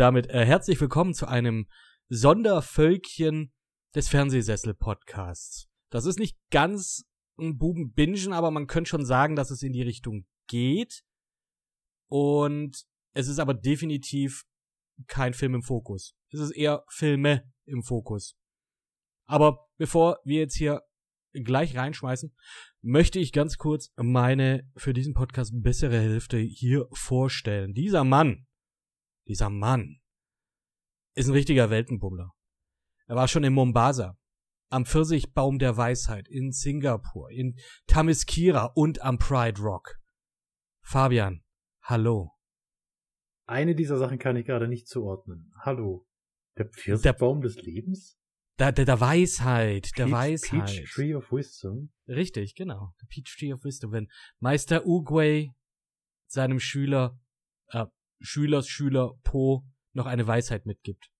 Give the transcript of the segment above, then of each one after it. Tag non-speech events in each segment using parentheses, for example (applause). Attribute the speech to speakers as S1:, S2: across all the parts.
S1: damit äh, herzlich willkommen zu einem Sondervölkchen des Fernsehsessel-Podcasts. Das ist nicht ganz ein Buben-Bingen, aber man könnte schon sagen, dass es in die Richtung geht. Und es ist aber definitiv kein Film im Fokus. Es ist eher Filme im Fokus. Aber bevor wir jetzt hier gleich reinschmeißen, möchte ich ganz kurz meine für diesen Podcast bessere Hälfte hier vorstellen. Dieser Mann, dieser Mann ist ein richtiger Weltenbummler. Er war schon in Mombasa, am Pfirsichbaum der Weisheit, in Singapur, in Tamiskira und am Pride Rock. Fabian, hallo.
S2: Eine dieser Sachen kann ich gerade nicht zuordnen. Hallo. Der Pfirsichbaum des Lebens?
S1: Der, der, der Weisheit, der Peach, Weisheit.
S2: Peach Tree of Wisdom.
S1: Richtig, genau. Der Peach Tree of Wisdom. Wenn Meister Uguay seinem Schüler, äh, Schülers Schüler Po noch eine Weisheit mitgibt.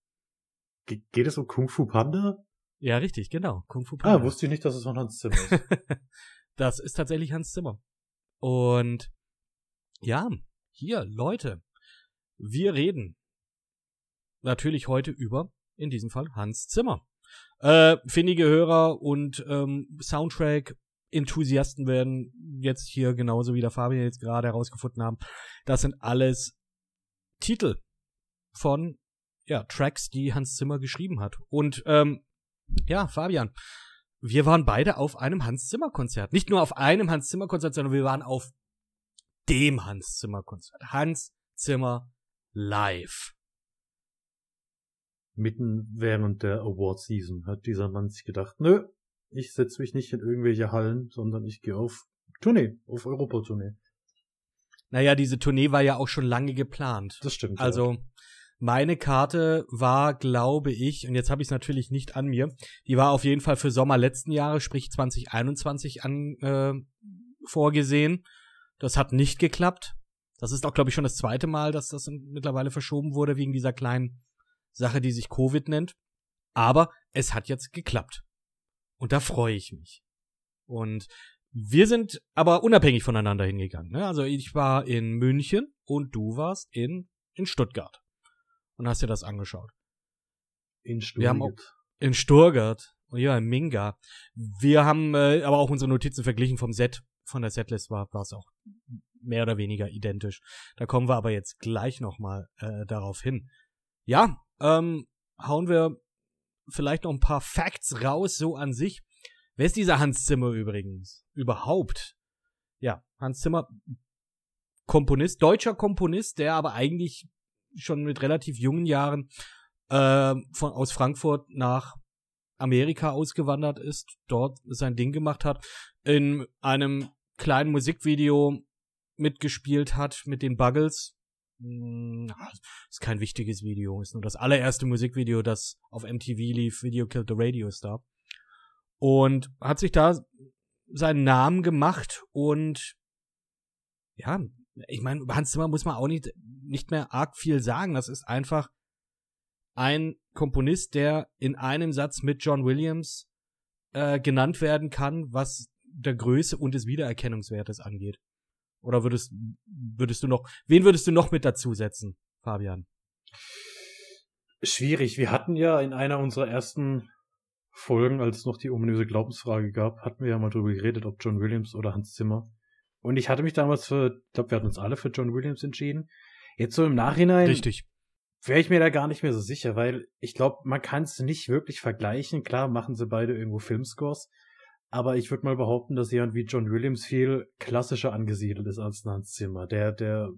S2: Ge geht es um Kung Fu Panda?
S1: Ja, richtig, genau.
S2: Kung Fu Panda. Ah, wusste ich nicht, dass es von Hans Zimmer ist. (laughs)
S1: das ist tatsächlich Hans Zimmer. Und ja, hier, Leute, wir reden natürlich heute über, in diesem Fall, Hans Zimmer. Äh, findige Hörer und ähm, Soundtrack-Enthusiasten werden jetzt hier genauso wie der Fabian jetzt gerade herausgefunden haben. Das sind alles Titel von ja, Tracks, die Hans Zimmer geschrieben hat. Und ähm, ja, Fabian, wir waren beide auf einem Hans Zimmer Konzert. Nicht nur auf einem Hans Zimmer Konzert, sondern wir waren auf dem Hans Zimmer Konzert. Hans Zimmer live
S2: mitten während der Award Season hat dieser Mann sich gedacht, nö, ich setze mich nicht in irgendwelche Hallen, sondern ich gehe auf Tournee, auf Europa-Tournee.
S1: Naja, diese Tournee war ja auch schon lange geplant.
S2: Das stimmt.
S1: Also, ja. meine Karte war, glaube ich, und jetzt habe ich es natürlich nicht an mir, die war auf jeden Fall für Sommer letzten Jahres, sprich 2021 an, äh, vorgesehen. Das hat nicht geklappt. Das ist auch, glaube ich, schon das zweite Mal, dass das mittlerweile verschoben wurde wegen dieser kleinen Sache, die sich Covid nennt. Aber es hat jetzt geklappt. Und da freue ich mich. Und wir sind aber unabhängig voneinander hingegangen. Ne? Also ich war in München und du warst in, in Stuttgart. Und hast dir das angeschaut.
S2: In Stuttgart. Wir haben auch
S1: in Stuttgart. Ja, in Minga. Wir haben äh, aber auch unsere Notizen verglichen vom Set. Von der Setlist war es auch mehr oder weniger identisch. Da kommen wir aber jetzt gleich nochmal äh, darauf hin. Ja, ähm, hauen wir vielleicht noch ein paar Facts raus, so an sich. Wer ist dieser Hans Zimmer übrigens? Überhaupt? Ja, Hans Zimmer, Komponist, deutscher Komponist, der aber eigentlich schon mit relativ jungen Jahren äh, von, aus Frankfurt nach Amerika ausgewandert ist, dort sein Ding gemacht hat, in einem kleinen Musikvideo mitgespielt hat mit den Buggles, hm, ist kein wichtiges Video, ist nur das allererste Musikvideo, das auf MTV lief, Video Killed the Radio Star. Und hat sich da seinen Namen gemacht und ja, ich meine, Hans Zimmer muss man auch nicht, nicht mehr arg viel sagen. Das ist einfach ein Komponist, der in einem Satz mit John Williams äh, genannt werden kann, was der Größe und des Wiedererkennungswertes angeht. Oder würdest, würdest du noch, wen würdest du noch mit dazusetzen, Fabian?
S2: Schwierig. Wir hatten ja in einer unserer ersten Folgen, als es noch die ominöse Glaubensfrage gab, hatten wir ja mal drüber geredet, ob John Williams oder Hans Zimmer. Und ich hatte mich damals für, ich glaube, wir hatten uns alle für John Williams entschieden. Jetzt so im Nachhinein.
S1: Richtig.
S2: Wäre ich mir da gar nicht mehr so sicher, weil ich glaube, man kann es nicht wirklich vergleichen. Klar machen sie beide irgendwo Filmscores, aber ich würde mal behaupten, dass jemand wie John Williams viel klassischer angesiedelt ist als Hans Zimmer. Der, der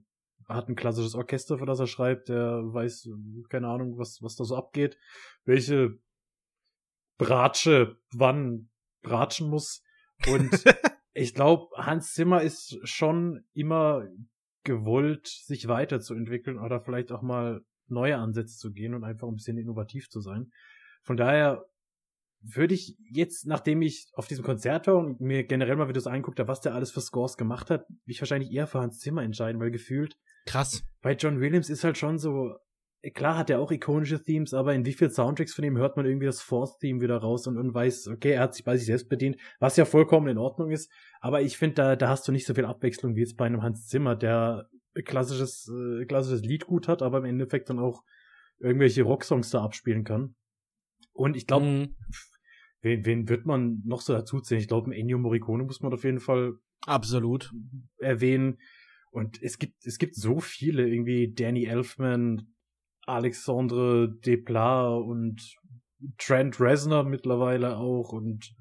S2: hat ein klassisches Orchester, für das er schreibt, der weiß, keine Ahnung, was, was da so abgeht, welche Bratsche wann bratschen muss. Und (laughs) ich glaube, Hans Zimmer ist schon immer gewollt, sich weiterzuentwickeln oder vielleicht auch mal neue Ansätze zu gehen und einfach ein bisschen innovativ zu sein. Von daher würde ich jetzt, nachdem ich auf diesem Konzert war und mir generell mal Videos angeguckt habe, was der alles für Scores gemacht hat, mich wahrscheinlich eher für Hans Zimmer entscheiden, weil gefühlt.
S1: Krass.
S2: Bei John Williams ist halt schon so, klar hat er auch ikonische Themes, aber in wie viel Soundtracks von ihm hört man irgendwie das Fourth-Theme wieder raus und, und weiß, okay, er hat sich bei sich selbst bedient, was ja vollkommen in Ordnung ist. Aber ich finde, da, da hast du nicht so viel Abwechslung wie jetzt bei einem Hans Zimmer, der klassisches, äh, klassisches Lied gut hat, aber im Endeffekt dann auch irgendwelche Rocksongs da abspielen kann. Und ich glaube,
S1: Mhm.
S2: wen, wen wird man noch so dazu zählen? Ich glaube, Ennio Morricone muss man auf jeden Fall
S1: Absolut.
S2: erwähnen. Und es gibt, es gibt so viele, irgendwie Danny Elfman, Alexandre Desplat und Trent Reznor mittlerweile auch und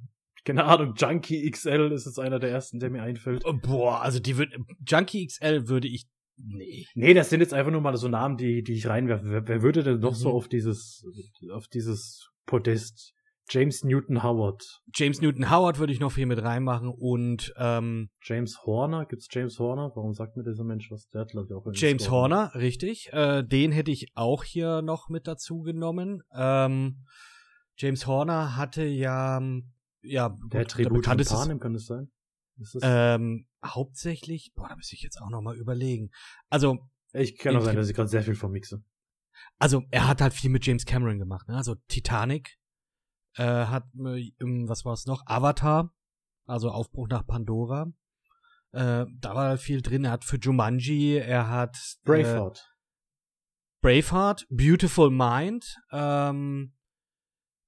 S2: keine Ahnung, Junkie XL ist jetzt einer der ersten, der mir einfällt.
S1: Oh, Boah, also die wird Junkie XL würde ich nee.
S2: Nee, das sind jetzt einfach nur mal so Namen, die, die ich reinwerfe. Wer, wer würde denn noch
S1: Mhm.
S2: so auf dieses, auf dieses Podest? James Newton Howard.
S1: James Newton Howard würde ich noch viel mit reinmachen und ähm,
S2: James Horner? Gibt's James Horner? Warum sagt mir dieser Mensch was? Der hat, glaube ich, auch
S1: James
S2: Score.
S1: Horner, richtig. Äh, den hätte ich auch hier noch mit dazu genommen. Ähm, James Horner hatte ja, ja,
S2: Der
S1: gut, der
S2: Tribut von Panem, kann das sein? Ist das?
S1: ähm, hauptsächlich, boah, da muss ich jetzt auch noch mal überlegen. Also,
S2: ich kann auch sein, dass ich gerade sehr viel vermixe.
S1: also er hat halt viel mit James Cameron gemacht, ne? Also Titanic äh, hat, äh, was war es noch? Avatar, also Aufbruch nach Pandora. Äh, da war viel drin. Er hat für Jumanji, er hat Äh,
S2: Braveheart.
S1: Braveheart, Beautiful Mind. Ähm,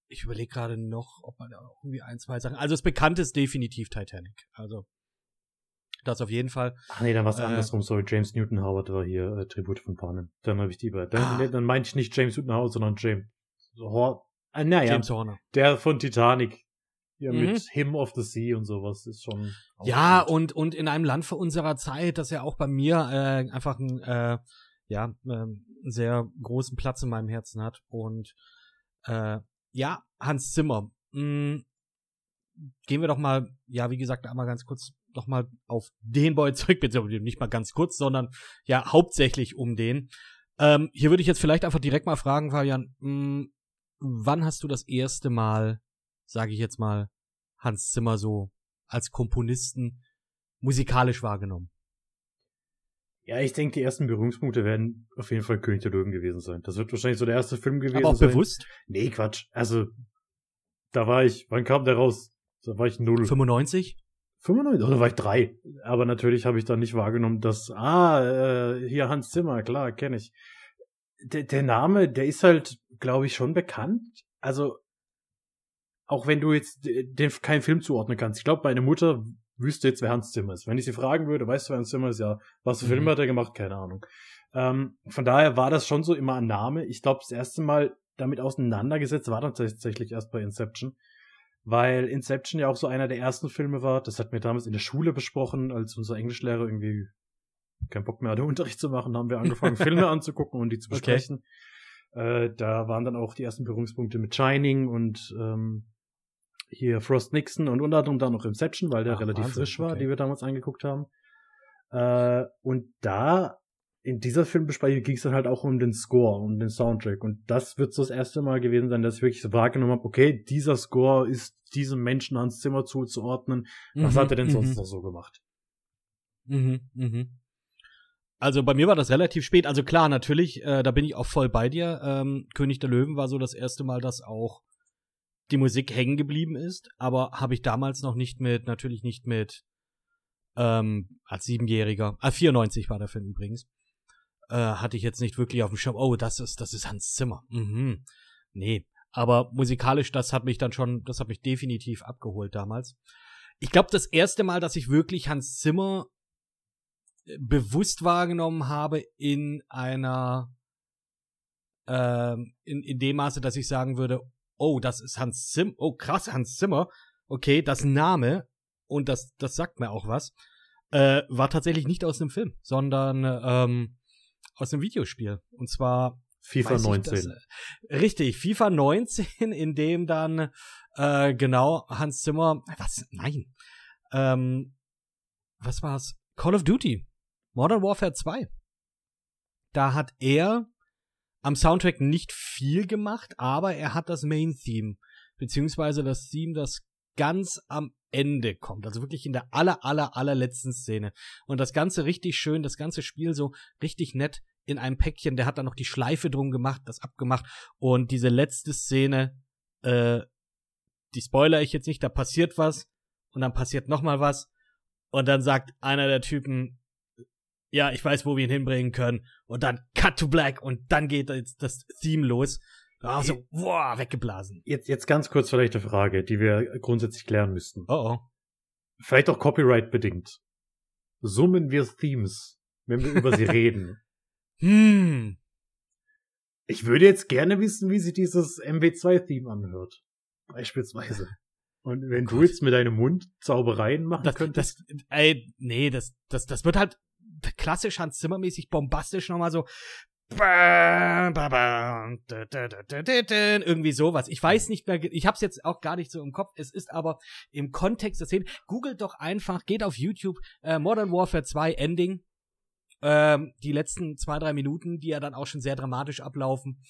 S1: ich überlege gerade noch, ob man da auch irgendwie ein, zwei Sachen. Also das Bekannte ist definitiv Titanic. Also das auf jeden Fall.
S2: Ach nee, dann war es
S1: äh,
S2: andersrum. Sorry, James Newton Howard war hier äh, Tribut von Panem. Dann habe ich die bei. Dann,
S1: Ah.
S2: nee, dann meinte ich nicht James Newton Howard, sondern James. So, ah, naja,
S1: James Horner.
S2: der von Titanic. Ja,
S1: Mhm.
S2: mit Him of the Sea und sowas ist schon.
S1: Ja, und, und in einem Land vor unserer Zeit, das ja auch bei mir äh, einfach ein, äh, ja, ähm, einen sehr großen Platz in meinem Herzen hat. Und äh, ja, Hans Zimmer. Mh, gehen wir doch mal, ja, wie gesagt, einmal ganz kurz noch mal auf den Boy zurück, beziehungsweise nicht mal ganz kurz, sondern ja, hauptsächlich um den. Ähm, hier würde ich jetzt vielleicht einfach direkt mal fragen, Fabian, mh, wann hast du das erste Mal, sage ich jetzt mal, Hans Zimmer so als Komponisten musikalisch wahrgenommen?
S2: Ja, ich denke, die ersten Berührungspunkte werden auf jeden Fall König der Löwen gewesen sein. Das wird wahrscheinlich so der erste Film gewesen
S1: Aber auch
S2: sein.
S1: bewusst?
S2: Nee, Quatsch. Also, da war ich, wann kam der raus? Da war ich null.
S1: 95?
S2: 95, oder war ich drei? Aber natürlich habe ich dann nicht wahrgenommen, dass, ah, äh, hier Hans Zimmer, klar, kenne ich. Der, der Name, der ist halt, glaube ich, schon bekannt. Also, auch wenn du jetzt den keinen Film zuordnen kannst. Ich glaube, meine Mutter wüsste jetzt, wer Hans Zimmer ist. Wenn ich sie fragen würde, weißt du, wer Hans Zimmer ist? Ja, was für
S1: Mhm.
S2: Filme hat er gemacht? Keine Ahnung. Ähm, von daher war das schon so immer ein Name. Ich glaube, das erste Mal damit auseinandergesetzt war dann tatsächlich erst bei Inception. Weil Inception ja auch so einer der ersten Filme war. Das hatten wir damals in der Schule besprochen, als unser Englischlehrer irgendwie keinen Bock mehr hatte, (laughs) Unterricht zu machen, haben wir angefangen, Filme (laughs) anzugucken und die zu
S1: Okay.
S2: Äh, da waren dann auch die ersten Berührungspunkte mit Shining und ähm, hier Frost Nixon und unter anderem dann noch Inception, weil der
S1: Ach,
S2: relativ
S1: Wahnsinn,
S2: frisch war,
S1: okay.
S2: die wir damals angeguckt haben. Äh, und da in dieser Filmbesprechung ging es dann halt auch um den Score, um den Soundtrack. Und das wird so das erste Mal gewesen sein, dass ich wirklich so wahrgenommen habe, okay, dieser Score ist diesem Menschen ans Zimmer zuzuordnen. Was
S1: Mhm,
S2: hat er denn sonst
S1: mhm.
S2: noch so gemacht?
S1: Mhm, mhm. Also bei mir war das relativ spät. Also klar, natürlich, äh, da bin ich auch voll bei dir. Ähm, König der Löwen war so das erste Mal, dass auch die Musik hängen geblieben ist, aber habe ich damals noch nicht mit, natürlich nicht mit ähm, als Siebenjähriger, ah, 94 war der Film übrigens, äh, hatte ich jetzt nicht wirklich auf dem Schirm, oh, das ist, das ist Hans Zimmer. Mhm. Nee, aber musikalisch, das hat mich dann schon, das hat mich definitiv abgeholt damals. Ich glaube, das erste Mal, dass ich wirklich Hans Zimmer bewusst wahrgenommen habe in einer ähm, in, in dem Maße, dass ich sagen würde, oh, das ist Hans Zimmer, oh krass, Hans Zimmer, okay, das Name und das, das sagt mir auch was, äh, war tatsächlich nicht aus einem Film, sondern ähm, aus einem Videospiel. Und zwar
S2: FIFA
S1: weiß ich
S2: 19.
S1: Das, äh, richtig, FIFA 19, (laughs) in dem dann äh, genau Hans Zimmer, was? Nein. Ähm, was war's? Call of Duty. Modern Warfare 2. Da hat er am Soundtrack nicht viel gemacht, aber er hat das Main-Theme, beziehungsweise das Theme, das ganz am Ende kommt, also wirklich in der aller, aller, allerletzten Szene. Und das Ganze richtig schön, das ganze Spiel so richtig nett in einem Päckchen. Der hat dann noch die Schleife drum gemacht, das abgemacht. Und diese letzte Szene, äh, die spoiler ich jetzt nicht, da passiert was und dann passiert noch mal was und dann sagt einer der Typen, ja, ich weiß, wo wir ihn hinbringen können. Und dann Cut to Black und dann geht jetzt das Theme los. Also, boah, weggeblasen.
S2: Jetzt, jetzt ganz kurz vielleicht eine Frage, die wir grundsätzlich klären müssten.
S1: Oh oh.
S2: Vielleicht auch Copyright bedingt. Summen wir Themes, wenn wir über sie (laughs) reden.
S1: Hm.
S2: Ich würde jetzt gerne wissen, wie sich dieses MW2-Theme anhört. Beispielsweise. Und wenn
S1: Oh
S2: du jetzt mit deinem Mund Zaubereien machen
S1: Das,
S2: könntest.
S1: das, ey, nee, das, das, das wird halt klassisch Hans Zimmermäßig bombastisch nochmal so. Irgendwie sowas. Ich weiß nicht mehr, ich hab's jetzt auch gar nicht so im Kopf. Es ist aber im Kontext der Szene. Googelt doch einfach, geht auf YouTube, äh, Modern Warfare 2 Ending. Ähm, die letzten zwei, drei Minuten, die ja dann auch schon sehr dramatisch ablaufen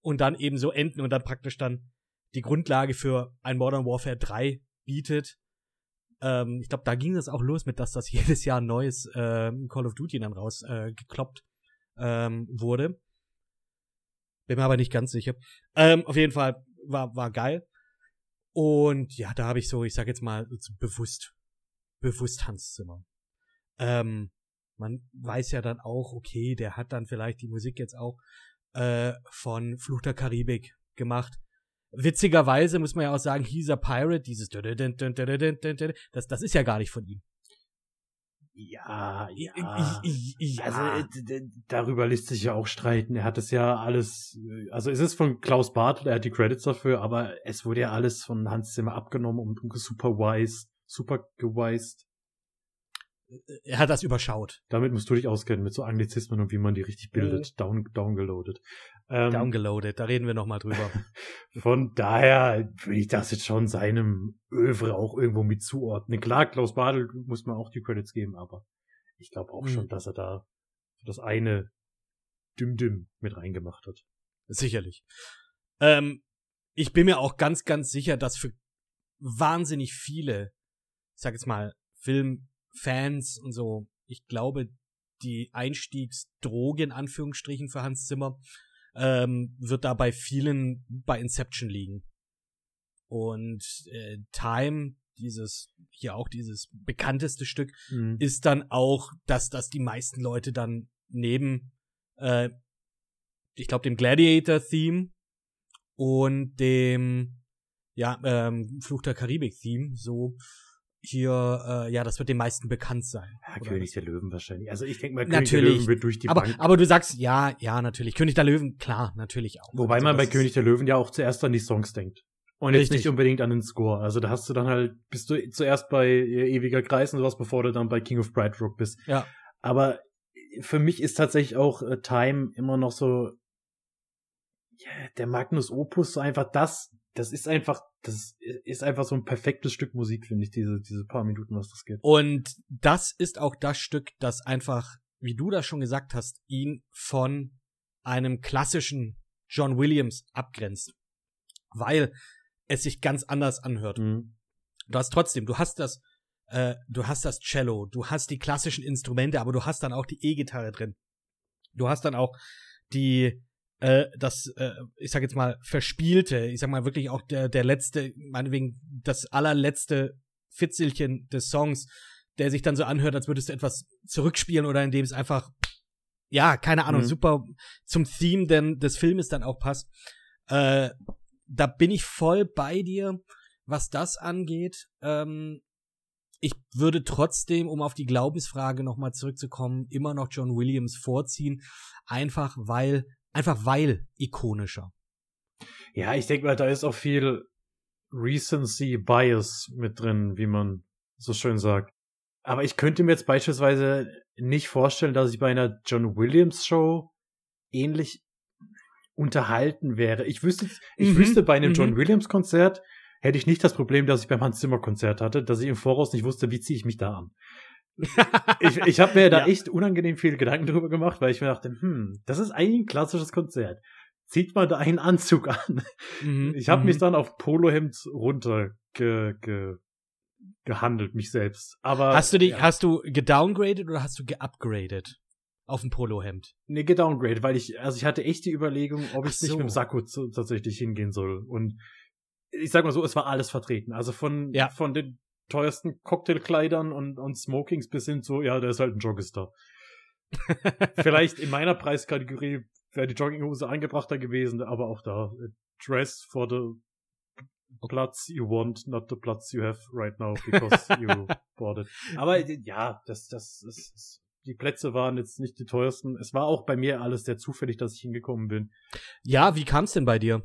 S1: und dann eben so enden und dann praktisch dann die Grundlage für ein Modern Warfare 3 bietet. Ähm, ich glaube, da ging es auch los mit, dass das (laughs) jedes Jahr ein neues ähm, Call of Duty dann raus äh, ähm, wurde. Bin mir aber nicht ganz sicher. Ähm, auf jeden Fall war, war geil. Und ja, da habe ich so, ich sag jetzt mal, bewusst, bewusst Hans Zimmer. Ähm, man weiß ja dann auch, okay, der hat dann vielleicht die Musik jetzt auch äh, von Fluch der Karibik gemacht. Witzigerweise muss man ja auch sagen, He's a Pirate, dieses das, das ist ja gar nicht von ihm.
S2: Ja, ja.
S1: ja.
S2: Also äh, darüber lässt sich ja auch streiten. Er hat es ja alles, äh, also es ist von Klaus Bartel, er hat die Credits dafür, aber es wurde ja alles von Hans Zimmer abgenommen und supervised, supergewised.
S1: Er hat das überschaut.
S2: Damit musst du dich auskennen mit so Anglizismen und wie man die richtig bildet, down, downgeloadet. Ähm,
S1: Downgeloadet, da reden wir nochmal drüber. (laughs)
S2: Von daher würde ich das jetzt schon seinem Övre auch irgendwo mit zuordnen. Klar, Klaus Badel muss man auch die Credits geben, aber ich glaube auch
S1: Mhm.
S2: schon, dass er da das eine Düm-Düm mit reingemacht hat.
S1: Sicherlich. Ähm, ich bin mir auch ganz, ganz sicher, dass für wahnsinnig viele, ich sag jetzt mal, Filmfans und so, ich glaube, die Einstiegsdroge in Anführungsstrichen für Hans Zimmer ähm, wird da bei vielen bei Inception liegen. Und äh, Time, dieses, hier auch dieses bekannteste Stück, ist dann auch, dass, dass die meisten Leute dann neben, äh, ich glaube, dem Gladiator-Theme und dem, ja, ähm, Fluch der Karibik-Theme, so hier, äh, ja, das wird den meisten bekannt sein.
S2: ja, König der Löwen wahrscheinlich. Also ich denke mal, König
S1: Natürlich.
S2: der Löwen wird durch die
S1: aber,
S2: Bank.
S1: aber du sagst, ja, ja, natürlich. König der Löwen, klar, natürlich auch.
S2: Wobei
S1: Also
S2: man bei
S1: das
S2: König der Löwen ja auch zuerst an die Songs denkt. Und jetzt
S1: Richtig.
S2: nicht unbedingt an den Score. Also da hast du dann halt, bist du zuerst bei äh, Ewiger Kreis und sowas, bevor du dann bei King of Bright Rock bist.
S1: Ja.
S2: Aber für mich ist tatsächlich auch äh, Time immer noch so, ja, der Magnus Opus, so einfach das, das ist einfach, das ist einfach so ein perfektes Stück Musik, finde ich, diese, diese paar Minuten, was das gibt.
S1: Und das ist auch das Stück, das einfach, wie du das schon gesagt hast, ihn von einem klassischen John Williams abgrenzt. Weil es sich ganz anders anhört.
S2: Mhm.
S1: Du hast trotzdem, du hast das, äh, du hast das Cello, du hast die klassischen Instrumente, aber du hast dann auch die E-Gitarre drin. Du hast dann auch die, äh, das, äh, ich sag jetzt mal, verspielte, ich sag mal wirklich auch der, der letzte, meinetwegen das allerletzte Fitzelchen des Songs, der sich dann so anhört, als würdest du etwas zurückspielen oder in dem es einfach, ja, keine Ahnung,
S2: Mhm.
S1: super zum Theme denn des Filmes dann auch passt. Äh, da bin ich voll bei dir, was das angeht. Ähm, ich würde trotzdem, um auf die Glaubensfrage nochmal zurückzukommen, immer noch John Williams vorziehen. Einfach weil, einfach weil ikonischer.
S2: Ja, ich denke mal, da ist auch viel Recency Bias mit drin, wie man so schön sagt. Aber ich könnte mir jetzt beispielsweise nicht vorstellen, dass ich bei einer John Williams Show ähnlich unterhalten wäre. Ich wüsste, ich
S1: Mhm,
S2: wüsste bei einem
S1: mhm.
S2: John Williams Konzert hätte ich nicht das Problem, dass ich beim Hans Zimmer Konzert hatte, dass ich im Voraus nicht wusste, wie ziehe ich mich da an. Ich, ich habe mir da
S1: Ja.
S2: echt unangenehm viel Gedanken drüber gemacht, weil ich mir dachte, hm, das ist eigentlich ein klassisches Konzert. Zieht man da einen Anzug an?
S1: Mhm,
S2: Ich habe
S1: mhm.
S2: mich dann auf Polohemd runter ge, ge, gehandelt, mich selbst. Aber
S1: Hast du dich,
S2: ja,
S1: hast du gedowngradet oder hast du geupgradet? Auf ein Polohemd.
S2: nee, gedowngrade, weil ich, also ich hatte echt die Überlegung, ob ich
S1: Ach
S2: nicht
S1: so.
S2: mit dem Sakko zu, tatsächlich hingehen soll. Und ich sag mal so, es war alles vertreten. Also von,
S1: Ja.
S2: von den teuersten Cocktailkleidern und, und Smokings bis hin zu, ja, der ist halt ein Joggister. (laughs) Vielleicht in meiner Preiskategorie wäre die Jogginghose angebrachter gewesen, aber auch da. äh, Dress for the Platz you want, not the Platz you have right now, because (laughs) you bought it. Aber äh, ja, das, das, das, das, die Plätze waren jetzt nicht die teuersten. Es war auch bei mir alles sehr zufällig, dass ich hingekommen bin.
S1: Ja, wie kam's denn bei dir?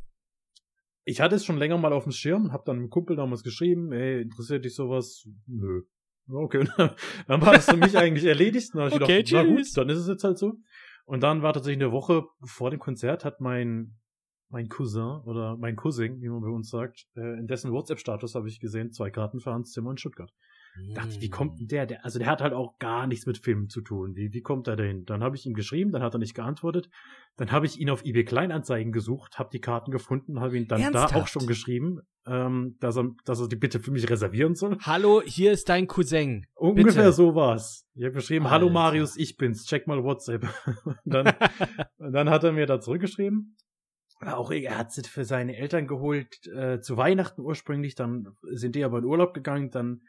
S2: Ich hatte es schon länger mal auf dem Schirm, hab dann einem Kumpel damals geschrieben, ey, interessiert dich sowas? Nö. Okay, (laughs) dann war das für mich eigentlich erledigt. Dann hab ich
S1: Okay,
S2: gedacht, na gut, dann ist es jetzt halt so. Und dann war tatsächlich eine Woche vor dem Konzert hat mein mein Cousin oder mein Cousin, wie man bei uns sagt, äh, in dessen WhatsApp-Status habe ich gesehen, zwei Karten für Hans Zimmer in Stuttgart. Dachte, wie kommt denn der, der? Also der hat halt auch gar nichts mit Filmen zu tun. Wie, wie kommt er dahin? Dann habe ich ihm geschrieben, dann hat er nicht geantwortet. Dann habe ich ihn auf eBay Kleinanzeigen gesucht, habe die Karten gefunden, habe ihn dann da
S1: Ernsthaft?
S2: auch schon geschrieben, ähm, dass er, dass er die bitte für mich reservieren soll.
S1: Hallo, hier ist dein Cousin.
S2: Ungefähr
S1: Bitte.
S2: so war's. Ich habe geschrieben, hallo
S1: Alter.
S2: Marius, ich bin's, check mal WhatsApp. und, (laughs) dann, und (laughs) dann hat er mir da zurückgeschrieben. Auch er hat sie für seine Eltern geholt, äh, zu Weihnachten ursprünglich, dann sind die aber in Urlaub gegangen, dann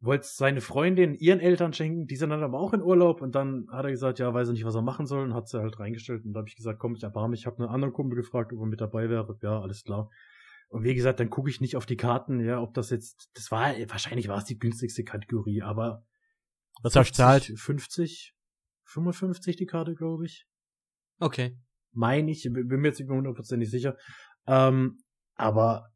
S2: wollte seine Freundin ihren Eltern schenken, die sind dann aber auch in Urlaub und dann hat er gesagt, ja, weiß er nicht, was er machen soll und hat sie halt reingestellt und da habe ich gesagt, komm, ich erbarme mich, ich habe einen anderen Kumpel gefragt, ob er mit dabei wäre, ja, alles klar. Und wie gesagt, dann gucke ich nicht auf die Karten, ja, ob das jetzt, das war, wahrscheinlich war es die günstigste Kategorie, aber
S1: Was hast du zahlt?
S2: 50, 55 die Karte, glaube ich.
S1: Okay.
S2: Meine ich, bin mir jetzt nicht mehr hundertprozentig sicher. Ähm, aber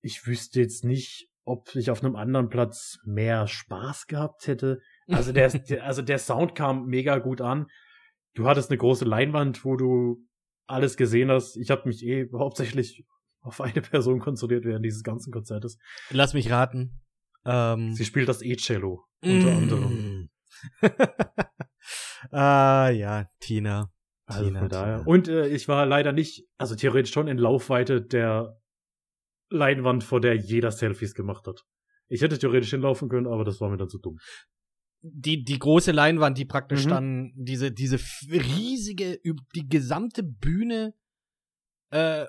S2: ich wüsste jetzt nicht, ob ich auf einem anderen Platz mehr Spaß gehabt hätte. (laughs) Also der, der, also der Sound kam mega gut an. Du hattest eine große Leinwand, wo du alles gesehen hast. Ich habe mich eh (laughs) hauptsächlich auf eine Person konzentriert während dieses ganzen Konzertes.
S1: Lass mich raten. Ähm,
S2: Sie spielt das E-Cello unter
S1: Mm.
S2: anderem. (laughs)
S1: ah, ja, Tina.
S2: Also
S1: Tina,
S2: von daher.
S1: Tina.
S2: Und äh, ich war leider nicht, also theoretisch schon in Laufweite der Leinwand, vor der jeder Selfies gemacht hat. Ich hätte theoretisch hinlaufen können, aber das war mir dann zu dumm.
S1: Die, die große Leinwand, die praktisch
S2: Mhm.
S1: dann diese, diese riesige, die gesamte Bühne, äh,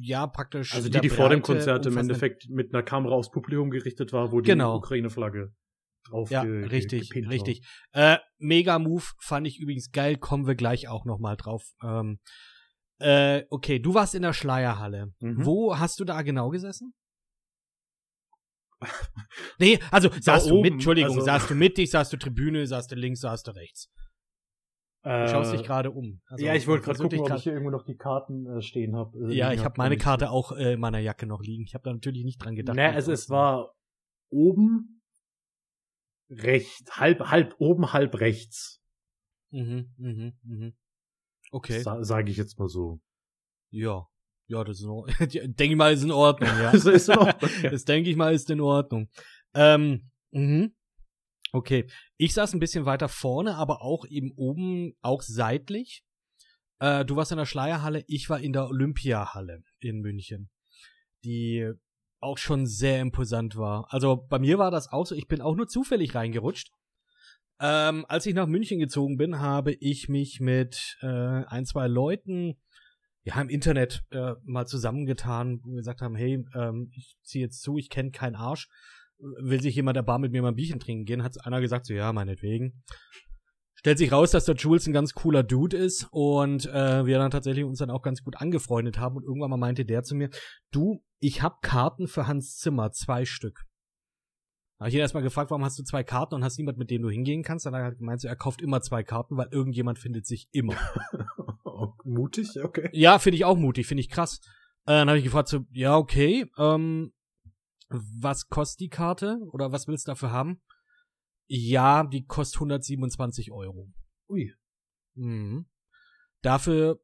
S1: ja, praktisch.
S2: Also die, die vor dem Konzert im Endeffekt mit einer Kamera aufs Publikum gerichtet war, wo die
S1: Genau.
S2: Ukraine-Flagge drauf
S1: Ja,
S2: ge-
S1: richtig,
S2: war.
S1: richtig. Äh, Mega Move fand ich übrigens geil, kommen wir gleich auch noch mal drauf. Ähm, äh, okay, du warst in der Schleierhalle.
S2: Mhm.
S1: Wo hast du da genau gesessen? (laughs) nee, also
S2: Da
S1: saßt du mit, Entschuldigung,
S2: also-
S1: saßt du mittig, saßt du Tribüne, saßt du links, saßt du rechts. Du
S2: Äh,
S1: schaust dich gerade um. Also,
S2: ja, ich wollte gerade gucken, ob ich hier irgendwo noch die Karten äh, stehen habe.
S1: Ja, ich habe meine Karte auch äh, in meiner Jacke noch liegen. Ich habe da natürlich nicht dran gedacht.
S2: Ne, also es war oben recht, halb, halb oben, halb rechts.
S1: Mhm, mhm, mhm. Okay.
S2: Sa Sage ich jetzt mal so.
S1: Ja. Ja, das ist in Ordnung. (laughs) Denke ich mal, ist in Ordnung, ja. (laughs)
S2: Das ist in Ordnung, (laughs) ja.
S1: Das denke ich mal, ist in Ordnung. Ähm, mhm. Okay. Ich saß ein bisschen weiter vorne, aber auch eben oben, auch seitlich. Äh, du warst in der Schleierhalle, ich war in der Olympiahalle in München. Die auch schon sehr imposant war. Also bei mir war das auch so, ich bin auch nur zufällig reingerutscht. Ähm, als ich nach München gezogen bin, habe ich mich mit äh, ein, zwei Leuten ja im Internet äh, mal zusammengetan, wo wir gesagt haben, hey, ähm, ich ziehe jetzt zu, ich kenne keinen Arsch. Will sich jemand der Bar mit mir mal ein Bierchen trinken gehen? Hat einer gesagt, so ja, meinetwegen. Stellt sich raus, dass der Jules ein ganz cooler Dude ist und äh, wir dann tatsächlich uns dann auch ganz gut angefreundet haben und irgendwann mal meinte der zu mir, du, ich hab Karten für Hans Zimmer, zwei Stück. Habe ich ihn erstmal gefragt, warum hast du zwei Karten und hast niemand, mit dem du hingehen kannst? Dann hat er halt gemeint, so, er kauft immer zwei Karten, weil irgendjemand findet sich immer. (laughs)
S2: Oh, Mutig, okay.
S1: Ja, finde ich auch mutig, finde ich krass. Äh, dann habe ich gefragt, so, ja, okay, ähm, was kostet die Karte oder was willst du dafür haben? Ja, die kostet 127 Euro.
S2: Ui.
S1: Mhm. Dafür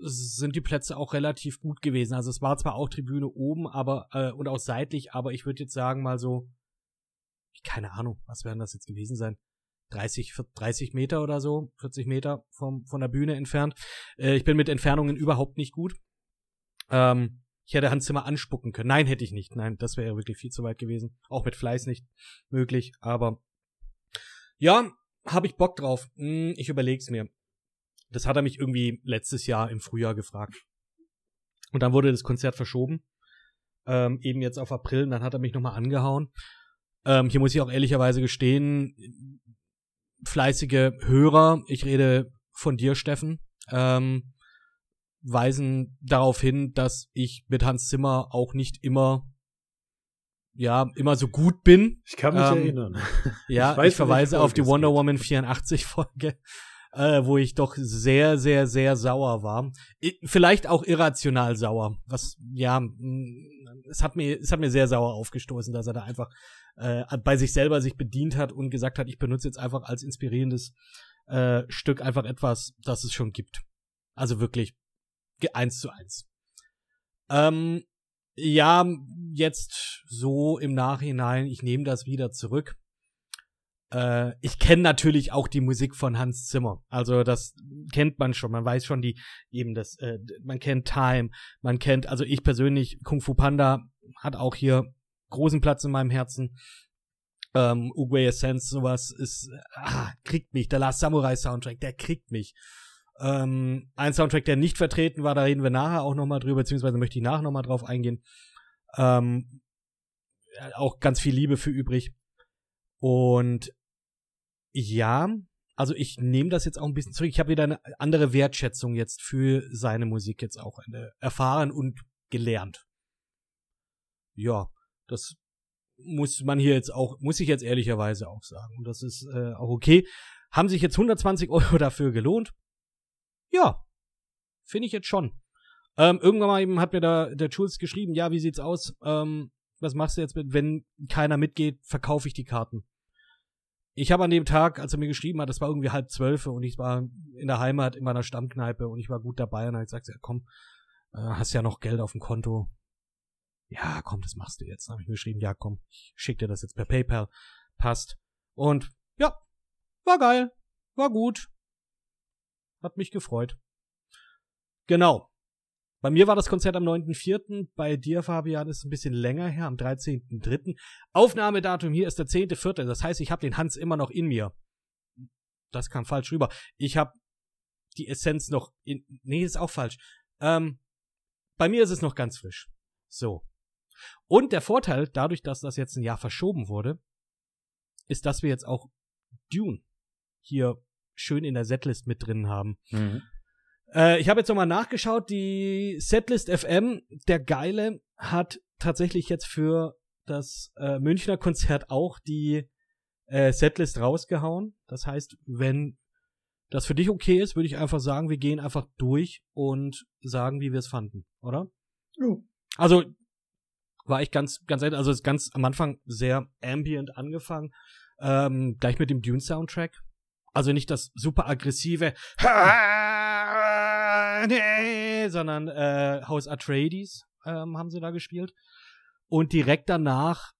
S1: sind die Plätze auch relativ gut gewesen. Also es war zwar auch Tribüne oben, aber äh, und auch seitlich, aber ich würde jetzt sagen mal so, keine Ahnung, was werden das jetzt gewesen sein? 30, 30 Meter oder so, 40 Meter vom, von der Bühne entfernt. Äh, ich bin mit Entfernungen überhaupt nicht gut. Ähm, ich hätte Hans Zimmer anspucken können. Nein, hätte ich nicht. Nein, das wäre wirklich viel zu weit gewesen. Auch mit Fleiß nicht möglich. Aber ja, habe ich Bock drauf. Hm, ich überleg's mir. Das hat er mich irgendwie letztes Jahr im Frühjahr gefragt. Und dann wurde das Konzert verschoben. Ähm, eben jetzt auf April. Und dann hat er mich nochmal angehauen. Ähm, hier muss ich auch ehrlicherweise gestehen, fleißige Hörer, ich rede von dir, Steffen, ähm, weisen darauf hin, dass ich mit Hans Zimmer auch nicht immer ja, immer so gut bin.
S2: Ich kann mich ähm, erinnern. (laughs)
S1: Ja, ich, weiß, ich verweise auf die Wonder Woman 84 Folge, äh, wo ich doch sehr, sehr, sehr sauer war. Ich, vielleicht auch irrational sauer. Was, ja, es hat mir, es hat mir sehr sauer aufgestoßen, dass er da einfach äh, bei sich selber sich bedient hat und gesagt hat, ich benutze jetzt einfach als inspirierendes äh, Stück einfach etwas, das es schon gibt. Also wirklich eins zu eins. Ähm, ja, jetzt so im Nachhinein, ich nehme das wieder zurück. Äh, ich kenne natürlich auch die Musik von Hans Zimmer. Also das kennt man schon. Man weiß schon die eben das. Äh, man kennt Time. Man kennt also ich persönlich Kung Fu Panda hat auch hier großen Platz in meinem Herzen. Ähm, Uguay Essence sowas ist ah, kriegt mich. Der Last Samurai Soundtrack, der kriegt mich. Ähm, ein Soundtrack, der nicht vertreten war, da reden wir nachher auch nochmal drüber, beziehungsweise möchte ich nachher nochmal drauf eingehen. Ähm, auch ganz viel Liebe für übrig. Und ja, also ich nehme das jetzt auch ein bisschen zurück. Ich habe wieder eine andere Wertschätzung jetzt für seine Musik jetzt auch erfahren und gelernt. Ja, das muss man hier jetzt auch, muss ich jetzt ehrlicherweise auch sagen. Und das ist äh, auch okay. Haben sich jetzt 120 Euro (laughs) dafür gelohnt? Ja, finde ich jetzt schon. Ähm, irgendwann mal eben hat mir da der Schulz geschrieben, ja, wie sieht's aus? Ähm, was machst du jetzt mit, wenn keiner mitgeht, verkaufe ich die Karten. Ich habe an dem Tag, als er mir geschrieben hat, das war irgendwie halb zwölf und ich war in der Heimat in meiner Stammkneipe und ich war gut dabei und habe gesagt, ja komm, äh, hast ja noch Geld auf dem Konto. Ja, komm, das machst du jetzt. Dann habe ich mir geschrieben, ja komm, ich schick dir das jetzt per PayPal. Passt. Und ja, war geil, war gut, hat mich gefreut. Genau. Bei mir war das Konzert am 9.4., bei dir, Fabian, ist es ein bisschen länger her, am 13.3. Aufnahmedatum hier ist der 10.4., das heißt, ich habe den Hans immer noch in mir. Das kam falsch rüber. Ich habe die Essenz noch in... Nee, ist auch falsch. Ähm, bei mir ist es noch ganz frisch. So. Und der Vorteil, dadurch, dass das jetzt ein Jahr verschoben wurde, ist, dass wir jetzt auch Dune hier schön in der Setlist mit drin haben. Mhm. Äh, ich habe jetzt nochmal nachgeschaut, die Setlist FM, der Geile, hat tatsächlich jetzt für das äh, Münchner Konzert auch die äh, Setlist rausgehauen. Das heißt, wenn das für dich okay ist, würde ich einfach sagen, wir gehen einfach durch und sagen, wie wir es fanden, oder? Ja. Also war ich ganz, ganz, also ist ganz am Anfang sehr ambient angefangen, ähm, gleich mit dem Dune Soundtrack, also nicht das super aggressive, (laughs) sondern äh, House Atreides ähm, haben sie da gespielt. Und direkt danach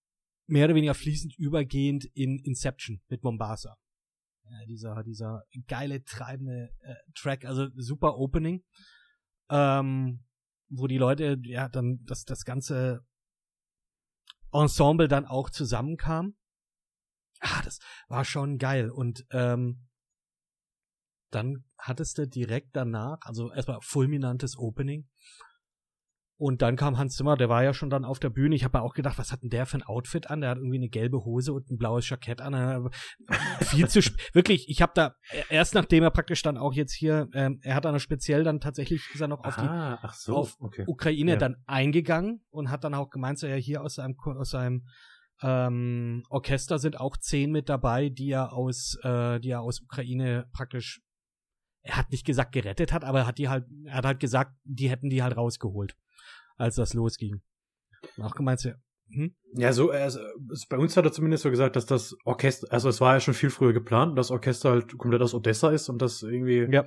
S1: mehr oder weniger fließend übergehend in Inception mit Mombasa. Ja, dieser, dieser geile, treibende äh, Track, also super Opening. Ähm, wo die Leute, ja, dann das, das ganze Ensemble dann auch zusammenkam ah, das war schon geil. Und ähm, dann hattest du direkt danach, also erstmal fulminantes Opening. Und dann kam Hans Zimmer, der war ja schon dann auf der Bühne. Ich habe mir auch gedacht, was hat denn der für ein Outfit an? Der hat irgendwie eine gelbe Hose und ein blaues Jackett an. Viel zu (laughs) wirklich. Ich habe da erst nachdem er praktisch dann auch jetzt hier, ähm, er hat dann speziell dann tatsächlich ist er noch auf
S2: ah, die
S1: so, auf okay. Ukraine ja. dann eingegangen und hat dann auch gemeint, so ja hier aus seinem aus seinem ähm, Orchester sind auch zehn mit dabei, die er aus, äh, die er aus Ukraine praktisch, er hat nicht gesagt gerettet hat, aber er hat die halt, er hat halt gesagt, die hätten die halt rausgeholt, als das losging. Auch gemeint,
S2: hm? Ja, so, also, bei uns hat er zumindest so gesagt, dass das Orchester, also es war ja schon viel früher geplant, dass Orchester halt komplett aus Odessa ist und dass irgendwie ja.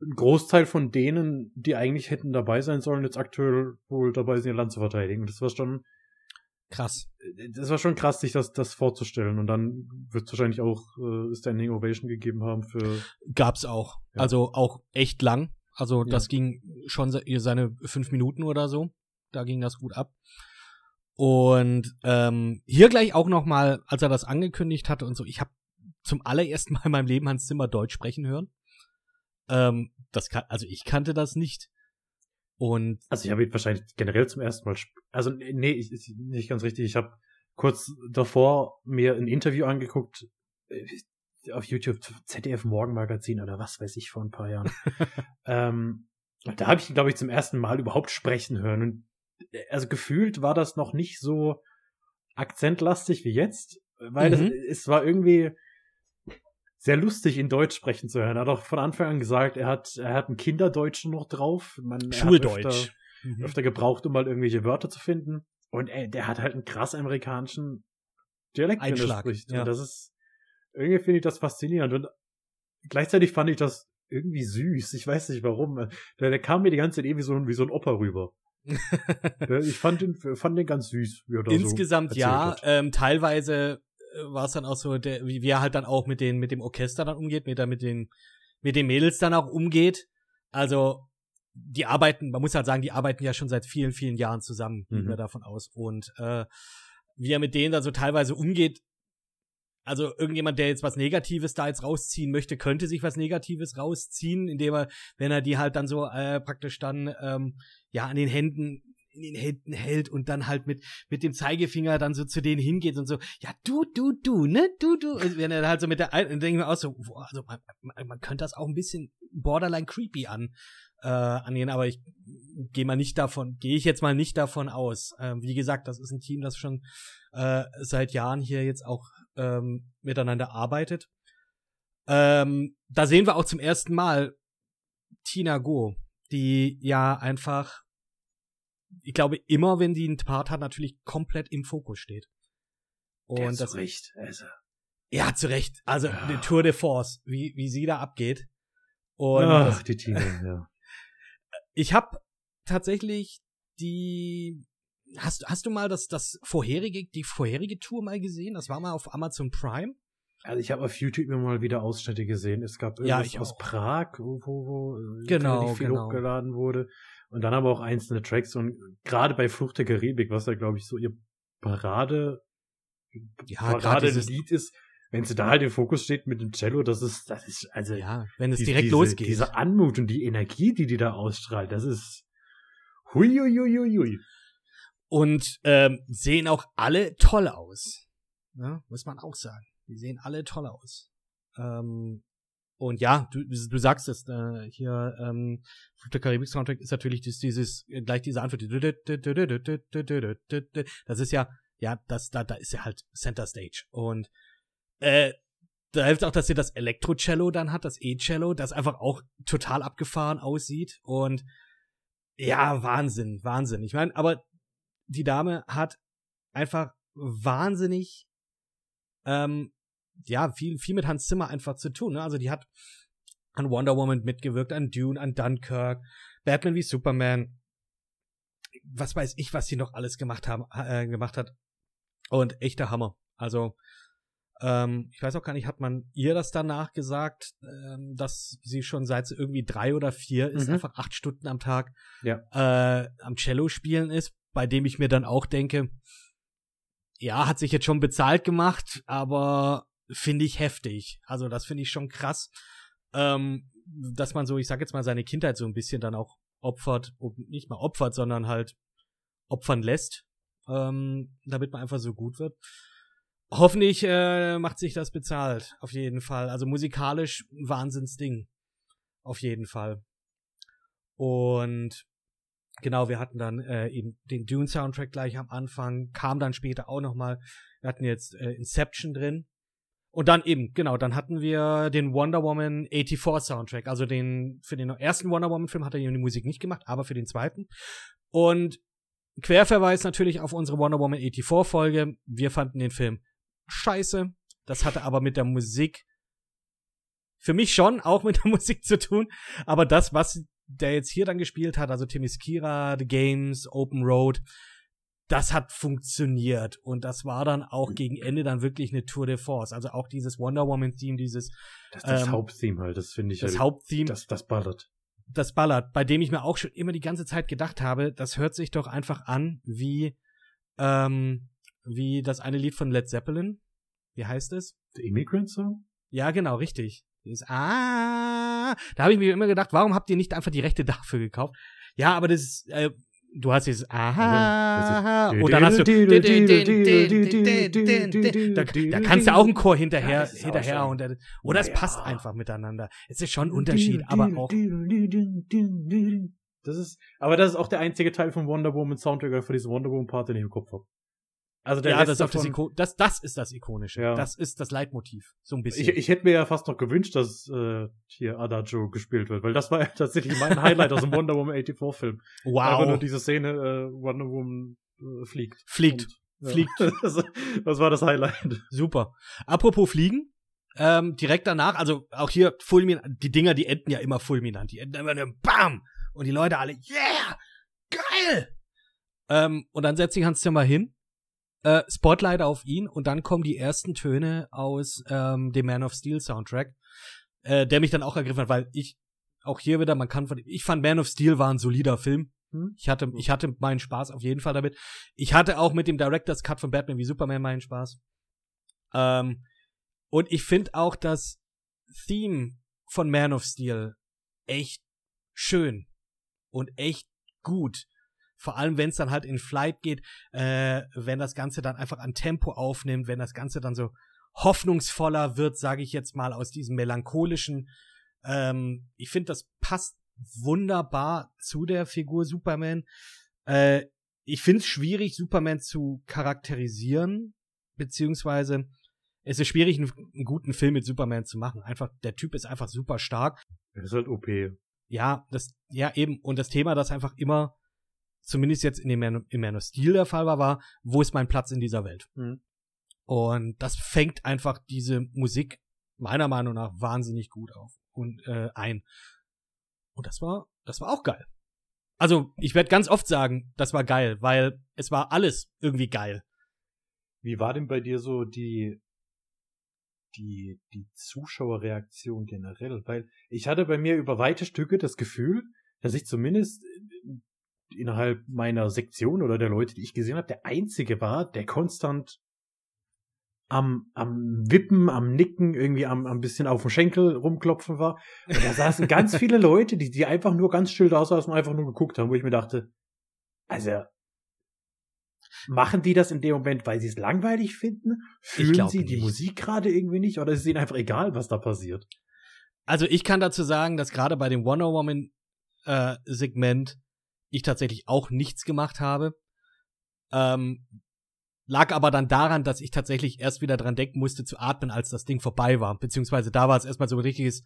S2: ein Großteil von denen, die eigentlich hätten dabei sein sollen, jetzt aktuell wohl dabei sind, ihr Land zu verteidigen. Das war schon
S1: krass.
S2: Das war schon krass, sich das, das vorzustellen. Und dann wird es wahrscheinlich auch äh, Standing Ovation gegeben haben für.
S1: Gab's auch. Ja. Also auch echt lang. Also das ja. ging schon seine fünf Minuten oder so. Da ging das gut ab. Und ähm, hier gleich auch noch mal, als er das angekündigt hatte und so, ich habe zum allerersten Mal in meinem Leben Hans Zimmer Deutsch sprechen hören. Ähm, das kann, also ich kannte das nicht. Und
S2: also ich habe ihn wahrscheinlich generell zum ersten Mal, also nee, ich, ist nicht ganz richtig. Ich habe kurz davor mir ein Interview angeguckt. auf YouTube ZDF Morgenmagazin oder was weiß ich vor ein paar Jahren. (laughs) ähm, da habe ich ihn, glaube ich, zum ersten Mal überhaupt sprechen hören. Und äh, also gefühlt war das noch nicht so akzentlastig wie jetzt, weil mhm. es, es war irgendwie sehr lustig, in Deutsch sprechen zu hören. Er hat auch von Anfang an gesagt, er hat, er hat ein Kinderdeutsch noch drauf.
S1: Man, Schuldeutsch.
S2: Öfter, mhm. öfter, gebraucht, um mal irgendwelche Wörter zu finden. Und ey, der hat halt einen krass amerikanischen Dialekt,
S1: Einschlag,
S2: wenn er spricht. Ja. Und das ist, irgendwie finde ich das faszinierend. Und gleichzeitig fand ich das irgendwie süß. Ich weiß nicht warum. Der, der kam mir die ganze Zeit irgendwie so, wie so ein Opa rüber. (laughs) ich fand den, fand den ganz süß.
S1: Wie er Insgesamt so ja. Ähm, teilweise war es dann auch so, der, wie, wie er halt dann auch mit den, mit dem Orchester dann umgeht, mit, mit den, mit den Mädels dann auch umgeht. Also, die arbeiten, man muss halt sagen, die arbeiten ja schon seit vielen, vielen Jahren zusammen, gehen mhm. wir davon aus. Und äh, wie er mit denen dann so teilweise umgeht, also irgendjemand, der jetzt was Negatives da jetzt rausziehen möchte, könnte sich was Negatives rausziehen, indem er, wenn er die halt dann so äh, praktisch dann ähm, ja an den Händen in den Händen hält und dann halt mit, mit dem Zeigefinger dann so zu denen hingeht und so, ja, du, du, du, ne, du, du. Und wenn er halt so mit der, dann denke ich mir auch so, boah, also man, man, man könnte das auch ein bisschen borderline creepy an, äh, angehen, aber ich gehe mal nicht davon, gehe ich jetzt mal nicht davon aus. Ähm, wie gesagt, das ist ein Team, das schon äh, seit Jahren hier jetzt auch ähm, miteinander arbeitet. Ähm, da sehen wir auch zum ersten Mal Tina Go, die ja einfach ich glaube, immer wenn die einen Part hat, natürlich komplett im Fokus steht.
S2: Und ja, das Recht, also.
S1: Ja, zu Recht. Also ja. die Tour de Force, wie, wie sie da abgeht.
S2: Und Ach, (laughs) die Tina, ja.
S1: Ich habe tatsächlich die Hast, hast du mal das, das vorherige, die vorherige Tour mal gesehen? Das war mal auf Amazon Prime.
S2: Also ich habe auf YouTube immer mal wieder Ausschnitte gesehen. Es gab irgendwas ja, aus Prag, wo, wo, wo
S1: genau,
S2: viel
S1: genau.
S2: hochgeladen wurde. Und dann aber auch einzelne Tracks und gerade bei Flucht der Karibik, was ja, glaube ich, so ihr Parade,
S1: ja, Parade
S2: Lied ist, wenn sie da halt im Fokus steht mit dem Cello, das ist, das ist, also.
S1: Ja, wenn es die, direkt diese, losgeht.
S2: Diese Anmut und die Energie, die die da ausstrahlt, das ist, hui, hui, hui, hui, hui.
S1: Und, ähm, sehen auch alle toll aus. Ja, muss man auch sagen. Die sehen alle toll aus. Ähm, und ja, du, du sagst es, äh, hier, ähm, der Karibik Soundtrack ist natürlich dieses, äh, gleich diese Antwort. Das ist ja, ja, das, da, da ist ja halt Center Stage. Und äh, da hilft auch, dass sie das Elektro-Cello dann hat, das E-Cello, das einfach auch total abgefahren aussieht. Und ja, Wahnsinn, Wahnsinn. Ich meine, aber die Dame hat einfach wahnsinnig ähm, ja, viel, viel mit Hans Zimmer einfach zu tun. Ne? Also die hat an Wonder Woman mitgewirkt, an Dune, an Dunkirk, Batman wie Superman. Was weiß ich, was sie noch alles gemacht haben, äh, gemacht hat. Und echter Hammer. Also, ähm, ich weiß auch gar nicht, hat man ihr das danach gesagt, ähm, dass sie schon seit sie irgendwie drei oder vier ist, mhm. einfach acht Stunden am Tag
S2: ja.
S1: äh, am Cello spielen ist, bei dem ich mir dann auch denke, ja, hat sich jetzt schon bezahlt gemacht, aber finde ich heftig. Also das finde ich schon krass, ähm, dass man so, ich sag jetzt mal, seine Kindheit so ein bisschen dann auch opfert, nicht mal opfert, sondern halt opfern lässt, ähm, damit man einfach so gut wird. Hoffentlich äh, macht sich das bezahlt, auf jeden Fall. Also musikalisch Wahnsinnsding. Auf jeden Fall. Und genau, wir hatten dann äh, eben den Dune-Soundtrack gleich am Anfang, kam dann später auch noch mal. Wir hatten jetzt äh, Inception drin, und dann eben, genau, dann hatten wir den Wonder Woman 84 Soundtrack. Also den, für den ersten Wonder Woman Film hat er die Musik nicht gemacht, aber für den zweiten. Und Querverweis natürlich auf unsere Wonder Woman 84 Folge. Wir fanden den Film scheiße. Das hatte aber mit der Musik für mich schon auch mit der (laughs) Musik zu tun. Aber das, was der jetzt hier dann gespielt hat, also Kira, The Games, Open Road, das hat funktioniert und das war dann auch mhm. gegen Ende dann wirklich eine Tour de Force. Also auch dieses Wonder Woman Theme, dieses
S2: das, das ähm, Haupttheme halt, das finde ich
S1: das
S2: halt,
S1: Haupttheme,
S2: das das ballert.
S1: Das ballert, bei dem ich mir auch schon immer die ganze Zeit gedacht habe, das hört sich doch einfach an wie ähm, wie das eine Lied von Led Zeppelin. Wie heißt es?
S2: The Immigrant Song?
S1: Ja, genau, richtig. Ist, ah, da habe ich mir immer gedacht, warum habt ihr nicht einfach die Rechte dafür gekauft? Ja, aber das ist, äh, du hast dieses Aha, und dann hast du da, da kannst du auch einen Chor hinterher,
S2: Ja,
S1: hinterher und der, oder es
S2: Ja.
S1: passt einfach miteinander. Es ist schon ein Unterschied, aber auch
S2: Das ist, aber das ist auch der einzige Teil von Wonder Woman Soundtrack für diesen Wonder Woman Part, den ich im Kopf habe. Also der
S1: ja,
S2: Rest
S1: das ist,
S2: davon-
S1: Iko das, das ist das Ikonische.
S2: Ja.
S1: Das ist das Leitmotiv. So ein bisschen.
S2: Ich, ich hätte mir ja fast noch gewünscht, dass äh, hier Adagio gespielt wird, weil das war (laughs) ja tatsächlich mein Highlight aus dem Wonder Woman 84 Film. Einfach nur
S1: wow.
S2: diese Szene, äh, Wonder Woman äh, fliegt.
S1: Fliegt.
S2: Und, ja.
S1: Fliegt. (laughs)
S2: das, das war das Highlight.
S1: Super. Apropos Fliegen, ähm, direkt danach, also auch hier fulminant, die Dinger, die enden ja immer fulminant. Die enden immer nur BAM! Und die Leute alle, yeah! Geil! Ähm, und dann setzt sich Hans Zimmer hin, äh, Spotlight auf ihn und dann kommen die ersten Töne aus ähm, dem Man of Steel Soundtrack, äh, der mich dann auch ergriffen hat, weil ich auch hier wieder, man kann von, ich fand Man of Steel war ein solider Film.
S2: Hm?
S1: Ich hatte, ich hatte meinen Spaß auf jeden Fall damit. Ich hatte auch mit dem Director's Cut von Batman wie Superman meinen Spaß. Ähm, und ich finde auch das Theme von Man of Steel echt schön und echt gut. Vor allem, wenn es dann halt in Flight geht, äh, wenn das Ganze dann einfach an Tempo aufnimmt, wenn das Ganze dann so hoffnungsvoller wird, sage ich jetzt mal, aus diesem melancholischen. Ähm, ich finde, das passt wunderbar zu der Figur Superman. Äh, ich finde es schwierig, Superman zu charakterisieren, beziehungsweise es ist schwierig, einen, einen guten Film mit Superman zu machen. Einfach, der Typ ist einfach super stark.
S2: Das ist halt OP.
S1: Ja, das, ja, eben. Und das Thema, das einfach immer, zumindest jetzt in dem Man, in Man of Steel der Fall war, war, wo ist mein Platz in dieser Welt?
S2: Mhm.
S1: Und das fängt einfach diese Musik meiner Meinung nach wahnsinnig gut auf und äh, ein. Und das war, das war auch geil. Also, ich werde ganz oft sagen, das war geil, weil es war alles irgendwie geil.
S2: Wie war denn bei dir so die, die, die Zuschauerreaktion generell? Weil ich hatte bei mir über weite Stücke das Gefühl, dass ich zumindest innerhalb meiner Sektion oder der Leute, die ich gesehen habe, der einzige war, der konstant am, am Wippen, am Nicken, irgendwie am, am bisschen auf dem Schenkel rumklopfen war. Und da saßen ganz viele Leute, die, die einfach nur ganz still da saßen und einfach nur geguckt haben, wo ich mir dachte, also, machen die das in dem Moment, weil sie es langweilig finden? Fühlen sie die
S1: nicht.
S2: Musik gerade irgendwie nicht? Oder ist es ihnen einfach egal, was da passiert?
S1: Also ich kann dazu sagen, dass gerade bei dem Wonder Woman äh, Segment ich tatsächlich auch nichts gemacht habe. Ähm, lag aber dann daran, dass ich tatsächlich erst wieder dran denken musste zu atmen, als das Ding vorbei war. Beziehungsweise da war es erstmal so ein richtiges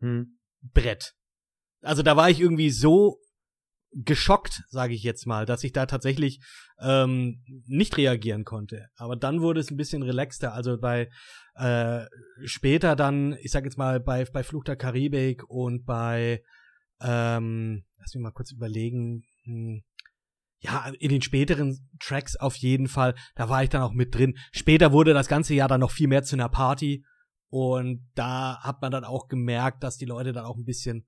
S2: Hm.
S1: Brett. Also da war ich irgendwie so geschockt, sage ich jetzt mal, dass ich da tatsächlich ähm, nicht reagieren konnte. Aber dann wurde es ein bisschen relaxter. Also bei äh, später dann, ich sag jetzt mal bei bei Fluch der Karibik und bei ähm, lass mich mal kurz überlegen. Hm, ja, in den späteren Tracks auf jeden Fall, da war ich dann auch mit drin. Später wurde das ganze Jahr dann noch viel mehr zu einer Party und da hat man dann auch gemerkt, dass die Leute dann auch ein bisschen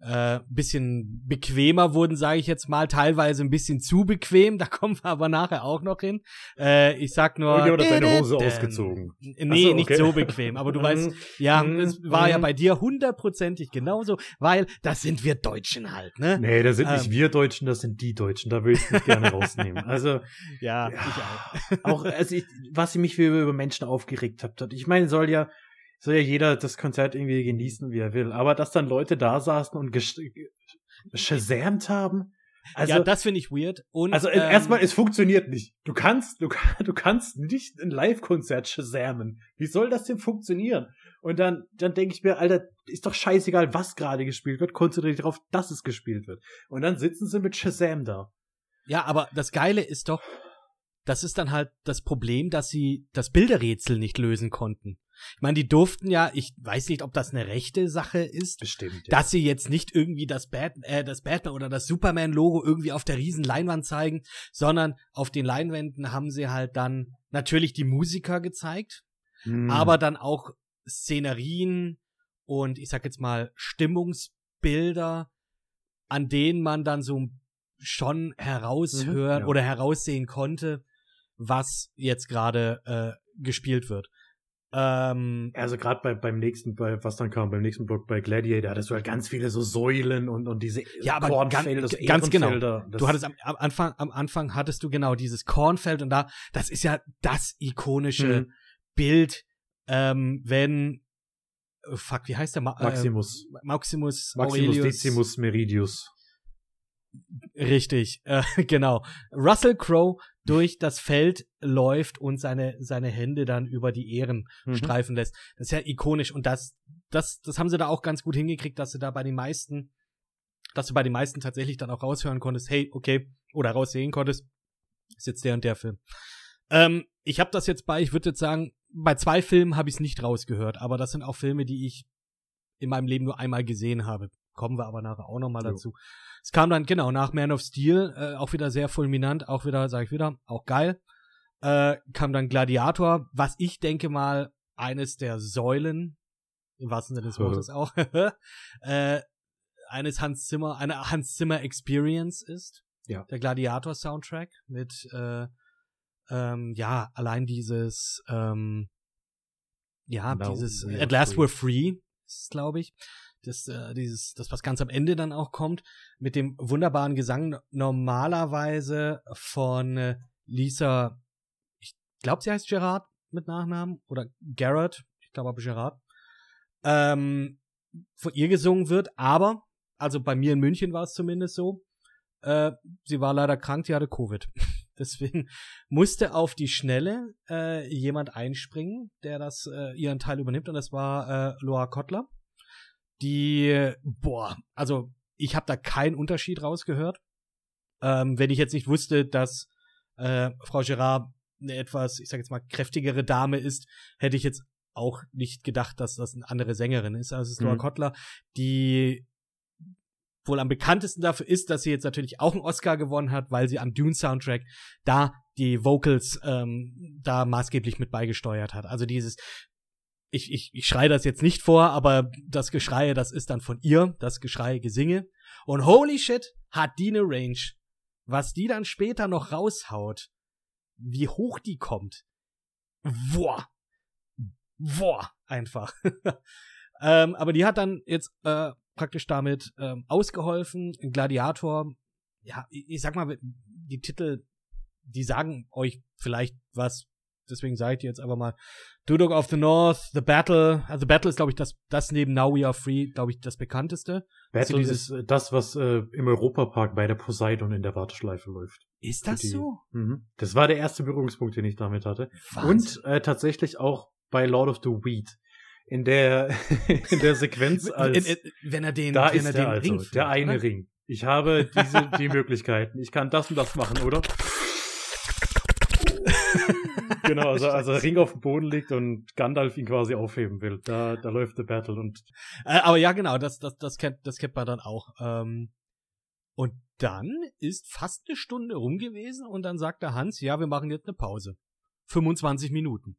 S1: äh, bisschen bequemer wurden, sage ich jetzt mal, teilweise ein bisschen zu bequem, (laughs) da kommen wir aber nachher auch noch hin. Äh, ich sag nur
S2: Irgendjemand hat seine Hose
S1: Dä- dä-
S2: ausgezogen.
S1: Nee,
S2: so,
S1: nicht
S2: okay.
S1: so bequem, aber du (laughs) weißt, ja,
S2: Mhm,
S1: es war ja
S2: mhm.
S1: bei dir hundertprozentig genauso, weil das sind wir Deutschen halt, ne?
S2: Nee, das sind
S1: Ähm.
S2: nicht wir Deutschen, das sind die Deutschen. Da will ich mich gerne rausnehmen. Also, (laughs)
S1: Ja,
S2: Ja.
S1: ich auch.
S2: auch, also ich, was mich für über Menschen aufgeregt hat. Ich meine, soll ja, soll ja jeder das Konzert irgendwie genießen, wie er will. Aber dass dann Leute da saßen und shazamt haben. Also,
S1: ja, das finde ich weird. Und,
S2: also
S1: ähm,
S2: erstmal, es funktioniert nicht. Du kannst, du, du kannst nicht ein Live-Konzert shazamen. Wie soll das denn funktionieren? Und dann, dann denke ich mir, Alter, ist doch scheißegal, was gerade gespielt wird. Konzentriere dich darauf, dass es gespielt wird. Und dann sitzen sie mit Shazam da.
S1: Ja, aber das Geile ist doch, das ist dann halt das Problem, dass sie das Bilderrätsel nicht lösen konnten. Ich meine, die durften ja, ich weiß nicht, ob das eine rechte Sache ist,
S2: Bestimmt.
S1: dass sie jetzt nicht irgendwie das, Bat äh, das Batman oder das Superman-Logo irgendwie auf der riesen Leinwand zeigen, sondern auf den Leinwänden haben sie halt dann natürlich die Musiker gezeigt,
S2: Hm.
S1: aber dann auch Szenerien und ich sag jetzt mal Stimmungsbilder, an denen man dann so schon heraushören
S2: Mhm, ja.
S1: oder heraussehen konnte, was jetzt gerade äh, gespielt wird. Ähm,
S2: also gerade bei, beim nächsten, bei was dann kam, beim nächsten Block bei Gladiator, hattest du halt ganz viele so Säulen und, und diese
S1: ja, aber Kornfelder, ganz, ganz genau. Du hattest am, am, Anfang, am Anfang hattest du genau dieses Kornfeld und da, das ist ja das ikonische mhm. Bild, ähm, wenn äh, fuck, wie heißt der? Ma
S2: Maximus.
S1: Äh, Maximus,
S2: Maximus Aurelius. Decimus Meridius.
S1: Richtig, äh, (laughs) genau. Russell Crowe durch das Feld läuft und seine, seine Hände dann über die Ehren mhm. streifen lässt. Das ist ja ikonisch und das, das, das haben sie da auch ganz gut hingekriegt, dass sie da bei den meisten, dass du bei den meisten tatsächlich dann auch raushören konntest, hey, okay, oder raussehen konntest, ist jetzt der und der Film. Ähm, ich habe das jetzt bei, ich würde jetzt sagen, bei zwei Filmen habe ich es nicht rausgehört, aber das sind auch Filme, die ich in meinem Leben nur einmal gesehen habe. Kommen wir aber nachher auch nochmal dazu. Es kam dann, genau, nach Man of Steel, äh, auch wieder sehr fulminant, auch wieder, sag ich wieder, auch geil. Äh, kam dann Gladiator, was ich denke mal eines der Säulen, im wahrsten Sinne des Wortes auch, (laughs) äh, eines Hans Zimmer, eine Hans Zimmer Experience ist.
S2: Ja.
S1: Der Gladiator Soundtrack mit, äh, ähm, ja, allein dieses, ähm, ja, Now dieses At Last We're Free, ist glaube ich das, äh, dieses, das, was ganz am Ende dann auch kommt, mit dem wunderbaren Gesang normalerweise von äh, Lisa, ich glaube, sie heißt Gerard mit Nachnamen oder Garrett, ich glaube aber Gerard, ähm, von ihr gesungen wird, aber, also bei mir in München war es zumindest so, äh, sie war leider krank, sie hatte Covid. (laughs) Deswegen musste auf die Schnelle äh, jemand einspringen, der das äh, ihren Teil übernimmt und das war äh, Loa Kottler die, boah, also ich habe da keinen Unterschied rausgehört. Ähm, wenn ich jetzt nicht wusste, dass äh, Frau Gerard eine etwas, ich sag jetzt mal, kräftigere Dame ist, hätte ich jetzt auch nicht gedacht, dass das eine andere Sängerin ist. Also es ist mhm. Laura Kottler, die wohl am bekanntesten dafür ist, dass sie jetzt natürlich auch einen Oscar gewonnen hat, weil sie am Dune-Soundtrack da die Vocals ähm, da maßgeblich mit beigesteuert hat. Also dieses ich, ich, ich schreie das jetzt nicht vor, aber das Geschrei, das ist dann von ihr, das Geschrei, Gesinge. Und holy shit, hat die eine Range. Was die dann später noch raushaut, wie hoch die kommt. Boah. Boah, einfach. (laughs) ähm, aber die hat dann jetzt äh, praktisch damit ähm, ausgeholfen. Gladiator, ja, ich, ich sag mal, die Titel, die sagen euch vielleicht was deswegen seid ihr jetzt einfach mal Dudok of the North, The Battle. Also Battle ist, glaube ich, das, das neben Now We Are Free, glaube ich, das bekannteste.
S2: Battle also ist äh, das, was äh, im Europapark bei der Poseidon in der Warteschleife läuft.
S1: Ist das die, so?
S2: Mhm. Das war der erste Berührungspunkt, den ich damit hatte. Wahnsinn. Und äh, tatsächlich auch bei Lord of the Weed. In der, (laughs) in der Sequenz als,
S1: in, in, wenn er den,
S2: da
S1: wenn
S2: ist
S1: er
S2: der,
S1: den
S2: also,
S1: Ring führt,
S2: der eine oder? Ring. Ich habe diese, die Möglichkeiten. Ich kann das und das machen, oder? Genau, also, also Ring auf dem Boden liegt und Gandalf ihn quasi aufheben will. Da, da läuft der Battle und.
S1: Äh, aber ja, genau, das, das, das kennt, das kennt man dann auch. Ähm, und dann ist fast eine Stunde rum gewesen und dann sagt der Hans, ja, wir machen jetzt eine Pause. 25 Minuten.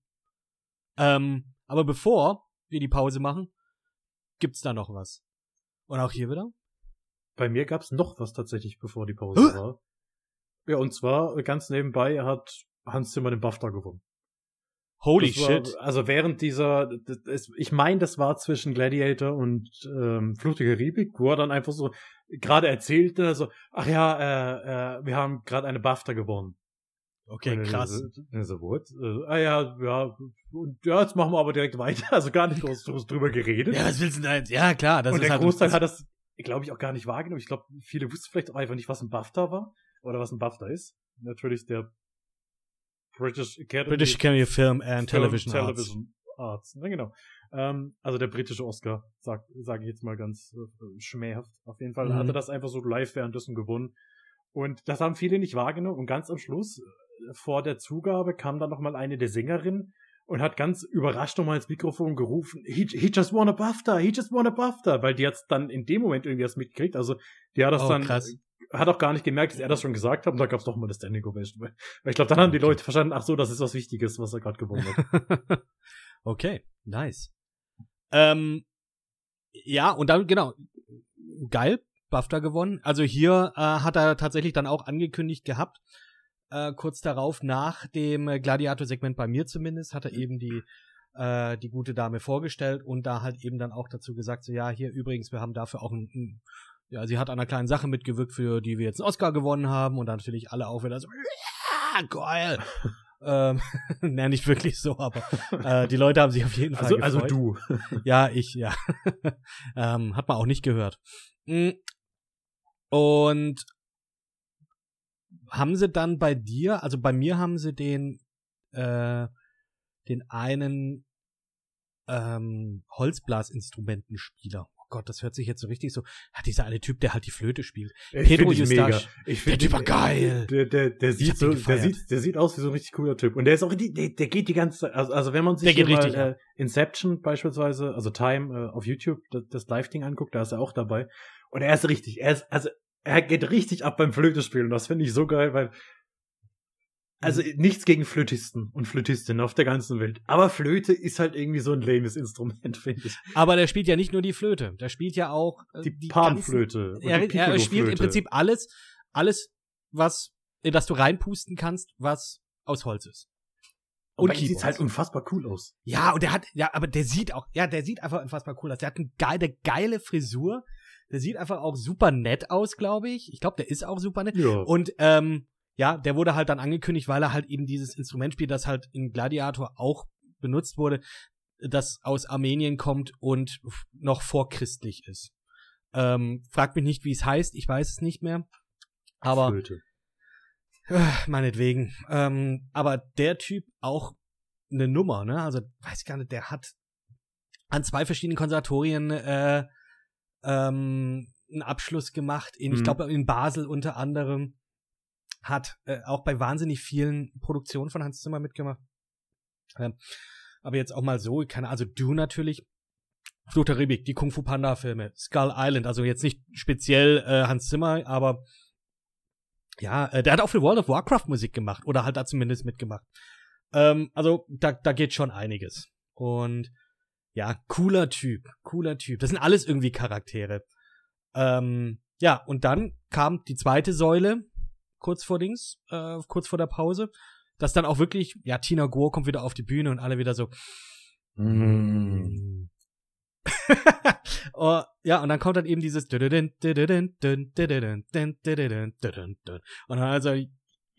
S1: Ähm, aber bevor wir die Pause machen, gibt's da noch was. Und auch hier wieder?
S2: Bei mir gab's noch was tatsächlich, bevor die Pause war. Ja, und zwar ganz nebenbei hat Hans Zimmer den BAFTA gewonnen.
S1: Holy
S2: war,
S1: shit.
S2: Also während dieser, das, ich meine, das war zwischen Gladiator und ähm, Fluch der Karibik, wo er dann einfach so gerade erzählte, so, ach ja, äh, äh, wir haben gerade eine BAFTA gewonnen.
S1: Okay, und krass.
S2: So, what? Äh, ah ja, ja, und ja, jetzt machen wir aber direkt weiter. (laughs) Also gar nicht groß, groß drüber geredet.
S1: Ja, was willst du denn da jetzt? Ja, klar.
S2: Das und ist der halt Großteil hat das, glaube ich, auch gar nicht wahrgenommen. Ich glaube, viele wussten vielleicht auch einfach nicht, was ein BAFTA war oder was ein BAFTA ist. Natürlich der British Academy,
S1: British Academy of Film and Film, Television,
S2: Television Arts. Arts. Ja, genau. Ähm, also der britische Oscar, sag, sage ich jetzt mal ganz äh, schmähhaft. Auf jeden Fall mhm. hatte das einfach so live währenddessen gewonnen. Und das haben viele nicht wahrgenommen. Und ganz am Schluss, äh, vor der Zugabe, kam dann nochmal eine der Sängerinnen und hat ganz überrascht nochmal ins Mikrofon gerufen, he, he just won a BAFTA, he just won a BAFTA, weil die hat's dann in dem Moment irgendwie erst mitgekriegt. Also die hat das oh, dann krass hat auch gar nicht gemerkt, dass er das schon gesagt hat und da gab es doch mal eine Standing Ovation. Weil ich glaube, dann haben die Leute verstanden, ach so, das ist was Wichtiges, was er gerade gewonnen hat. (laughs)
S1: okay, nice. Ähm, ja, und dann, genau, geil, BAFTA gewonnen. Also hier äh, hat er tatsächlich dann auch angekündigt gehabt, äh, kurz darauf, nach dem Gladiator-Segment bei mir zumindest, hat er eben die äh, die gute Dame vorgestellt und da halt eben dann auch dazu gesagt, so ja, hier übrigens, wir haben dafür auch ein, ein ja, sie hat an einer kleinen Sache mitgewirkt, für die wir jetzt einen Oscar gewonnen haben und dann natürlich alle auch wieder so, ja, geil. (laughs) ähm, (laughs) naja, nicht wirklich so, aber äh, die Leute haben sich auf jeden Fall
S2: Also,
S1: gefreut.
S2: also du. (laughs)
S1: Ja, ich, ja. ähm, hat man auch nicht gehört. Mm. Und haben sie dann bei dir, also bei mir haben sie den, äh, den einen ähm, Holzblasinstrumentenspieler. Gott, das hört sich jetzt so richtig so. Ja, dieser eine Typ, der halt die Flöte spielt.
S2: Ich
S1: Pedro. Eustache.
S2: Ich
S1: Der Typ war geil.
S2: Der, der, der sieht so, der sieht, der sieht aus wie so ein richtig cooler Typ. Und der ist auch, die- der, der geht die ganze Zeit, also, also wenn man sich
S1: Der
S2: hier
S1: richtig
S2: mal, äh, Inception beispielsweise, also Time äh, auf YouTube, das, das Live-Ding anguckt, da ist er auch dabei. Und er ist richtig, er ist, also, er geht richtig ab beim Flötespielen. Das finde ich so geil, weil, also
S1: Mhm.
S2: nichts gegen Flötisten und Flötistinnen auf der ganzen Welt. Aber Flöte ist halt irgendwie so ein lames Instrument, (laughs) finde ich.
S1: Aber der spielt ja nicht nur die Flöte. Der spielt ja auch äh,
S2: Die,
S1: ganzen-
S2: Panflöte.
S1: Er,
S2: die
S1: er spielt im. Prinzip alles, alles, was, in das du reinpusten kannst, was aus Holz ist.
S2: Und
S1: Und
S2: sieht halt unfassbar cool aus.
S1: Ja, und der hat, ja, aber der sieht auch, ja, der sieht einfach unfassbar cool aus. Der hat eine geile, geile Frisur. Der sieht einfach auch super nett aus, glaube ich. Ich glaube, der ist auch super nett.
S2: Ja.
S1: Und ähm, ja, der wurde halt dann angekündigt, weil er halt eben dieses Instrument spielt, das halt in Gladiator auch benutzt wurde, das aus Armenien kommt und noch vorchristlich ist. Ähm, fragt mich nicht, wie es heißt, ich weiß es nicht mehr. Aber
S2: Flöte.
S1: äh, meinetwegen. Ähm, aber der Typ auch eine Nummer, ne? Also weiß gar nicht, der hat an zwei verschiedenen Konservatorien äh, ähm, einen Abschluss gemacht. In, ich
S2: Mhm.
S1: glaube in Basel unter anderem hat äh, auch bei wahnsinnig vielen Produktionen von Hans Zimmer mitgemacht. Ähm, aber jetzt auch mal so, keine, also du natürlich. Fluch der Karibik, die Kung Fu Panda Filme, Skull Island, also jetzt nicht speziell äh, Hans Zimmer, aber ja, äh, der hat auch für World of Warcraft Musik gemacht oder halt da zumindest mitgemacht. Ähm, also da, da geht schon einiges. Und ja, cooler Typ, cooler Typ. Das sind alles irgendwie Charaktere. Ähm, ja, und dann kam die zweite Säule, kurz vor Dings, äh, kurz vor der Pause, dass dann auch wirklich, ja, Tina Gore kommt wieder auf die Bühne und alle wieder so.
S2: Mm. (laughs)
S1: oh, ja, und dann kommt dann eben dieses und dann also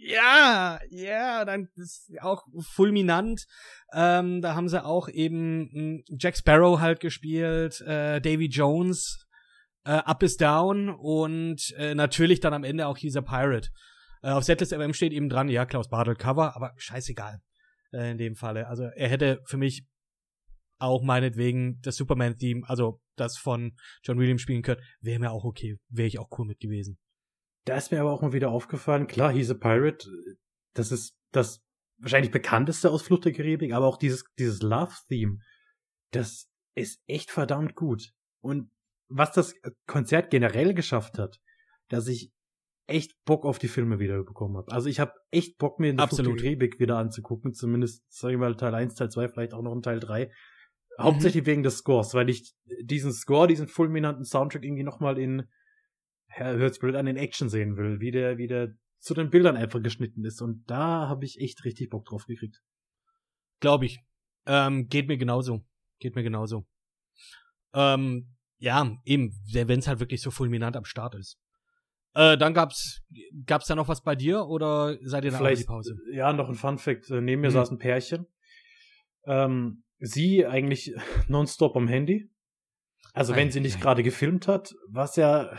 S1: ja, ja, dann ist auch fulminant. Ähm, da haben sie auch eben mh, Jack Sparrow halt gespielt, äh, Davy Jones, äh, Up is Down und äh, natürlich dann am Ende auch dieser Pirate. Äh, auf Setlist MM steht eben dran, ja, Klaus Bartel Cover, aber scheißegal äh, in dem Falle. Also er hätte für mich auch meinetwegen das Superman-Theme, also das von John Williams spielen können, wäre mir auch okay, wäre ich auch cool mit gewesen.
S2: Da ist mir aber auch mal wieder aufgefallen, klar, He's a Pirate, das ist das wahrscheinlich bekannteste aus Flucht der Karibik, aber auch dieses, dieses Love-Theme, das ist echt verdammt gut. Und was das Konzert generell geschafft hat, dass ich echt Bock auf die Filme wieder bekommen habe. Also ich habe echt Bock, mir Flucht
S1: Absolut.
S2: Karibik wieder anzugucken, zumindest, sagen wir mal, Teil 1, Teil 2, vielleicht auch noch ein Teil 3. Hauptsächlich wegen des Scores, weil ich diesen Score, diesen fulminanten Soundtrack irgendwie nochmal in, ja, hört's blöd an, in Action sehen will, wie der, wie der zu den Bildern einfach geschnitten ist. Und da habe ich echt richtig Bock drauf gekriegt.
S1: Glaube ich. Ähm, geht mir genauso. Geht mir genauso. Ähm, ja, eben, wenn es halt wirklich so fulminant am Start ist. Äh, dann gab's, gab's da noch was bei dir oder seid ihr da auch in die
S2: Vielleicht,
S1: Pause?
S2: ja, noch ein Fun Fact. Äh, Neben mir
S1: Mhm.
S2: saß ein Pärchen. Ähm, sie eigentlich (laughs) nonstop am Handy. Also wenn sie nicht gerade gefilmt hat, was ja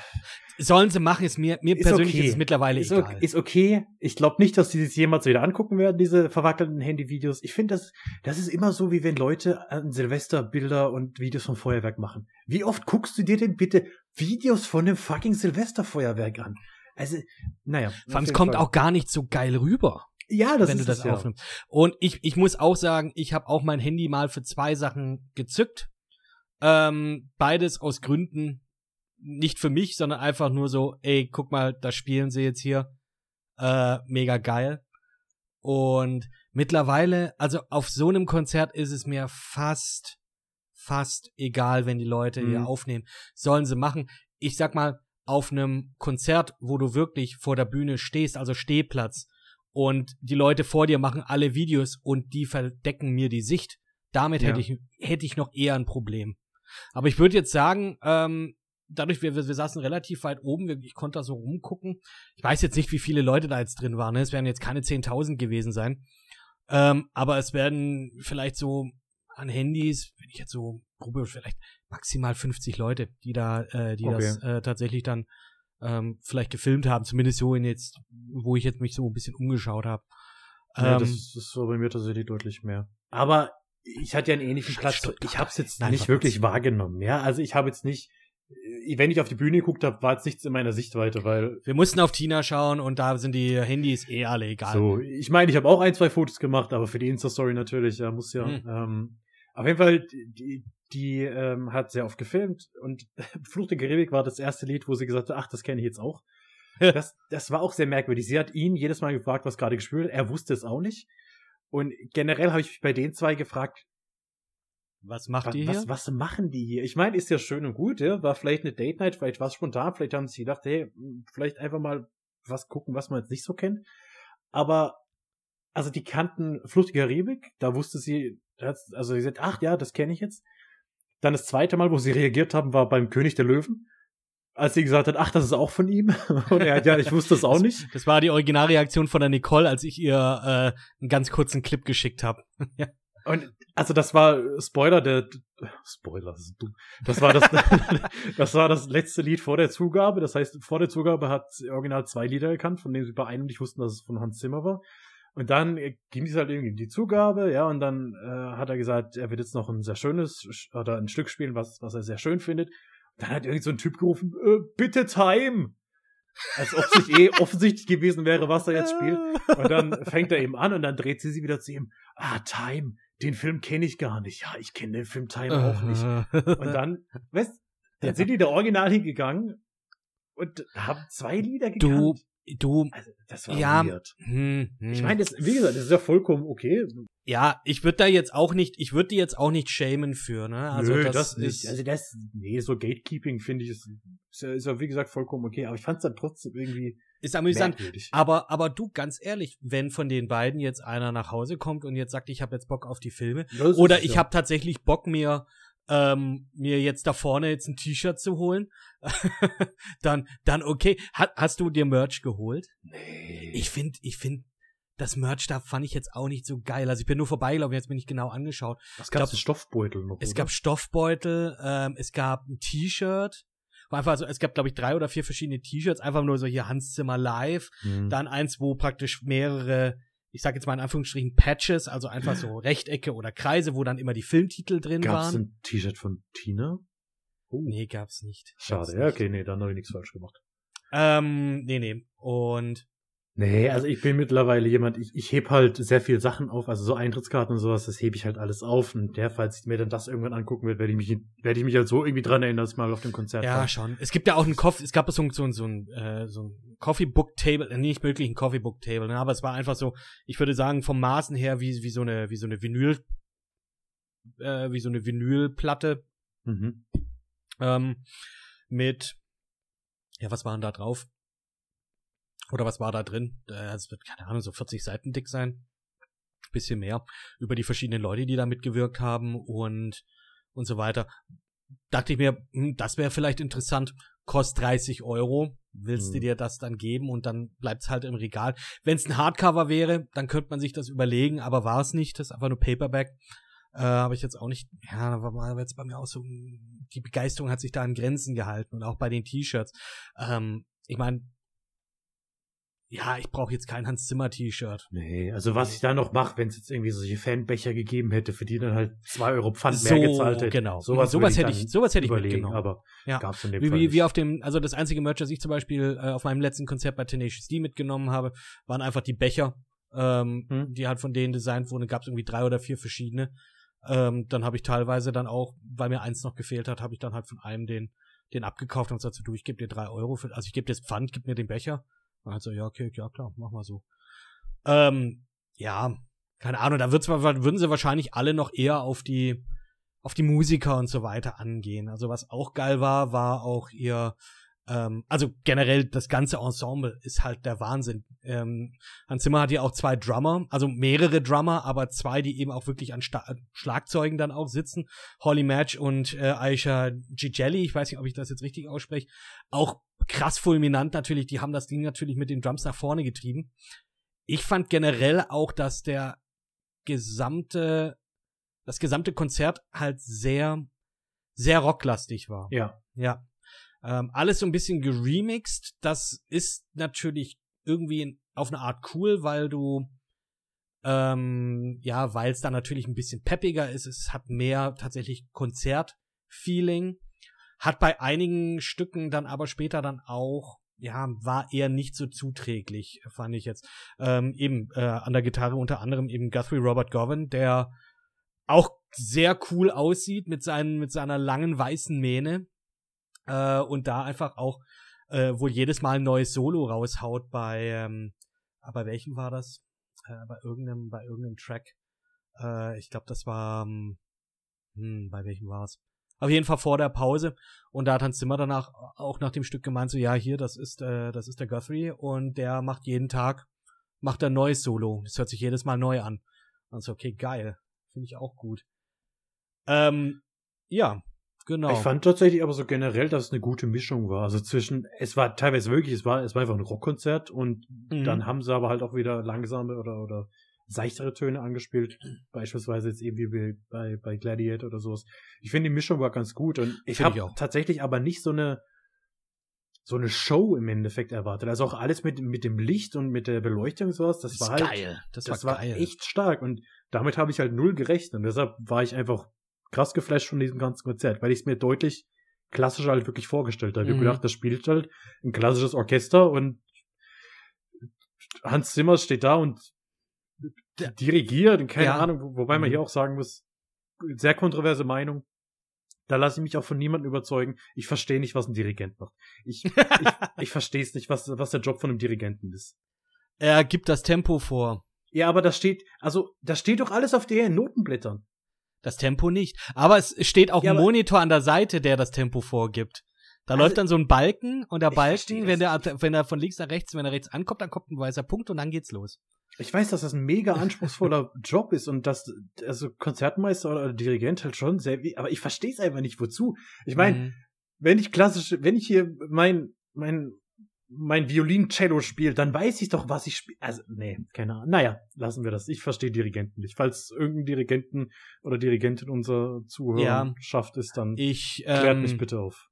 S1: Sollen sie machen, ist mir, mir
S2: Ist
S1: persönlich
S2: okay.
S1: ist es mittlerweile
S2: ist,
S1: egal.
S2: okay, ist okay. Ich glaube nicht, dass die sich jemals wieder angucken werden, diese verwackelten Handyvideos. Ich finde, das, das ist immer so, wie wenn Leute an Silvester Bilder und Videos vom Feuerwerk machen. Wie oft guckst du dir denn bitte Videos von dem fucking Silvesterfeuerwerk an? Also, naja.
S1: Vor allem, es kommt
S2: Fall.
S1: auch gar nicht so geil rüber,
S2: ja, das
S1: wenn
S2: ist
S1: du das
S2: es, ja.
S1: aufnimmst. Und ich, ich muss auch sagen, ich habe auch mein Handy mal für zwei Sachen gezückt. Ähm, beides aus Gründen nicht für mich, sondern einfach nur so, ey, guck mal, da spielen sie jetzt hier. Äh, mega geil. Und mittlerweile, also auf so einem Konzert ist es mir fast, fast egal, wenn die Leute hier
S2: Mhm.
S1: aufnehmen. Sollen sie machen. Ich sag mal, auf einem Konzert, wo du wirklich vor der Bühne stehst, also Stehplatz, und die Leute vor dir machen alle Videos und die verdecken mir die Sicht, Damit
S2: Ja.
S1: hätte ich, hätte ich noch eher ein Problem. Aber ich würde jetzt sagen, ähm, dadurch, wir, wir, wir saßen relativ weit oben, wir, ich konnte da so rumgucken. Ich weiß jetzt nicht, wie viele Leute da jetzt drin waren. Ne? Es werden jetzt keine 10.000 gewesen sein. Ähm, aber es werden vielleicht so an Handys, wenn ich jetzt so probiere, vielleicht maximal 50 Leute, die da, äh, die
S2: Okay.
S1: das äh, tatsächlich dann ähm, vielleicht gefilmt haben. Zumindest so in jetzt, wo ich jetzt mich so ein bisschen umgeschaut habe.
S2: Ja,
S1: Ähm,
S2: das ist so bei mir tatsächlich deutlich mehr. Aber ich hatte ja einen ähnlichen Platz. Ich habe es jetzt nicht wirklich wahrgenommen. Ja, also ich habe jetzt nicht, äh, wenn ich auf die Bühne geguckt habe, war jetzt nichts in meiner Sichtweite, weil
S1: wir mussten auf Tina schauen und da sind die Handys eh alle egal.
S2: so, ich meine, ich habe auch ein, zwei Fotos gemacht, aber für die Insta-Story natürlich, ja, muss ja.
S1: Mhm.
S2: Ähm, auf jeden Fall, die, die ähm, hat sehr oft gefilmt und (laughs) Fluch der Karibik war das erste Lied, wo sie gesagt hat, ach, das kenne ich jetzt auch. (laughs) Das, das war auch sehr merkwürdig. Sie hat ihn jedes Mal gefragt, was gerade gespielt wird. Er wusste es auch nicht. Und generell habe ich mich bei den zwei gefragt,
S1: Was macht
S2: was,
S1: ihr hier?
S2: was, was machen die hier? Ich meine, ist ja schön und gut, ja. War vielleicht eine Date Night, vielleicht war es spontan, vielleicht haben sie gedacht, hey, vielleicht einfach mal was gucken, was man jetzt nicht so kennt. Aber, also die kannten Flucht der Karibik, da wusste sie, also sie sagt, ach ja, das kenne ich jetzt. Dann das zweite Mal, wo sie reagiert haben, war beim König der Löwen. Als sie gesagt hat, ach, das ist auch von ihm. (laughs) Und er hat, ja, ich wusste das auch nicht.
S1: Das war die Originalreaktion von der Nicole, als ich ihr äh, einen ganz kurzen Clip geschickt habe. (laughs) ja.
S2: Und also das war Spoiler, der Spoiler, das ist dumm. Das war das, (laughs) das war das letzte Lied vor der Zugabe. Das heißt, vor der Zugabe hat sie original zwei Lieder erkannt, von denen sie bei einem nicht wussten, dass es von Hans Zimmer war. Und dann äh, ging es halt irgendwie in die Zugabe, ja, und dann äh, hat er gesagt, er wird jetzt noch ein sehr schönes Sch- oder ein Stück spielen, was, was er sehr schön findet. Dann hat irgend so ein Typ gerufen, äh, bitte Time! Als ob sich eh (laughs) offensichtlich gewesen wäre, was er jetzt spielt. Und dann (laughs) fängt er eben an und dann dreht sie sich wieder zu ihm. Ah, Time, den Film kenne ich gar nicht. Ja, ich kenne den Film Time auch nicht. Und dann, weißt dann sind die da original hingegangen und haben zwei Lieder gekannt.
S1: du, du,
S2: also, das war
S1: Ja,
S2: weird.
S1: hm, hm.
S2: Ich meine, das, wie gesagt, das ist ja vollkommen okay.
S1: ja, ich würde da jetzt auch nicht, ich würde die jetzt auch nicht schämen für, ne? Also
S2: Nö,
S1: das,
S2: nicht.
S1: ist,
S2: Also das, nee, so Gatekeeping finde ich, ist, ist, ja, ist ja wie gesagt vollkommen okay. Aber ich fand es dann trotzdem irgendwie
S1: ist amüsant.
S2: merkwürdig.
S1: Aber, aber du, ganz ehrlich, wenn von den beiden jetzt einer nach Hause kommt und jetzt sagt, ich habe jetzt Bock auf die Filme,
S2: Das
S1: oder ich
S2: ja-
S1: habe tatsächlich Bock, mir ähm, mir jetzt da vorne jetzt ein T-Shirt zu holen, (laughs) dann, dann okay. Ha, hast du dir Merch geholt?
S2: Nee.
S1: Ich finde, ich finde, das Merch da fand ich jetzt auch nicht so geil. Also ich bin nur vorbeigelaufen, jetzt bin ich genau angeschaut.
S2: Was gab es? Stoffbeutel noch?
S1: Es
S2: oder?
S1: gab Stoffbeutel, ähm, es gab ein T-Shirt. Einfach so, es gab, glaube ich, drei oder vier verschiedene T-Shirts, einfach nur so hier Hans Zimmer live.
S2: Hm.
S1: Dann eins, wo praktisch mehrere, ich sag jetzt mal in Anführungsstrichen Patches, also einfach so (gasps) Rechtecke oder Kreise, wo dann immer die Filmtitel drin
S2: Gab es
S1: waren.
S2: ein T-Shirt von Tina? Oh,
S1: Nee, gab's nicht. Gab's
S2: schade.
S1: nicht.
S2: Ja, okay, nee, dann habe ich nichts falsch gemacht.
S1: Ähm, nee, nee. Und
S2: Nee, also ich bin mittlerweile jemand, ich, ich heb halt sehr viel Sachen auf, also so Eintrittskarten und sowas, das hebe ich halt alles auf. Und der, falls ich mir dann das irgendwann angucken werde, werde ich mich, werde ich mich halt so irgendwie dran erinnern, dass ich mal auf dem Konzert
S1: ja,
S2: war.
S1: schon. Es gibt ja auch einen Coffee, es gab so, ein- so, ein- so ein, äh, so ein Coffee Book Table, äh, nicht wirklich ein Coffee Book Table, ne, aber es war einfach so, ich würde sagen, vom Maßen her wie, wie so eine, wie so eine Vinyl, äh, wie so eine Vinylplatte,
S2: Mhm.
S1: ähm, mit, ja, was waren da drauf? Oder was war da drin? Äh, Es wird, keine Ahnung, so 40 Seiten dick sein. Bisschen mehr. Über die verschiedenen Leute, die da mitgewirkt haben und, und so weiter. Dachte ich mir, hm, das wäre vielleicht interessant. Kostet 30 Euro. Willst du
S2: Mhm.
S1: dir das dann geben und dann bleibt's halt im Regal. Wenn es ein Hardcover wäre, dann könnte man sich das überlegen, aber war es nicht. Das ist einfach nur Paperback. Äh, habe ich jetzt auch nicht, ja, da war war jetzt bei mir auch so, die Begeisterung hat sich da an Grenzen gehalten und auch bei den T-Shirts. Ähm, ich meine, ja, ich brauche jetzt kein Hans Zimmer T-Shirt.
S2: Nee, also was ich da noch mache, wenn es jetzt irgendwie solche Fanbecher gegeben hätte, für die dann halt zwei Euro Pfand mehr gezahlt hätte.
S1: genau.
S2: Sowas,
S1: sowas hätte ich, sowas hätte ich
S2: überlegen,
S1: mitgenommen.
S2: aber
S1: Ja.
S2: gab's in dem
S1: Wie,
S2: Fall
S1: wie, wie auf dem, also das einzige Merch, das ich zum Beispiel äh, auf meinem letzten Konzert bei Tenacious D mitgenommen habe, waren einfach die Becher, ähm,
S2: Hm.
S1: die halt von denen designt wurden. Gab es irgendwie drei oder vier verschiedene. Ähm, dann habe ich teilweise dann auch, weil mir eins noch gefehlt hat, habe ich dann halt von einem den, den abgekauft und gesagt, so, du, ich gebe dir drei Euro für, also ich gebe dir das Pfand, gib mir den Becher. Dann halt so, ja, okay, ja klar, mach mal so. Ähm, ja, keine Ahnung, da wird's, würden sie wahrscheinlich alle noch eher auf die, auf die Musiker und so weiter angehen. Also was auch geil war, war auch ihr, Ähm, also generell das ganze Ensemble ist halt der Wahnsinn. Ähm, Hans Zimmer hat ja auch zwei Drummer, also mehrere Drummer, aber zwei, die eben auch wirklich an Sta Schlagzeugen dann auch sitzen. Holly Match und äh, Aisha Gigelli, ich weiß nicht, ob ich das jetzt richtig ausspreche. Auch krass fulminant natürlich, die haben das Ding natürlich mit den Drums nach vorne getrieben. Ich fand generell auch, dass der gesamte, das gesamte Konzert halt sehr, sehr rocklastig war.
S2: Ja.
S1: Ja. Ähm, alles so ein bisschen geremixed. Das ist natürlich irgendwie auf eine Art cool, weil du ähm, ja, weil es da natürlich ein bisschen peppiger ist. Es hat mehr tatsächlich Konzertfeeling. Hat bei einigen Stücken dann aber später dann auch, ja, war eher nicht so zuträglich, fand ich jetzt. Ähm, eben äh, an der Gitarre unter anderem eben Guthrie Robert Govan, der auch sehr cool aussieht mit, seinen, mit seiner langen weißen Mähne äh, und da einfach auch äh, wohl jedes Mal ein neues Solo raushaut bei, ähm, bei welchem war das? Äh, bei irgendeinem, bei irgendeinem Track. Äh, ich glaube, das war, ähm, hm, bei welchem war es? Auf jeden Fall vor der Pause. Und da hat Hans Zimmer danach auch nach dem Stück gemeint, so, ja, hier, das ist, äh, das ist der Guthrie und der macht jeden Tag, macht ein neues Solo. Das hört sich jedes Mal neu an. Und so, okay, geil. Finde ich auch gut. Ähm, ja, Genau.
S2: Ich fand tatsächlich aber so generell, dass es eine gute Mischung war. Also zwischen, es war teilweise wirklich, es war, es war einfach ein Rockkonzert und mhm. dann haben sie aber halt auch wieder langsame oder, oder seichtere Töne angespielt. Beispielsweise jetzt eben wie bei, bei Gladiator oder sowas. Ich finde, die Mischung war ganz gut und ich habe tatsächlich aber nicht so eine, so eine Show im Endeffekt erwartet. Also auch alles mit, mit dem Licht und mit der Beleuchtung und sowas, das, das war halt, geil. Das, das war, war echt stark und damit habe ich halt null gerechnet und deshalb war ich einfach krass geflasht von diesem ganzen Konzert, weil ich es mir deutlich klassischer halt wirklich vorgestellt habe. Ich mhm. gedacht, das spielt halt ein klassisches Orchester und Hans Zimmer steht da und dirigiert und keine ja. Ahnung, wobei man mhm. hier auch sagen muss, sehr kontroverse Meinung. Da lasse ich mich auch von niemandem überzeugen. Ich verstehe nicht, was ein Dirigent macht. Ich, ich, (laughs) ich verstehe es nicht, was, was der Job von einem Dirigenten ist.
S1: Er gibt das Tempo vor.
S2: Ja, aber da steht, also, da steht doch alles auf den Notenblättern.
S1: Das Tempo nicht. Aber es steht auch ja, ein Monitor an der Seite, der das Tempo vorgibt. Da also, läuft dann so ein Balken und der Balken, wenn der, wenn er von links nach rechts, wenn er rechts ankommt, dann kommt ein weißer Punkt und dann geht's los.
S2: Ich weiß, dass das ein mega (laughs) anspruchsvoller Job ist und dass also Konzertmeister oder Dirigent halt schon sehr, aber ich verstehe es einfach nicht, wozu. Ich meine, mhm. wenn ich klassisch, wenn ich hier mein mein mein Violin-Cello spielt, dann weiß ich doch, was ich spiele. Also, nee, keine Ahnung. Naja, lassen wir das. Ich verstehe Dirigenten nicht. Falls irgendein Dirigenten oder Dirigentin unser Zuhörerschaft ja, ist, dann
S1: ich,
S2: klärt ähm, mich bitte auf.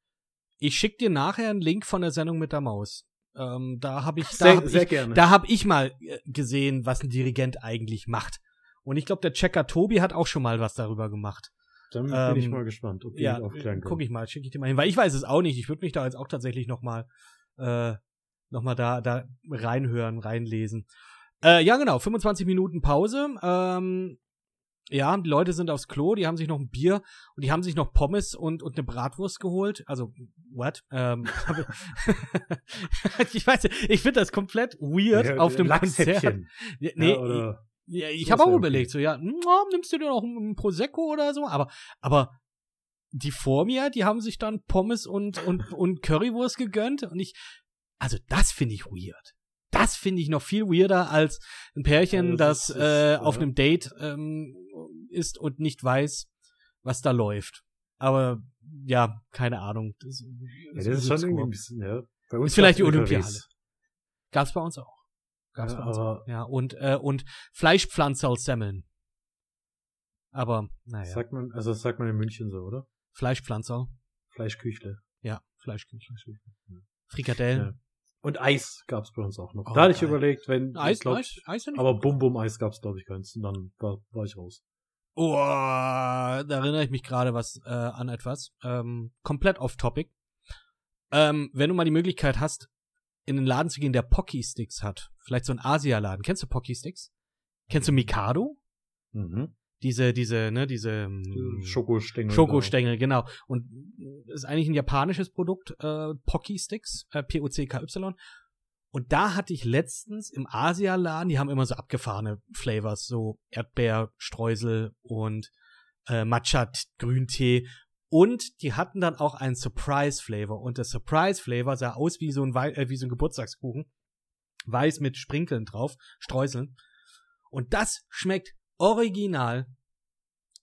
S1: Ich schick dir nachher einen Link von der Sendung mit der Maus. Ähm, da habe ich, da
S2: sehr,
S1: hab
S2: sehr
S1: ich,
S2: gerne.
S1: Da habe ich mal äh, gesehen, was ein Dirigent eigentlich macht. Und ich glaube, der Checker Tobi hat auch schon mal was darüber gemacht.
S2: Dann bin ähm, ich mal gespannt,
S1: ob ja, aufklären Guck ich mal, schicke ich dir mal hin, weil ich weiß es auch nicht. Ich würde mich da jetzt auch tatsächlich noch mal äh, nochmal da, da reinhören, reinlesen. Äh, ja, genau, 25 Minuten Pause. Ähm, ja, die Leute sind aufs Klo, die haben sich noch ein Bier und die haben sich noch Pommes und, und eine Bratwurst geholt. Also, what? Ähm, (laughs) ich weiß ich finde das komplett weird ja, auf dem Konzert. Nee, ja, ja, ich habe auch überlegt, so, ja, nimmst du dir noch ein Prosecco oder so? Aber, aber die vor mir, die haben sich dann Pommes und, und, und Currywurst gegönnt und ich, also das finde ich weird. Das finde ich noch viel weirder als ein Pärchen, das, das ist, äh, auf einem Date ähm, ist und nicht weiß, was da läuft. Aber ja, keine Ahnung.
S2: Das, das, ja, das ist schon irgendwie ein bisschen, ja.
S1: Bei uns ist vielleicht die Olympiade. Gab's bei uns auch. Gab's ja, bei uns auch. Ja, und, äh, und Fleischpflanzer als Semmeln. Aber, naja.
S2: Sagt man, also das sagt man in München so, oder?
S1: Fleischpflanzer.
S2: Fleischküchle.
S1: Ja, Fleischküchle. Frikadellen.
S2: Und Eis gab's bei uns auch noch. Oh, da hatte ich überlegt, wenn.
S1: Eis,
S2: glaub,
S1: Eis, Eis ja
S2: Aber Bum Bum Eis gab's glaube ich keins. Und dann war, war ich raus.
S1: Oh, da erinnere ich mich gerade was äh, an etwas. Ähm, komplett off Topic. Ähm, wenn du mal die Möglichkeit hast, in den Laden zu gehen, der Pocky Sticks hat, vielleicht so ein Asia-Laden. Kennst du Pocky Sticks? Kennst du Mikado? Mhm diese, diese, ne, diese
S2: ähm, Schokostängel.
S1: Schokostängel, genau. Und ist eigentlich ein japanisches Produkt, äh, Pocky Sticks, äh, P-O-C-K-Y. Und da hatte ich letztens im Asialaden, die haben immer so abgefahrene Flavors, so Erdbeer, Streusel und äh, Matcha, Grüntee. Und die hatten dann auch einen Surprise Flavor. Und der Surprise Flavor sah aus wie so ein, Wei äh, wie so ein Geburtstagskuchen. Weiß mit Sprinkeln drauf, Streuseln. Und das schmeckt original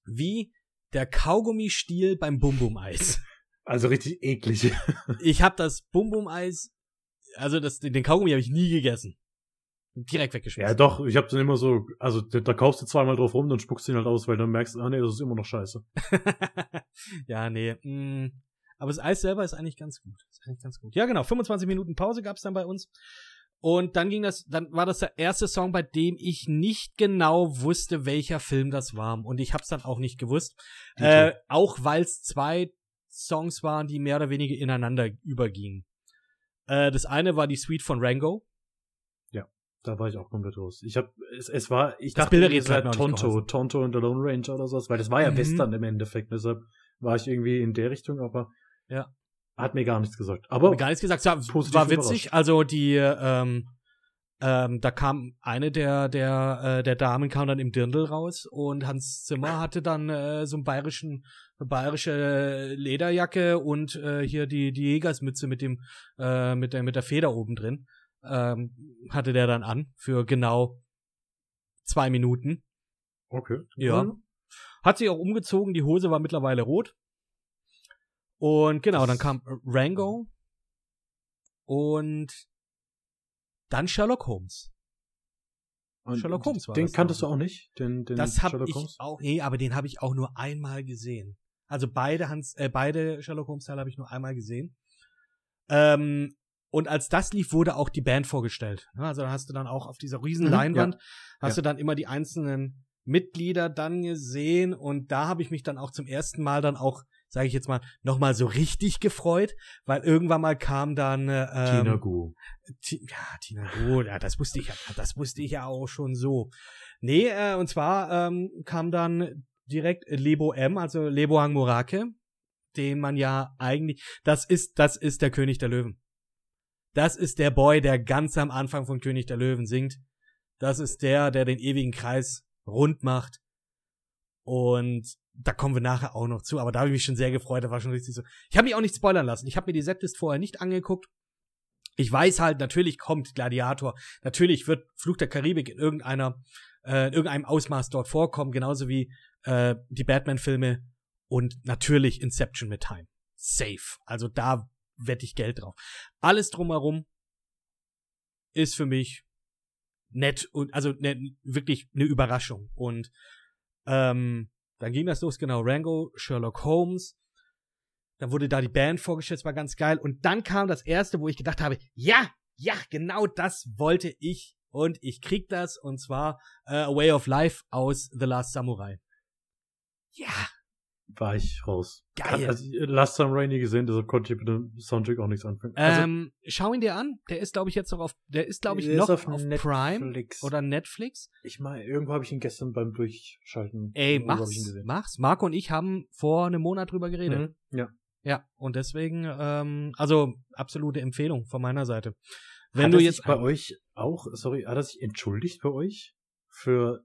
S1: wie der Kaugummi-Stiel beim Bum-Bum-Eis. (laughs)
S2: Also richtig eklig. (laughs)
S1: ich habe das Bum-Bum-Eis, also das, den Kaugummi habe ich nie gegessen. Direkt weggeschmissen.
S2: Ja, doch, ich habe dann immer so, also da, da kaufst du zweimal drauf rum, dann spuckst du ihn halt aus, weil dann merkst du, ah nee, das ist immer noch scheiße. (laughs)
S1: ja, nee. Mh. Aber das Eis selber ist eigentlich ganz gut. Ist eigentlich ganz gut. Ja, genau. 25 Minuten Pause gab's dann bei uns. Und dann ging das, dann war das der erste Song, bei dem ich nicht genau wusste, welcher Film das war. Und ich hab's dann auch nicht gewusst. Äh, auch weil es zwei Songs waren, die mehr oder weniger ineinander übergingen. Äh, das eine war die Suite von Rango.
S2: Da war ich auch komplett raus. Ich hab, es, es war, ich
S1: Das
S2: dachte, es war Tonto. Tonto und the Lone Ranger oder sowas, weil das war ja
S1: Mhm.
S2: Western im Endeffekt, deshalb war ich irgendwie in der Richtung, aber
S1: Ja.
S2: Hat mir gar nichts gesagt. Aber
S1: Gar nichts gesagt, ja, war witzig.
S2: überrascht.
S1: Also die, ähm, ähm, da kam eine der der äh, der Damen kam dann im Dirndl raus und Hans Zimmer hatte dann äh, so einen bayerischen eine bayerische Lederjacke und äh, hier die die Jägersmütze mit dem äh, mit der mit der Feder oben drin ähm, hatte der dann an für genau zwei Minuten.
S2: okay.
S1: Ja. Hat sich auch umgezogen, die Hose war mittlerweile rot. Und genau, dann kam Rango und dann Sherlock Holmes.
S2: Und
S1: Sherlock Holmes war
S2: Den
S1: das
S2: kanntest
S1: dann.
S2: du auch nicht? Den, den
S1: Das
S2: Sherlock
S1: ich
S2: Holmes?
S1: auch, nee, aber den habe ich auch nur einmal gesehen. Also beide Hans, äh, beide Sherlock Holmes Teile habe ich nur einmal gesehen. Ähm, und als das lief, wurde auch die Band vorgestellt. Ja, Also da hast du dann auch auf dieser riesen
S2: Mhm,
S1: Leinwand, hast
S2: Ja.
S1: du dann immer die einzelnen Mitglieder dann gesehen und da habe ich mich dann auch zum ersten Mal dann auch, sage ich jetzt mal, nochmal so richtig gefreut, weil irgendwann mal kam dann äh, ähm,
S2: Tina.
S1: Ti- ja, Tina Roth, ja, das wusste ich ja, das wusste ich ja auch schon so. Nee, äh, und zwar ähm, kam dann direkt Lebo M, also Leboang Morake, den man ja eigentlich, das ist, das ist der König der Löwen. Das ist der Boy, der ganz am Anfang von König der Löwen singt. Das ist der, der den ewigen Kreis rund macht. Und da kommen wir nachher auch noch zu, aber da habe ich mich schon sehr gefreut, da war schon richtig so. Ich habe mich auch nicht spoilern lassen. Ich habe mir die Setlist vorher nicht angeguckt. Ich weiß halt, natürlich kommt Gladiator, natürlich wird Fluch der Karibik in irgendeiner, äh, in irgendeinem Ausmaß dort vorkommen, genauso wie äh, die Batman-Filme und natürlich Inception mit Time. Safe. Also da wette ich Geld drauf. Alles drumherum ist für mich nett und also ne, wirklich eine Überraschung. Und ähm, dann ging das los, genau, Rango, Sherlock Holmes. Dann wurde da die Band vorgestellt, war ganz geil. Und dann kam das erste, wo ich gedacht habe, ja, ja, genau das wollte ich. Und ich krieg das, und zwar äh, A Way of Life aus The Last Samurai. Ja,
S2: War ich raus.
S1: Geil.
S2: Also, Last Samurai nie gesehen, deshalb konnte ich mit dem Soundtrack auch nichts anfangen. Also,
S1: ähm, schau ihn dir an. Der ist, glaube ich, jetzt noch auf, der ist, glaube ich, noch auf,
S2: Netflix.
S1: Prime oder Netflix.
S2: Ich meine, irgendwo habe ich ihn gestern beim Durchschalten.
S1: Ey, mach's, mach's. Marco und ich haben vor einem Monat drüber geredet.
S2: Mhm. Ja.
S1: Ja, und deswegen, ähm, also absolute Empfehlung von meiner Seite. Wenn
S2: hat
S1: du jetzt
S2: bei euch auch, sorry, hat er sich entschuldigt bei euch für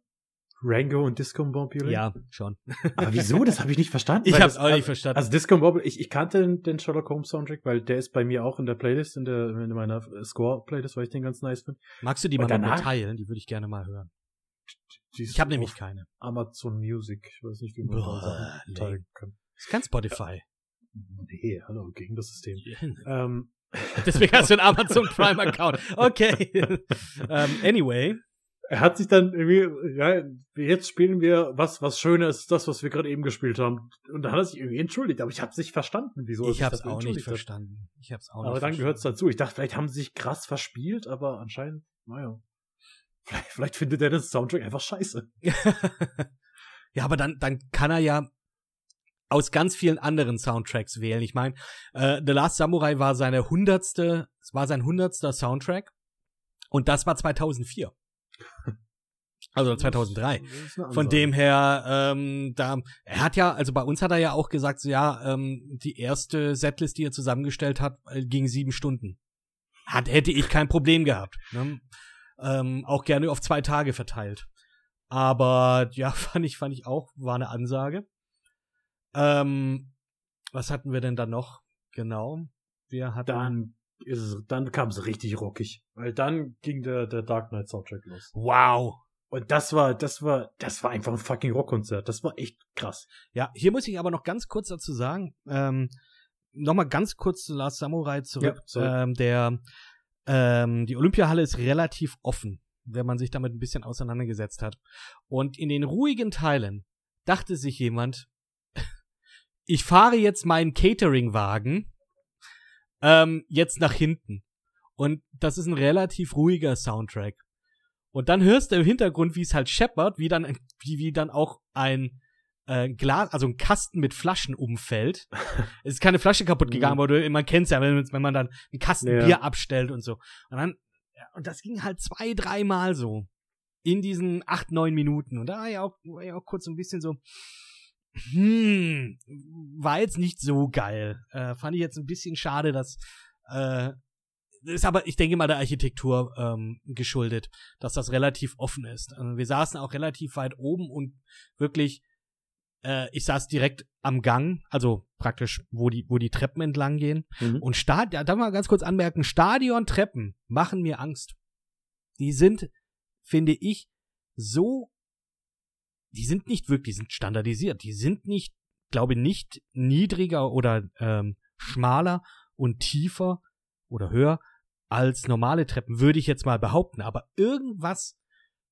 S2: Rango und Disco Mobile?
S1: ja, schon. (laughs)
S2: Aber wieso? Das habe ich nicht verstanden.
S1: Ich
S2: das,
S1: auch nicht verstanden.
S2: Also Disco Mobile, ich, ich kannte den, den Sherlock Holmes Soundtrack, weil der ist bei mir auch in der Playlist, in der in meiner Score-Playlist, weil ich den ganz nice finde.
S1: Magst du die
S2: und
S1: mal
S2: danach-
S1: teilen? Die würde ich gerne mal hören. Ich habe nämlich keine.
S2: Amazon Music. Ich weiß nicht, wie man
S1: Boah,
S2: da Sachen
S1: lame.
S2: teilen kann.
S1: ist kein Spotify.
S2: Nee, hallo, gegen das System. (laughs) Ähm,
S1: Deswegen hast du einen (laughs) Amazon Prime Account. Okay. ähm, anyway.
S2: Er hat sich dann irgendwie, ja, jetzt spielen wir was, was schöner ist, das, was wir gerade eben gespielt haben. Und dann hat er sich irgendwie entschuldigt, aber ich habe nicht verstanden, wieso er
S1: Ich hab's
S2: dafür
S1: auch nicht
S2: hat.
S1: verstanden. Ich hab's auch
S2: Aber
S1: nicht
S2: dann gehört's
S1: verstanden.
S2: dazu. Ich dachte, vielleicht haben sie sich krass verspielt, aber anscheinend, naja. Vielleicht, vielleicht findet er den Soundtrack einfach scheiße. (laughs)
S1: ja, aber dann, dann kann er ja aus ganz vielen anderen Soundtracks wählen. Ich meine, äh, The Last Samurai war seine hundertste, es war sein hundertster Soundtrack und das war 2004. (laughs) Also 2003.
S2: Das ist eine
S1: Von dem her, ähm, da, er hat ja, also bei uns hat er ja auch gesagt, so, ja, ähm, die erste Setlist, die er zusammengestellt hat, äh, ging sieben Stunden. Hat, hätte ich kein Problem gehabt. Ne? Ähm, auch gerne auf zwei Tage verteilt. Aber ja, (laughs) fand ich, fand ich auch, war eine Ansage. Ähm, Was hatten wir denn da noch? Genau. Wir hatten.
S2: Dann ist es, dann kam es richtig rockig. Weil dann ging der, der Dark Knight Soundtrack los.
S1: Wow.
S2: Und das war, das war, das war einfach ein fucking Rockkonzert. Das war echt krass.
S1: Ja, hier muss ich aber noch ganz kurz dazu sagen, ähm, nochmal ganz kurz zu Last Samurai zurück.
S2: Ja,
S1: ähm, der, ähm, die Olympiahalle ist relativ offen, wenn man sich damit ein bisschen auseinandergesetzt hat. Und in den ruhigen Teilen dachte sich jemand, (laughs) ich fahre jetzt meinen Catering-Wagen ähm, jetzt nach hinten. Und das ist ein relativ ruhiger Soundtrack. Und dann hörst du im Hintergrund, wie es halt scheppert, wie dann, wie, wie dann auch ein äh, Glas, also ein Kasten mit Flaschen umfällt. (laughs) es ist keine Flasche kaputt gegangen, aber du, man kennt's ja, wenn, wenn man dann einen Kasten
S2: Ja.
S1: Bier abstellt und so. Und dann, ja, und das ging halt zwei, dreimal so. In diesen acht, neun Minuten. Und da war ja auch, war ja auch kurz so ein bisschen so, hm, war jetzt nicht so geil. Äh, fand ich jetzt ein bisschen schade, dass, äh, ist aber, ich denke mal, der Architektur ähm, geschuldet, dass das relativ offen ist. Also wir saßen auch relativ weit oben und wirklich, äh, ich saß direkt am Gang, also praktisch, wo die, wo die Treppen entlang gehen.
S2: Mhm.
S1: Und Stad ja, da mal ganz kurz anmerken, Stadion-Treppen machen mir Angst. Die sind, finde ich, so, die sind nicht wirklich, die sind standardisiert. Die sind nicht, glaube nicht niedriger oder ähm, schmaler und tiefer oder höher als normale Treppen, würde ich jetzt mal behaupten. Aber irgendwas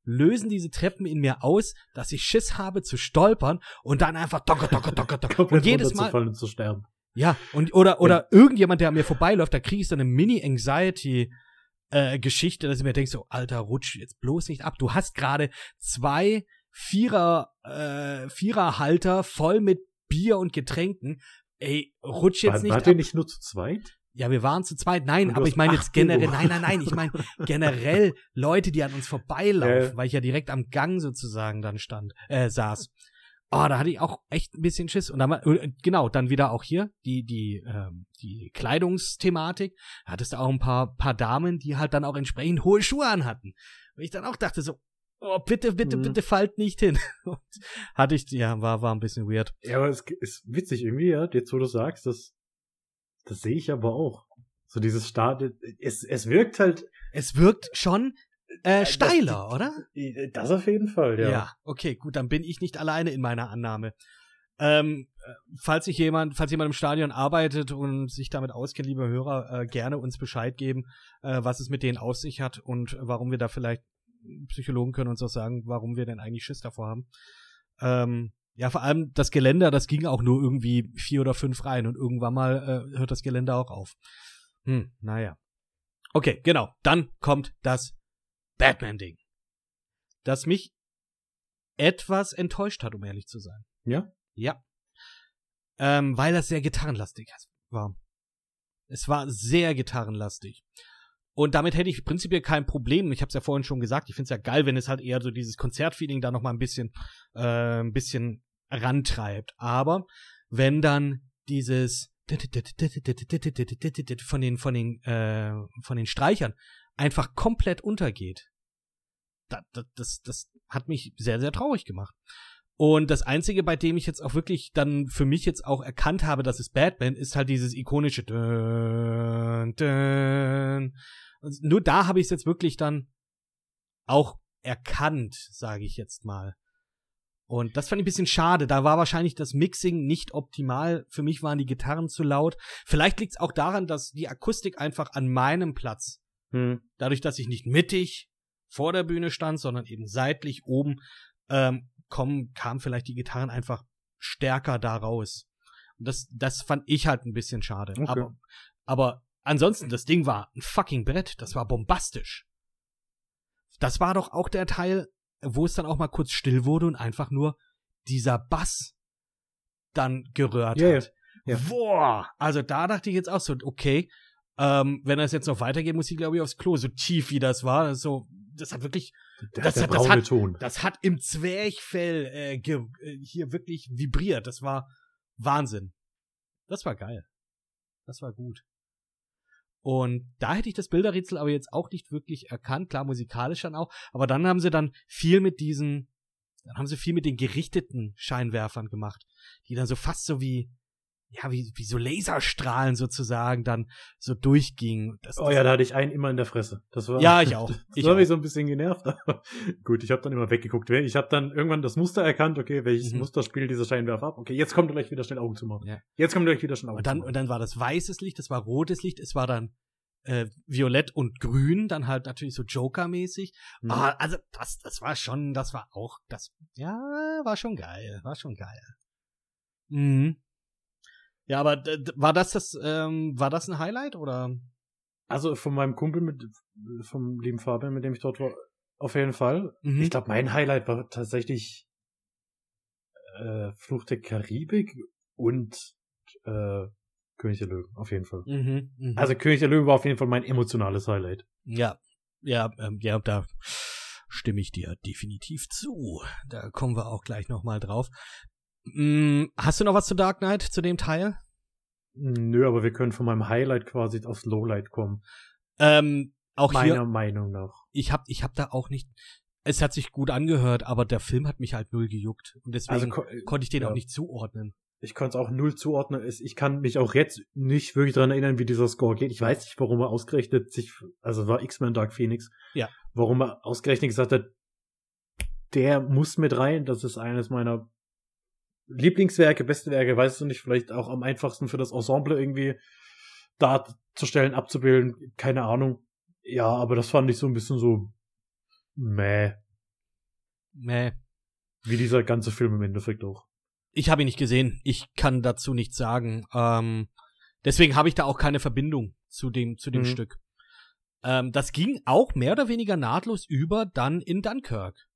S1: lösen diese Treppen in mir aus, dass ich Schiss habe zu stolpern und dann einfach docker, docker, docker, docker. (laughs)
S2: Komplett
S1: Und jedes Mal,
S2: und zu sterben.
S1: ja, und oder oder irgendjemand, der an mir vorbeiläuft, da kriege ich so eine Mini-Anxiety äh, Geschichte, dass ich mir denke so, alter, rutsch jetzt bloß nicht ab. Du hast gerade zwei Vierer äh, Viererhalter voll mit Bier und Getränken. Ey, rutsch jetzt
S2: War,
S1: nicht
S2: wart ihr nicht nur zu zweit?
S1: Ja, wir waren zu zweit. Nein, aber ich meine jetzt generell, nein, nein, nein, ich meine (laughs) generell Leute, die an uns vorbeilaufen,
S2: Ja.
S1: weil ich ja direkt am Gang sozusagen dann stand, äh, saß. Oh, da hatte ich auch echt ein bisschen Schiss. Und dann, war- äh, genau, dann wieder auch hier die, die, ähm, die Kleidungsthematik. Da hattest du auch ein paar, paar Damen, die halt dann auch entsprechend hohe Schuhe anhatten. Und ich dann auch dachte so, oh, bitte, bitte,
S2: Mhm.
S1: bitte fallt nicht hin. (laughs) Und hatte ich, ja, war, war ein bisschen weird.
S2: Ja, aber es ist witzig irgendwie, ja, jetzt wo du sagst, das, das sehe ich aber auch. So dieses Start, es, es wirkt halt
S1: Es wirkt schon äh,
S2: das-
S1: steiler, oder?
S2: Das auf jeden Fall, ja.
S1: Ja. okay, gut, dann bin ich nicht alleine in meiner Annahme. Ähm, äh, falls sich jemand, falls jemand im Stadion arbeitet und sich damit auskennt, liebe Hörer, äh, gerne uns Bescheid geben, äh, was es mit denen aus sich hat und warum wir da vielleicht Psychologen können uns auch sagen, warum wir denn eigentlich Schiss davor haben. Ähm, ja, vor allem das Geländer, das ging auch nur irgendwie vier oder fünf rein und irgendwann mal äh, hört das Geländer auch auf. Hm, naja. Okay, genau. Dann kommt das Batman-Ding. Das mich etwas enttäuscht hat, um ehrlich zu sein.
S2: Ja?
S1: Ja. Ähm, weil das sehr gitarrenlastig war. Es war sehr gitarrenlastig. Und damit hätte ich prinzipiell kein Problem. Ich habe es ja vorhin schon gesagt, ich finde es ja geil, wenn es halt eher so dieses Konzertfeeling da noch mal ein bisschen, äh, ein bisschen rantreibt. Aber wenn dann dieses von den von den äh, von den Streichern einfach komplett untergeht, das, das, das hat mich sehr, sehr traurig gemacht. Und das Einzige, bei dem ich jetzt auch wirklich dann für mich jetzt auch erkannt habe, dass es Batman ist, halt dieses ikonische dün, dün. Und nur da habe ich es jetzt wirklich dann auch erkannt, sage ich jetzt mal. Und das fand ich ein bisschen schade. Da war wahrscheinlich das Mixing nicht optimal. Für mich waren die Gitarren zu laut. Vielleicht liegt es auch daran, dass die Akustik einfach an meinem Platz
S2: Hm.
S1: dadurch, dass ich nicht mittig vor der Bühne stand, sondern eben seitlich oben, ähm, kommen, kamen vielleicht die Gitarren einfach stärker da raus. Und das, das fand ich halt ein bisschen schade.
S2: Okay.
S1: Aber, aber ansonsten, das Ding war ein fucking Brett. Das war bombastisch. Das war doch auch der Teil, wo es dann auch mal kurz still wurde und einfach nur dieser Bass dann gerührt
S2: Ja,
S1: hat.
S2: Ja.
S1: Boah, also da dachte ich jetzt auch so, okay, ähm, wenn das jetzt noch weitergeht, muss ich glaube ich aufs Klo, so tief wie das war, so, das hat wirklich,
S2: Der,
S1: Das
S2: der
S1: hat- das hat-
S2: Ton.
S1: das hat im Zwerchfell äh, ge, äh, hier wirklich vibriert, das war Wahnsinn. Das war geil. Das war gut. Und da hätte ich das Bilderrätsel aber jetzt auch nicht wirklich erkannt, klar musikalisch dann auch, aber dann haben sie dann viel mit diesen, dann haben sie viel mit den gerichteten Scheinwerfern gemacht, die dann so fast so wie, ja, wie, wie so Laserstrahlen sozusagen dann so durchgingen.
S2: Das, oh ja, da hatte ich einen immer in der Fresse. Das war,
S1: ja, ich auch. (laughs)
S2: Das
S1: ich
S2: war mich so ein bisschen genervt. (laughs) Aber gut, ich habe dann immer weggeguckt. Ich habe dann irgendwann das Muster erkannt. Okay, welches mhm. Muster spielt dieser Scheinwerfer ab? Okay, jetzt kommt gleich wieder schnell Augen zu machen. Ja. Jetzt kommt gleich wieder schnell Augen
S1: und dann,
S2: zu machen.
S1: Und dann war das weißes Licht, es war rotes Licht, es war dann äh, violett und grün, dann halt natürlich so Joker-mäßig. Mhm. Ah, also das, das war schon, das war auch, das, ja, war schon geil, war schon geil. Mhm. Ja, aber war das das, ähm, war das ein Highlight oder?
S2: Also von meinem Kumpel mit, vom lieben Fabian, mit dem ich dort war, auf jeden Fall. Mhm. Ich glaube, mein Highlight war tatsächlich äh, Fluch der Karibik und äh, König der Löwen, auf jeden Fall. Mhm, mh. Also König der Löwen war auf jeden Fall mein emotionales Highlight.
S1: Ja, ja, ähm, ja, da stimme ich dir definitiv zu. Da kommen wir auch gleich nochmal drauf. Hm, hast du noch was zu Dark Knight, zu dem Teil?
S2: Nö, aber wir können von meinem Highlight quasi aufs Lowlight kommen.
S1: Ähm, auch
S2: Meiner
S1: hier,
S2: Meinung nach.
S1: Ich hab, ich hab da auch nicht. Es hat sich gut angehört, aber der Film hat mich halt null gejuckt. Und deswegen also, ko konnte ich den ja. auch nicht zuordnen.
S2: Ich konnte es auch null zuordnen. Ich kann mich auch jetzt nicht wirklich dran erinnern, wie dieser Score geht. Ich weiß nicht, warum er ausgerechnet sich, also war X-Men Dark Phoenix.
S1: Ja.
S2: Warum er ausgerechnet gesagt hat, der muss mit rein. Das ist eines meiner Lieblingswerke, beste Werke, weißt du nicht, vielleicht auch am einfachsten für das Ensemble irgendwie darzustellen, abzubilden, keine Ahnung. Ja, aber das fand ich so ein bisschen so meh.
S1: Meh.
S2: Wie dieser ganze Film im Endeffekt auch.
S1: Ich habe ihn nicht gesehen. Ich kann dazu nichts sagen. Ähm, deswegen habe ich da auch keine Verbindung zu dem, zu dem mhm. Stück. Ähm, das ging auch mehr oder weniger nahtlos über dann in Dunkirk.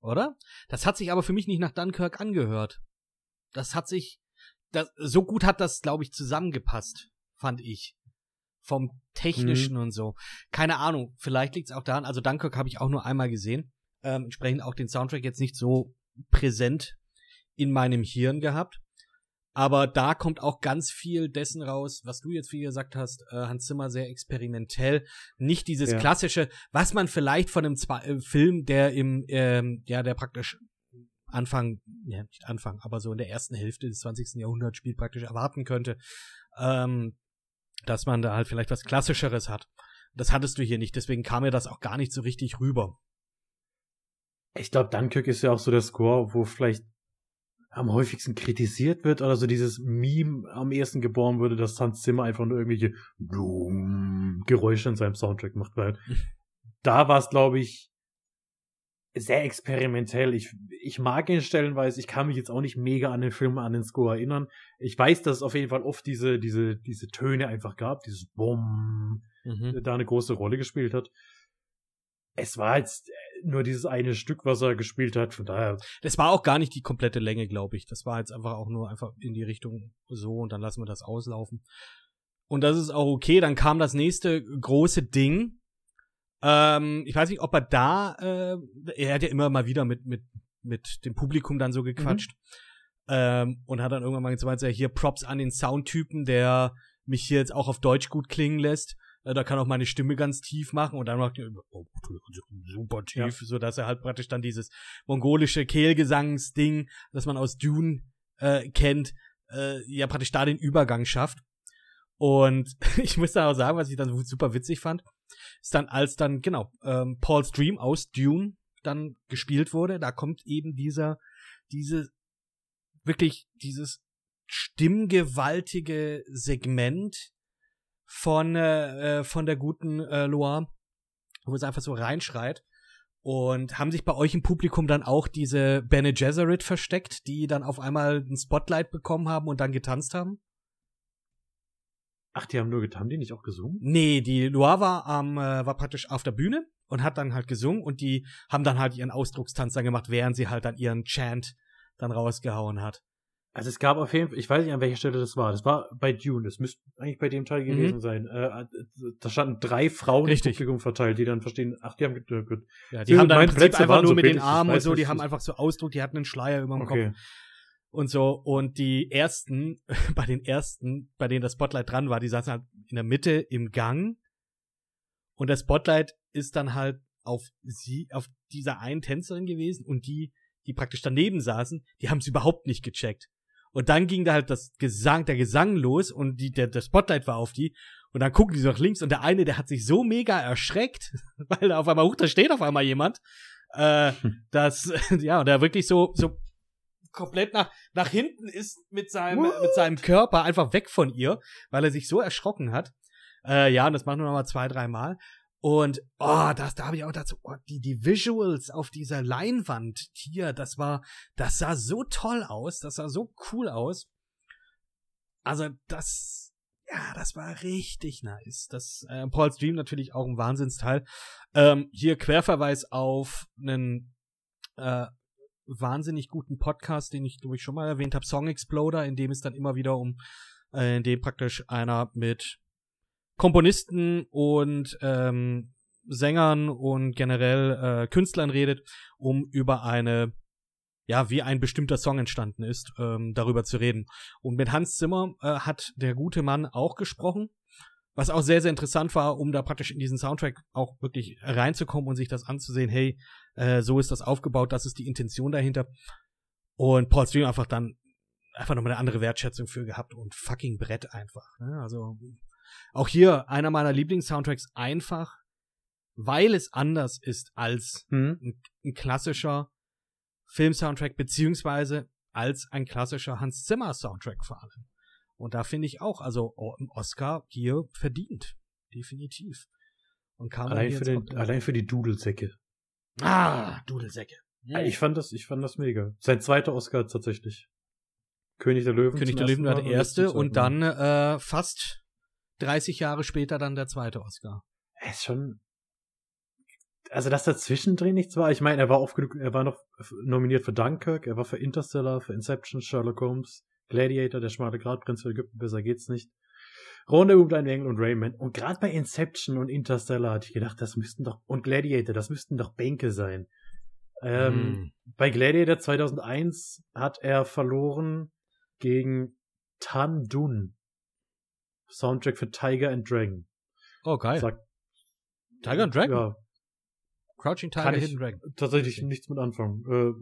S1: Oder? Das hat sich aber für mich nicht nach Dunkirk angehört das hat sich, das, so gut hat das, glaube ich, zusammengepasst, fand ich. Vom Technischen mhm. und so. Keine Ahnung, vielleicht liegt es auch daran, also Dunkirk habe ich auch nur einmal gesehen. Ähm, entsprechend auch den Soundtrack jetzt nicht so präsent in meinem Hirn gehabt. Aber da kommt auch ganz viel dessen raus, was du jetzt viel gesagt hast, äh, Hans Zimmer sehr experimentell. Nicht dieses ja. klassische, was man vielleicht von einem Zwa äh, Film, der im, ähm, ja, der praktisch Anfang, ja, nicht Anfang, aber so in der ersten Hälfte des 20. Jahrhunderts spielt praktisch erwarten könnte, ähm, dass man da halt vielleicht was Klassischeres hat. Das hattest du hier nicht, deswegen kam mir das auch gar nicht so richtig rüber.
S2: Ich glaube, Dunkirk ist ja auch so der Score, wo vielleicht am häufigsten kritisiert wird oder so dieses Meme am ehesten geboren wurde, dass Hans Zimmer einfach nur irgendwelche Geräusche in seinem Soundtrack macht, weil (laughs) da war es, glaube ich, sehr experimentell. Ich, ich mag ihn stellenweise. Ich kann mich jetzt auch nicht mega an den Film, an den Score erinnern. Ich weiß, dass es auf jeden Fall oft diese, diese, diese Töne einfach gab, dieses Bumm, mhm. da eine große Rolle gespielt hat. Es war jetzt nur dieses eine Stück, was er gespielt hat, von daher.
S1: Das war auch gar nicht die komplette Länge, glaube ich. Das war jetzt einfach auch nur einfach in die Richtung so und dann lassen wir das auslaufen. Und das ist auch okay. Dann kam das nächste große Ding, ähm, ich weiß nicht, ob er da, äh, er hat ja immer mal wieder mit, mit, mit dem Publikum dann so gequatscht. Mhm. Ähm, und hat dann irgendwann mal gesagt, ja, hier Props an den Soundtypen, der mich hier jetzt auch auf Deutsch gut klingen lässt. Äh, da kann auch meine Stimme ganz tief machen und dann macht er oh, super tief, ja. so dass er halt praktisch dann dieses mongolische Kehlgesangsding, das man aus Dune äh, kennt, äh, ja praktisch da den Übergang schafft. Und (laughs) ich muss dann auch sagen, was ich dann super witzig fand ist dann, als dann, genau, ähm, Paul's Dream aus Dune dann gespielt wurde, da kommt eben dieser, diese, wirklich dieses stimmgewaltige Segment von, äh, äh, von der guten äh, Loire, wo es einfach so reinschreit. Und haben sich bei euch im Publikum dann auch diese Bene Gesserit versteckt, die dann auf einmal ein Spotlight bekommen haben und dann getanzt haben?
S2: Ach, die haben nur getan, die nicht auch gesungen?
S1: Nee, die Loire war, ähm, war praktisch auf der Bühne und hat dann halt gesungen und die haben dann halt ihren Ausdruckstanz dann gemacht, während sie halt dann ihren Chant dann rausgehauen hat.
S2: Also es gab auf jeden Fall, ich weiß nicht, an welcher Stelle das war. Das war bei Dune, das müsste eigentlich bei dem Teil gewesen mhm. sein. Äh, da standen drei Frauen
S1: Richtig.
S2: im Publikum verteilt, die dann verstehen, ach, die haben
S1: äh, gut. Ja, die Sie haben dann im Prinzip einfach nur so mit den Armen und so, die haben einfach so Ausdruck, die hatten einen Schleier über dem okay. Kopf und so. Und die ersten, (laughs) bei den ersten, bei denen das Spotlight dran war, die saßen halt in der Mitte im Gang. Und das Spotlight ist dann halt auf sie, auf dieser einen Tänzerin gewesen und die, die praktisch daneben saßen, die haben es überhaupt nicht gecheckt. Und dann ging da halt das Gesang, der Gesang los und die, der, der Spotlight war auf die. Und dann gucken die so nach links und der eine, der hat sich so mega erschreckt, (laughs) weil da auf einmal, huch, da steht auf einmal jemand, äh, dass, (laughs) ja, der wirklich so, so komplett nach, nach hinten ist mit seinem, What? mit seinem Körper einfach weg von ihr, weil er sich so erschrocken hat. Äh, ja, und das machen wir nochmal zwei, dreimal. Und oh, das, da habe ich auch dazu, oh, die, die Visuals auf dieser Leinwand hier, das war, das sah so toll aus, das sah so cool aus. Also, das, ja, das war richtig nice. Das, äh, Paul's Dream natürlich auch ein Wahnsinnsteil. Ähm, hier Querverweis auf einen äh, wahnsinnig guten Podcast, den ich, glaube ich, schon mal erwähnt habe, Song Exploder, in dem es dann immer wieder um, äh, in dem praktisch einer mit Komponisten und ähm, Sängern und generell äh, Künstlern redet, um über eine, ja, wie ein bestimmter Song entstanden ist, ähm, darüber zu reden. Und mit Hans Zimmer äh, hat der gute Mann auch gesprochen, was auch sehr, sehr interessant war, um da praktisch in diesen Soundtrack auch wirklich reinzukommen und sich das anzusehen, hey, äh, so ist das aufgebaut, das ist die Intention dahinter. Und Paul Stream einfach dann einfach nochmal eine andere Wertschätzung für gehabt und fucking Brett einfach. Ne? Also auch hier einer meiner Lieblings-Soundtracks einfach, weil es anders ist als hm. ein, ein klassischer Film-Soundtrack, beziehungsweise als ein klassischer Hans Zimmer-Soundtrack vor allem. Und da finde ich auch, also oh, Oscar hier verdient. Definitiv.
S2: Und kam allein, für den, allein für die Dudelsäcke.
S1: Ah, Dudelsäcke.
S2: Yeah. Ich fand das, ich fand das mega. Sein zweiter Oscar tatsächlich. König der Löwen.
S1: König der Löwen war der erste und dann äh, fast 30 Jahre später dann der zweite Oscar.
S2: Er ist schon. Also, dass dazwischendrin nichts war. Ich meine, er war oft genug, er war noch nominiert für Dunkirk, er war für Interstellar, für Inception, Sherlock Holmes, Gladiator, der schmale Gradprinz für Ägypten, besser geht's nicht. Runde um ein Engel und Rayman. Und gerade bei Inception und Interstellar hatte ich gedacht, das müssten doch, und Gladiator, das müssten doch Bänke sein. Ähm, mm. Bei Gladiator 2001 hat er verloren gegen Tan Dun. Soundtrack für Tiger and Dragon.
S1: Oh, geil. Sag, Tiger and Dragon?
S2: Ja.
S1: Crouching Tiger, Hidden Dragon.
S2: Tatsächlich okay. nichts mit anfangen. Äh,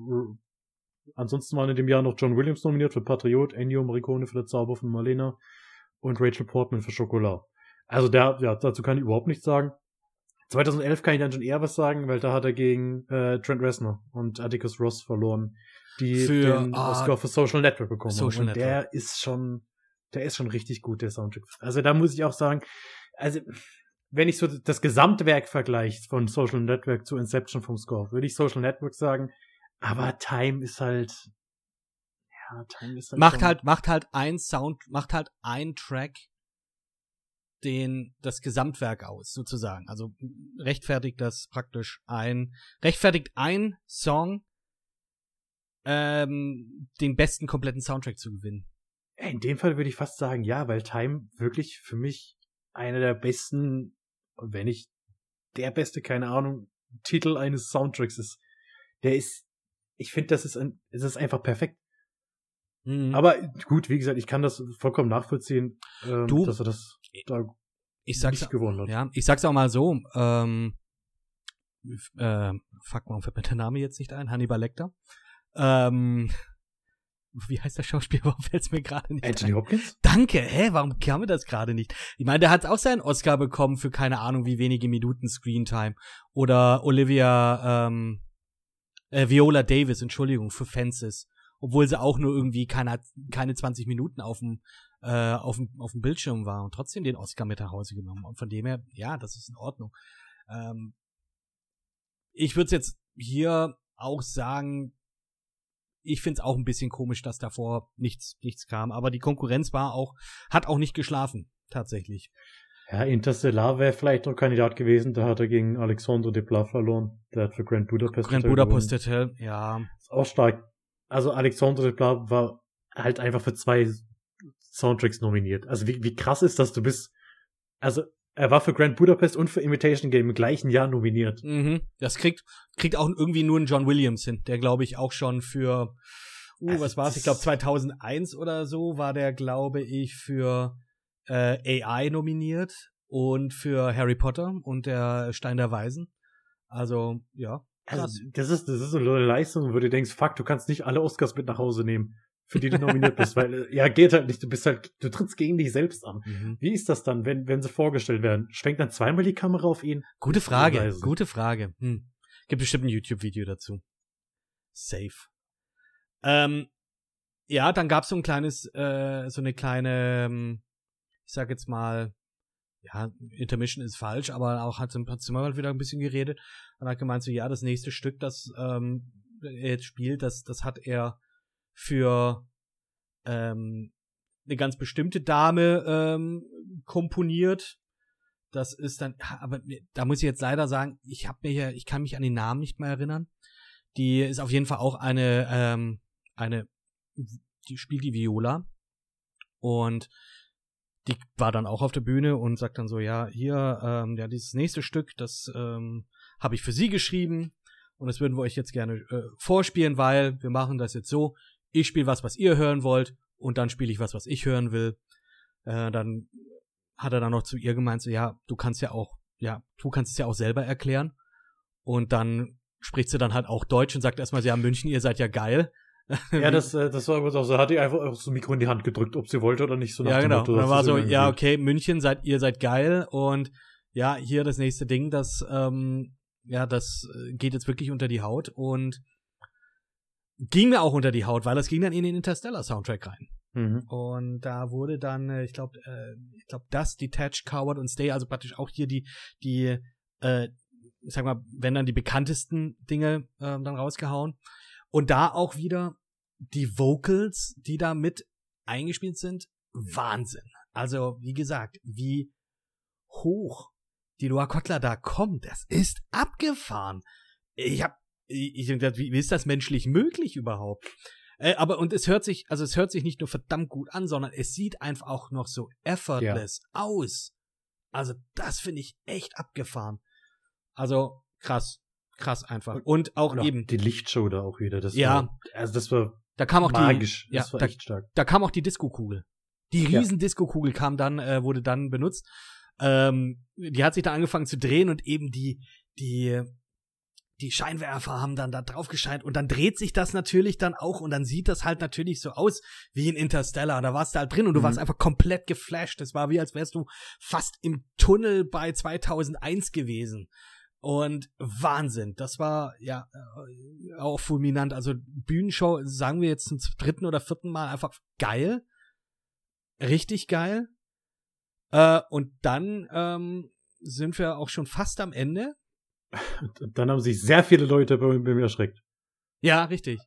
S2: ansonsten waren in dem Jahr noch John Williams nominiert für Patriot, Ennio Morricone für der Zauber von Marlena und Rachel Portman für Schokolade. Also der, ja, dazu kann ich überhaupt nichts sagen. 2011 kann ich dann schon eher was sagen, weil da hat er gegen äh, Trent Reznor und Atticus Ross verloren, die für, den ah, Oscar für Social Network bekommen Social haben. Und Network. der ist schon, der ist schon richtig gut, der Soundtrack. Also da muss ich auch sagen, also wenn ich so das Gesamtwerk vergleiche von Social Network zu Inception vom Score, würde ich Social Network sagen, aber Time ist halt,
S1: ja, Time ist halt macht halt macht halt ein Sound, macht halt ein Track den das Gesamtwerk aus sozusagen. Also rechtfertigt das praktisch ein rechtfertigt ein Song ähm, den besten kompletten Soundtrack zu gewinnen.
S2: In dem Fall würde ich fast sagen, ja, weil Time wirklich für mich einer der besten, wenn nicht der beste, keine Ahnung, Titel eines Soundtracks ist. Der ist, ich finde, das ist ein, es ist einfach perfekt. Mhm. Aber gut, wie gesagt, ich kann das vollkommen nachvollziehen, ähm, du, dass er das da
S1: ich sag's, nicht gewonnen hat. Ja, ich sag's auch mal so, ähm, äh, fuck, warum fällt mir der Name jetzt nicht ein? Hannibal Lecter. Ähm, (laughs) wie heißt der Schauspieler? (laughs) Warum fällt es mir gerade nicht
S2: Anthony ein? Hopkins?
S1: Danke, hä? Warum kam mir das gerade nicht? Ich meine, der hat auch seinen Oscar bekommen für keine Ahnung wie wenige Minuten Screentime. Oder Olivia, ähm, äh, Viola Davis, Entschuldigung, für Fences. Obwohl sie auch nur irgendwie keine, keine 20 Minuten auf dem, äh, auf dem, auf dem Bildschirm war und trotzdem den Oscar mit nach Hause genommen. Und von dem her, ja, das ist in Ordnung. Ähm, ich würde jetzt hier auch sagen, ich finde es auch ein bisschen komisch, dass davor nichts, nichts kam. Aber die Konkurrenz war auch, hat auch nicht geschlafen, tatsächlich.
S2: Ja, Interstellar wäre vielleicht noch Kandidat gewesen, da hat er gegen Alexandre Desplat verloren. Der hat für Grand Budapest
S1: Grand Hotel Budapest Hotel, ja.
S2: Ist auch stark. Also Alexandre Desplat war halt einfach für zwei Soundtracks nominiert. Also wie, wie krass ist das? Du bist, also er war für Grand Budapest und für Imitation Game im gleichen Jahr nominiert.
S1: Mhm. Das kriegt, kriegt auch irgendwie nur ein John Williams hin, der glaube ich auch schon für, uh, also was war's? Ich glaube 2001 oder so war der, glaube ich, für äh, AI nominiert und für Harry Potter und der Stein der Weisen. Also, ja.
S2: Also, das ist, das ist so eine Leistung, wo du denkst, fuck, du kannst nicht alle Oscars mit nach Hause nehmen. für die du nominiert bist, weil äh, ja geht halt nicht, du bist halt, du trittst gegen dich selbst an. Mhm. Wie ist das dann, wenn, wenn sie vorgestellt werden? Schwenkt dann zweimal die Kamera auf ihn?
S1: Gute Frage, gute Frage. Hm. Gibt bestimmt ein YouTube-Video dazu. Safe. Ähm, ja, dann gab's so ein kleines, äh, so eine kleine, ähm, ich sag jetzt mal, ja, Intermission ist falsch, aber auch hat, hat Zimmer halt wieder ein bisschen geredet und hat gemeint so, ja, das nächste Stück, das ähm, er jetzt spielt, das, das hat er für ähm, eine ganz bestimmte Dame ähm, komponiert. Das ist dann, aber da muss ich jetzt leider sagen, ich habe mir hier, ich kann mich an den Namen nicht mehr erinnern. Die ist auf jeden Fall auch eine, ähm, eine, die spielt die Viola und die war dann auch auf der Bühne und sagt dann so, ja, hier, ähm, ja, dieses nächste Stück, das ähm, habe ich für sie geschrieben und das würden wir euch jetzt gerne äh, vorspielen, weil wir machen das jetzt so, ich spiele was, was ihr hören wollt und dann spiele ich was, was ich hören will. Äh, dann hat er dann noch zu ihr gemeint, so, ja, du kannst ja auch, ja, du kannst es ja auch selber erklären. Und dann spricht sie dann halt auch Deutsch und sagt erstmal, ja, München, ihr seid ja geil. (laughs)
S2: Ja, das, äh, das war übrigens auch so, hat die einfach auch so ein Mikro in die Hand gedrückt, ob sie wollte oder nicht. So
S1: nach ja, genau. Motto, und dann war so, ja, okay, München, seid, ihr seid geil und ja, hier das nächste Ding, das, ähm, ja, das äh, geht jetzt wirklich unter die Haut und ging mir auch unter die Haut, weil das ging dann in den Interstellar Soundtrack rein. Mhm. Und da wurde dann, äh, ich glaube, äh, ich glaube, das Detached, Coward und Stay, also praktisch auch hier die, die, äh, ich sag mal, wenn dann die bekanntesten Dinge äh, dann rausgehauen. Und da auch wieder die Vocals, die da mit eingespielt sind, Wahnsinn. Also, wie gesagt, wie hoch die Loa Kotler da kommt, das ist abgefahren. Ich hab, ich, wie ist das menschlich möglich überhaupt? Äh, aber und es hört sich, also es hört sich nicht nur verdammt gut an, sondern es sieht einfach auch noch so effortless ja. aus. Also das finde ich echt abgefahren. Also krass krass einfach. Und auch und eben.
S2: Die Lichtshow da auch wieder. Das
S1: ja.
S2: War, also das war
S1: da kam auch
S2: magisch.
S1: Die, ja, das war da, echt stark. Da kam auch die Disco-Kugel. Die riesen ja. Disco-Kugel kam dann, äh, wurde dann benutzt. Ähm, die hat sich da angefangen zu drehen und eben die, die, die Scheinwerfer haben dann da drauf gescheint und dann dreht sich das natürlich dann auch und dann sieht das halt natürlich so aus wie in Interstellar. Da warst du halt drin und du mhm. warst einfach komplett geflasht. Das war wie als wärst du fast im Tunnel bei 2001 gewesen. Und Wahnsinn, das war ja äh, auch fulminant. Also Bühnenshow, sagen wir jetzt zum dritten oder vierten Mal einfach geil. Richtig geil. Äh, und dann ähm, sind wir auch schon fast am Ende. (laughs)
S2: Dann haben sich sehr viele Leute bei, mir erschreckt.
S1: Ja, richtig.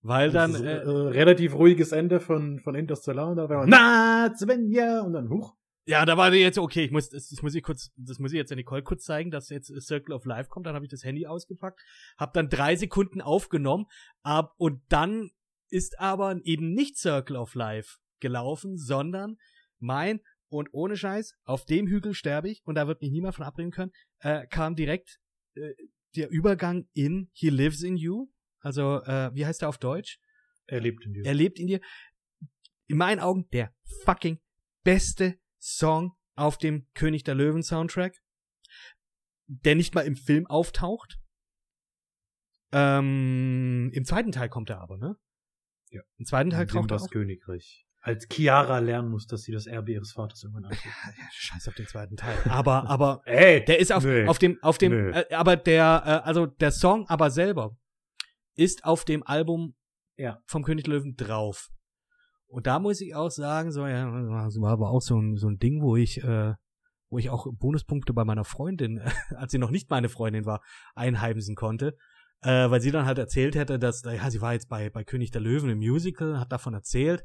S1: Weil dann.
S2: Äh, äh, relativ ruhiges Ende von, von Interstellar und da war man, na, Svenja! Und dann, huch.
S1: Ja, da war jetzt, okay, ich muss, das, das muss ich kurz, das muss ich jetzt der Nicole kurz zeigen, dass jetzt Circle of Life kommt. Dann habe ich das Handy ausgepackt, habe dann drei Sekunden aufgenommen, ab, und dann ist aber eben nicht Circle of Life gelaufen, sondern mein, und ohne Scheiß, auf dem Hügel sterbe ich, und da wird mich niemand von abbringen können, äh, kam direkt äh, der Übergang in He Lives in You. Also, äh, wie heißt er auf Deutsch?
S2: Er lebt in dir.
S1: Er lebt in dir. In meinen Augen der fucking beste Song auf dem König der Löwen Soundtrack, der nicht mal im Film auftaucht. Ähm, Im zweiten Teil kommt er aber, ne?
S2: Ja.
S1: Im zweiten Teil
S2: kommt er. Das Königreich. Als Chiara lernen muss, dass sie das Erbe ihres Vaters irgendwann anguckt.
S1: Ja, scheiß auf den zweiten Teil. Aber, (laughs) aber,
S2: Ey,
S1: der ist auf, auf dem, auf dem, äh, aber der, äh, also der Song aber selber ist auf dem Album
S2: ja.
S1: vom König Löwen drauf. Und da muss ich auch sagen, so, ja, das war aber auch so ein, so ein Ding, wo ich, äh, wo ich auch Bonuspunkte bei meiner Freundin, (laughs) als sie noch nicht meine Freundin war, einheimsen konnte. Äh, weil sie dann halt erzählt hätte, dass, ja, sie war jetzt bei, bei König der Löwen im Musical, hat davon erzählt.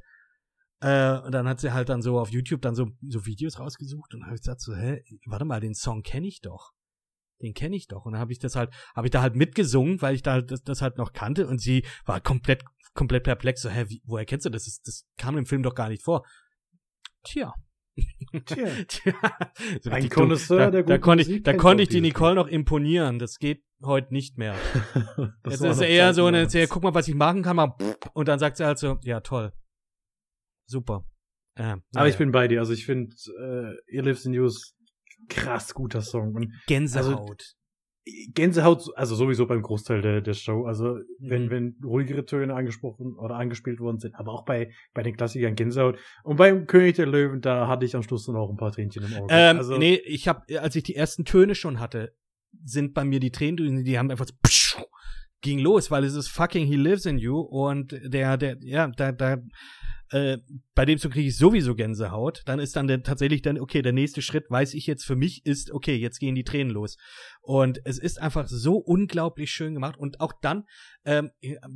S1: Äh, und dann hat sie halt dann so auf YouTube dann so, so Videos rausgesucht und habe ich gesagt so, hä, warte mal, den Song kenne ich doch. Den kenne ich doch. Und dann habe ich das halt, habe ich da halt mitgesungen, weil ich da halt das, das halt noch kannte und sie war komplett komplett perplex, so, hä, wie, woher kennst du das? das? Das kam im Film doch gar nicht vor. Tja.
S2: Tja. (laughs) Tja. So Ein Connoisseur der
S1: Da konnte ich, da konnte ich die Nicole noch imponieren. Das geht heute nicht mehr. (laughs) das Jetzt ist eher so eine, erzähl, guck mal, was ich machen kann, mal, und dann sagt sie halt so, ja, toll. Super.
S2: Ähm, Aber ja. ich bin bei dir. Also ich finde, äh, Ihr Lives in News krass guter Song. Und
S1: Gänsehaut. Also,
S2: Gänsehaut, also sowieso beim Großteil der, der Show. Also wenn,
S1: Mhm.
S2: wenn ruhigere Töne angesprochen oder angespielt worden sind, aber auch bei, bei den Klassikern Gänsehaut. Und beim König der Löwen, da hatte ich am Schluss dann auch ein paar Tränchen im Auge.
S1: Ähm,
S2: also,
S1: nee, ich habe, als ich die ersten Töne schon hatte, sind bei mir die Tränen, die haben einfach so ging los, weil es ist fucking He Lives in You und der, der, ja, da, da, äh, bei dem Song kriege ich sowieso Gänsehaut. Dann ist dann der, tatsächlich dann, okay, der nächste Schritt, weiß ich jetzt für mich, ist, okay, jetzt gehen die Tränen los. Und es ist einfach so unglaublich schön gemacht. Und auch dann, ähm,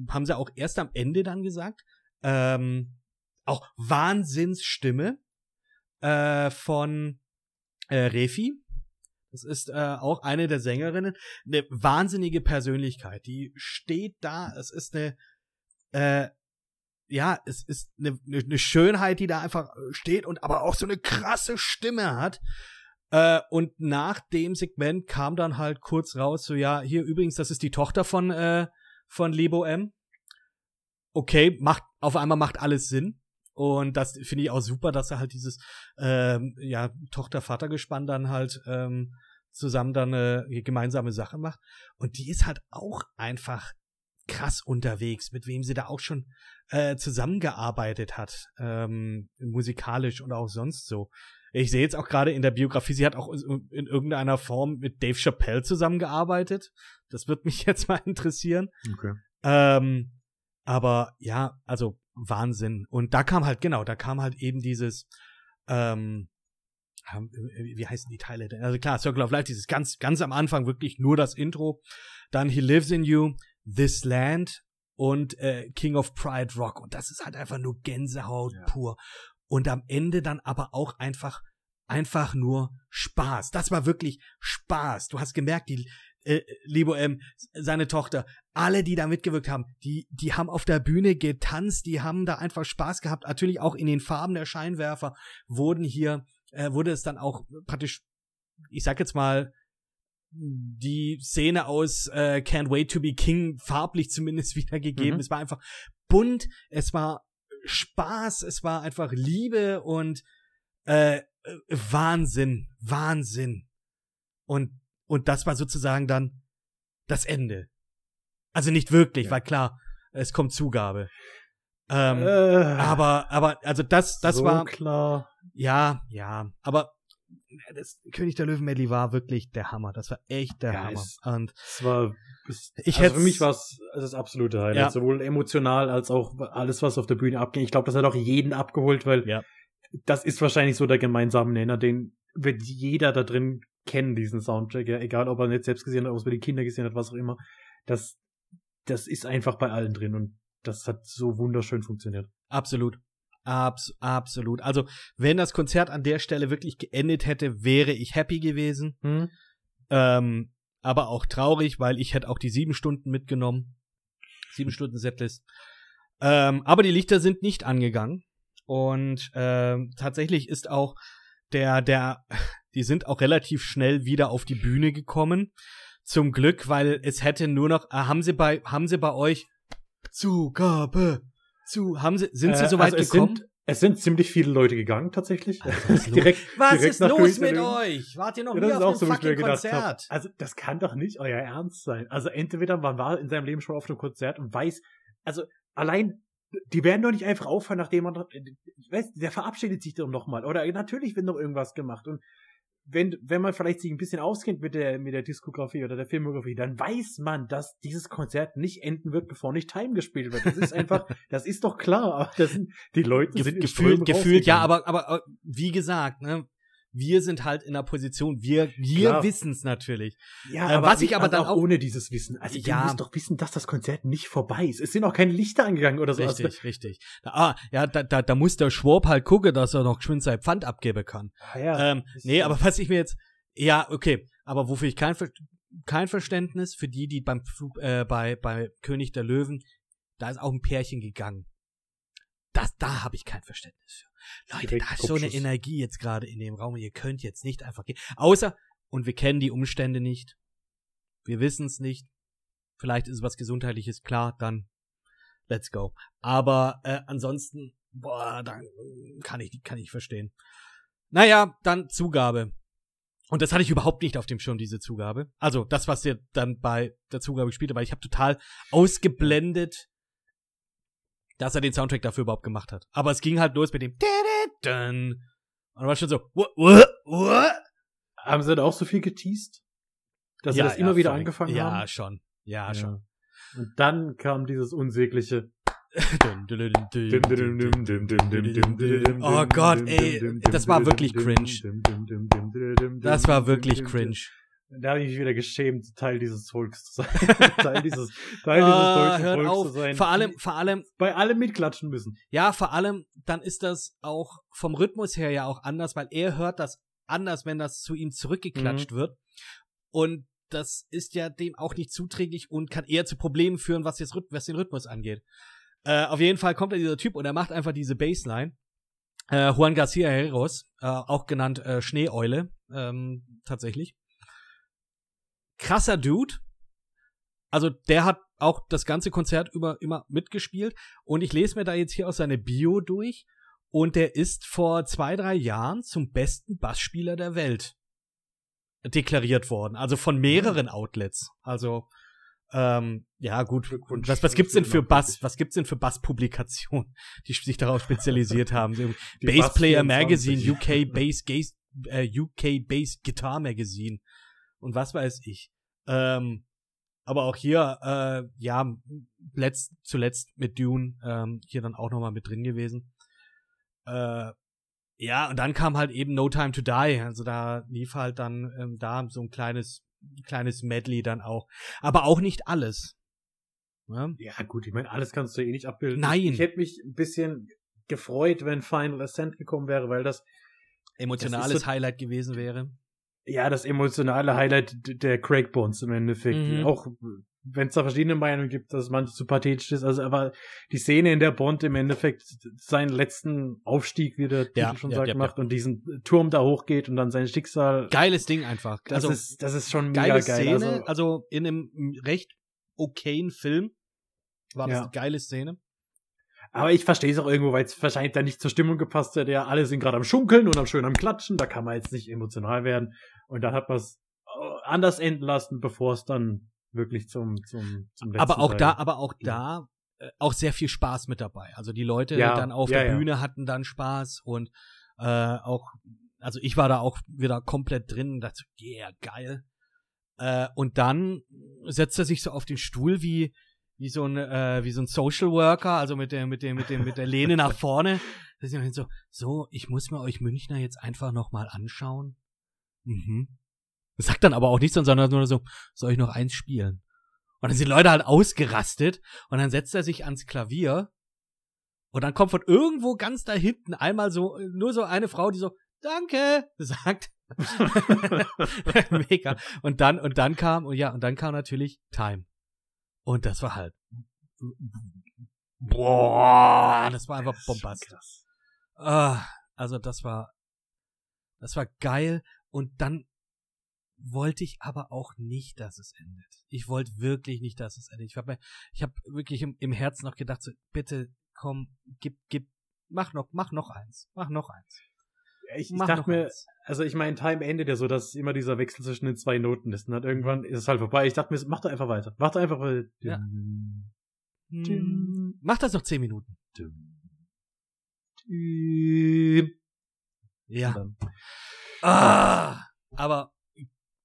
S1: haben sie auch erst am Ende dann gesagt, ähm, auch Wahnsinnsstimme äh, von äh, Refi. Das ist äh, auch eine der Sängerinnen. Eine wahnsinnige Persönlichkeit. Die steht da. Es ist eine, äh, ja, es ist eine, eine Schönheit, die da einfach steht und aber auch so eine krasse Stimme hat. Äh, und nach dem Segment kam dann halt kurz raus, so ja, hier übrigens, das ist die Tochter von, äh, von Lebo M. Okay, macht, auf einmal macht alles Sinn. Und das finde ich auch super, dass er halt dieses ähm, ja, Tochter-Vater-Gespann dann halt ähm, zusammen dann eine gemeinsame Sache macht. Und die ist halt auch einfach krass unterwegs, mit wem sie da auch schon äh, zusammengearbeitet hat, ähm, musikalisch und auch sonst so. Ich sehe jetzt auch gerade in der Biografie, sie hat auch in irgendeiner Form mit Dave Chappelle zusammengearbeitet. Das wird mich (laughs) jetzt mal interessieren.
S2: okay.
S1: Ähm, aber ja, also Wahnsinn. Und da kam halt, genau, da kam halt eben dieses, ähm, ähm, wie heißen die Teile denn? Also klar, Circle of Life, dieses ganz, ganz am Anfang wirklich nur das Intro. Dann He Lives in You, This Land und äh, King of Pride Rock. Und das ist halt einfach nur Gänsehaut
S2: Ja.
S1: pur. Und am Ende dann aber auch einfach, einfach nur Spaß. Das war wirklich Spaß. Du hast gemerkt, die, äh, Libo M, seine Tochter, alle, die da mitgewirkt haben, die, die haben auf der Bühne getanzt, die haben da einfach Spaß gehabt. Natürlich auch in den Farben der Scheinwerfer wurden hier, äh, wurde es dann auch praktisch, ich sag jetzt mal, die Szene aus äh, Can't Wait to be King farblich zumindest (laughs) wiedergegeben.
S2: Mhm.
S1: Es war einfach bunt, es war Spaß, es war einfach Liebe und äh, äh, Wahnsinn, Wahnsinn. Und, und das war sozusagen dann das Ende. Also nicht wirklich,
S2: Ja.
S1: weil klar, es kommt Zugabe. Ähm,
S2: äh,
S1: aber, aber, also das, das
S2: so
S1: war,
S2: klar.
S1: ja, ja, aber das König der Löwen Medley war wirklich der Hammer. Das war echt der
S2: Ja,
S1: Hammer.
S2: es-
S1: Und
S2: Es war, es,
S1: Ich
S2: also für mich war es das absolute Highlight.
S1: Ja.
S2: Sowohl emotional als auch alles, was auf der Bühne abging. Ich glaube, das hat auch jeden abgeholt, weil
S1: Ja.
S2: das ist wahrscheinlich so der gemeinsame Nenner, den wird jeder da drin kennen, diesen Soundtrack. Ja, egal, ob er nicht selbst gesehen hat, ob es bei den Kindern gesehen hat, was auch immer. Das, das ist einfach bei allen drin und das hat so wunderschön funktioniert.
S1: absolut. Abs absolut. Also, wenn das Konzert an der Stelle wirklich geendet hätte, wäre ich happy gewesen.
S2: Hm?
S1: Ähm, aber auch traurig, weil ich hätte auch die sieben Stunden mitgenommen. Sieben Stunden Setlist. Ähm, aber die Lichter sind nicht angegangen. Und ähm, tatsächlich ist auch der, der, die sind auch relativ schnell wieder auf die Bühne gekommen. Zum Glück, weil es hätte nur noch, äh, haben sie bei, haben sie bei euch Zugabe, zu, haben sie, sind sie
S2: Äh,
S1: soweit
S2: also
S1: gekommen?
S2: Sind, es sind ziemlich viele Leute gegangen, tatsächlich.
S1: Alter, (laughs) was ist los?
S2: direkt,
S1: Was
S2: direkt
S1: ist los mit euch? Wart ihr noch
S2: Ja,
S1: nie auf
S2: so, mir
S1: fucking Konzert?
S2: habe. Also, das kann doch nicht euer Ernst sein. Also, entweder man war in seinem Leben schon auf einem Konzert und weiß, also, allein, die werden doch nicht einfach aufhören, nachdem man, ich weiß, der verabschiedet sich doch nochmal. Oder natürlich wird noch irgendwas gemacht. Und wenn, wenn man vielleicht sich ein bisschen auskennt mit der, mit der Diskografie oder der Filmografie, dann weiß man, dass dieses Konzert nicht enden wird, bevor nicht Time gespielt wird. Das ist einfach, (laughs) das ist doch klar. Das sind, die Leute
S1: Ge
S2: sind in
S1: gefühlt, gefühlt, ja, aber, aber, aber wie gesagt, ne, wir sind halt in der Position, wir, wir wissen es natürlich.
S2: Ja,
S1: Äh,
S2: aber
S1: was ich aber
S2: also
S1: dann auch-
S2: ohne dieses Wissen. Also
S1: Ja.
S2: du musst doch wissen, dass das Konzert nicht vorbei ist. Es sind auch keine Lichter angegangen oder so. Also,
S1: Richtig, richtig. Da, ah, ja, da, da, da muss der Schwab halt gucken, dass er noch geschwind sein Pfand abgeben kann.
S2: ah, ja,
S1: ähm, nee, aber was ich mir jetzt, ja, okay, aber wofür ich kein, kein Verständnis für die, die beim äh, bei, bei König der Löwen, da ist auch ein Pärchen gegangen. Das, da habe ich kein Verständnis für. Leute,
S2: Direkt
S1: da ist so eine. Energie jetzt gerade in dem Raum. Ihr könnt jetzt nicht einfach gehen. Außer, und wir kennen die Umstände nicht. Wir wissen es nicht. Vielleicht ist es was Gesundheitliches, klar, dann let's go. Aber äh, ansonsten, boah, dann kann ich kann ich verstehen. Naja, dann Zugabe. Und das hatte ich überhaupt nicht auf dem Schirm, diese Zugabe. Also das, was ihr dann bei der Zugabe spielte, weil ich habe total ausgeblendet, dass er den Soundtrack dafür überhaupt gemacht hat. Aber es ging halt los mit dem und dann war schon so, what, what, what?
S2: Haben sie da auch so viel geteased? Dass ja, sie das ja, immer wieder verrückt. angefangen
S1: ja,
S2: haben?
S1: Ja, schon. Ja, ja, schon.
S2: Und dann kam dieses unsägliche (laughs)
S1: oh Gott, ey, das war wirklich cringe. Das war wirklich cringe.
S2: Da habe ich mich wieder geschämt, Teil dieses Volks zu sein. (laughs) Teil dieses, Teil dieses
S1: ah, deutschen Volks auf. zu sein. Vor allem, vor allem.
S2: Bei allem mitklatschen müssen.
S1: Ja, vor allem, dann ist das auch vom Rhythmus her ja auch anders, weil er hört das anders, wenn das zu ihm zurückgeklatscht mhm. wird. Und das ist ja dem auch nicht zuträglich und kann eher zu Problemen führen, was, jetzt, was den Rhythmus angeht. Äh, auf jeden Fall kommt da dieser Typ und er macht einfach diese Bassline. Äh, Juan Garcia Herreros, äh, auch genannt äh, Schneeeule, ähm, tatsächlich. Krasser Dude. Also der hat auch das ganze Konzert über immer mitgespielt und ich lese mir da jetzt hier aus seine Bio durch und der ist vor zwei, drei Jahren zum besten Bassspieler der Welt deklariert worden. Also von mehreren Outlets. Also ähm, ja, gut. Was, was gibt's denn für Bass, was gibt's denn für Bass-Publikationen, (laughs) die sich darauf spezialisiert (laughs) haben? Bass Player Magazine, UK Bass, äh, UK Bass Guitar Magazine und was weiß ich. Ähm, aber auch hier, äh, ja, letzt, zuletzt mit Dune ähm, hier dann auch nochmal mit drin gewesen. Äh, ja, und dann kam halt eben No Time to Die. Also da lief halt dann ähm, da so ein kleines kleines Medley dann auch. Aber auch nicht alles.
S2: Ja, ja gut, ich meine, alles kannst du eh nicht abbilden.
S1: Nein.
S2: Ich, ich hätte mich ein bisschen gefreut, wenn Final Ascent gekommen wäre, weil das
S1: emotionales so, Highlight gewesen wäre.
S2: Ja, das emotionale Highlight der Craig Bones im Endeffekt. Mhm. Auch wenn es da verschiedene Meinungen gibt, dass manche zu pathetisch ist. Also, aber die Szene, in der Bond im Endeffekt seinen letzten Aufstieg, wie der ja, Titel schon ja, sagt, ja, macht und diesen Turm da hochgeht und dann sein Schicksal.
S1: Geiles Ding einfach.
S2: Das also, ist, das ist schon
S1: mega geile geil. Szene, also, also in einem recht okayen Film war das eine geile Szene.
S2: Aber ich verstehe es auch irgendwo, weil es wahrscheinlich da nicht zur Stimmung gepasst hat. Ja, alle sind gerade am Schunkeln und am schön am Klatschen. Da kann man jetzt nicht emotional werden. Und dann hat man es äh, anders enden lassen, bevor es dann wirklich zum, zum, zum
S1: letzten Aber auch Teil. da, aber auch da äh, auch sehr viel Spaß mit dabei. Also die Leute ja, dann auf ja, der Bühne hatten dann Spaß und äh, auch, also ich war da auch wieder komplett drin und dachte, yeah, geil. Äh, und dann setzt er sich so auf den Stuhl wie, wie so ein, äh, wie so ein Social Worker, also mit der, mit der, mit der, mit der Lehne nach vorne. (laughs) Das ist so, so, ich muss mir euch Münchner jetzt einfach nochmal anschauen. Mhm. Sagt dann aber auch nichts, sondern nur so, soll ich noch eins spielen? Und dann sind Leute halt ausgerastet und dann setzt er sich ans Klavier und dann kommt von irgendwo ganz da hinten einmal so, nur so eine Frau, die so, danke, sagt. (laughs) (laughs) Mega. Und dann, und dann kam, und ja, und dann kam natürlich Time. Und das war halt, boah, das war einfach bombastisch. Ah, also das war, das war geil. Und dann wollte ich aber auch nicht, dass es endet. Ich wollte wirklich nicht, dass es endet. Ich habe ich hab wirklich im, im Herzen noch gedacht, so, bitte komm, gib, gib, mach noch, mach noch eins, mach noch eins.
S2: Ich, ich dachte mir, eins. also ich meine, Time endet ja so, dass immer dieser Wechsel zwischen den zwei Noten ist. Und dann irgendwann ist es halt vorbei. Ich dachte mir, mach doch einfach weiter. Mach doch einfach weiter. Ja.
S1: Mach das noch zehn Minuten. Ja. Ah, aber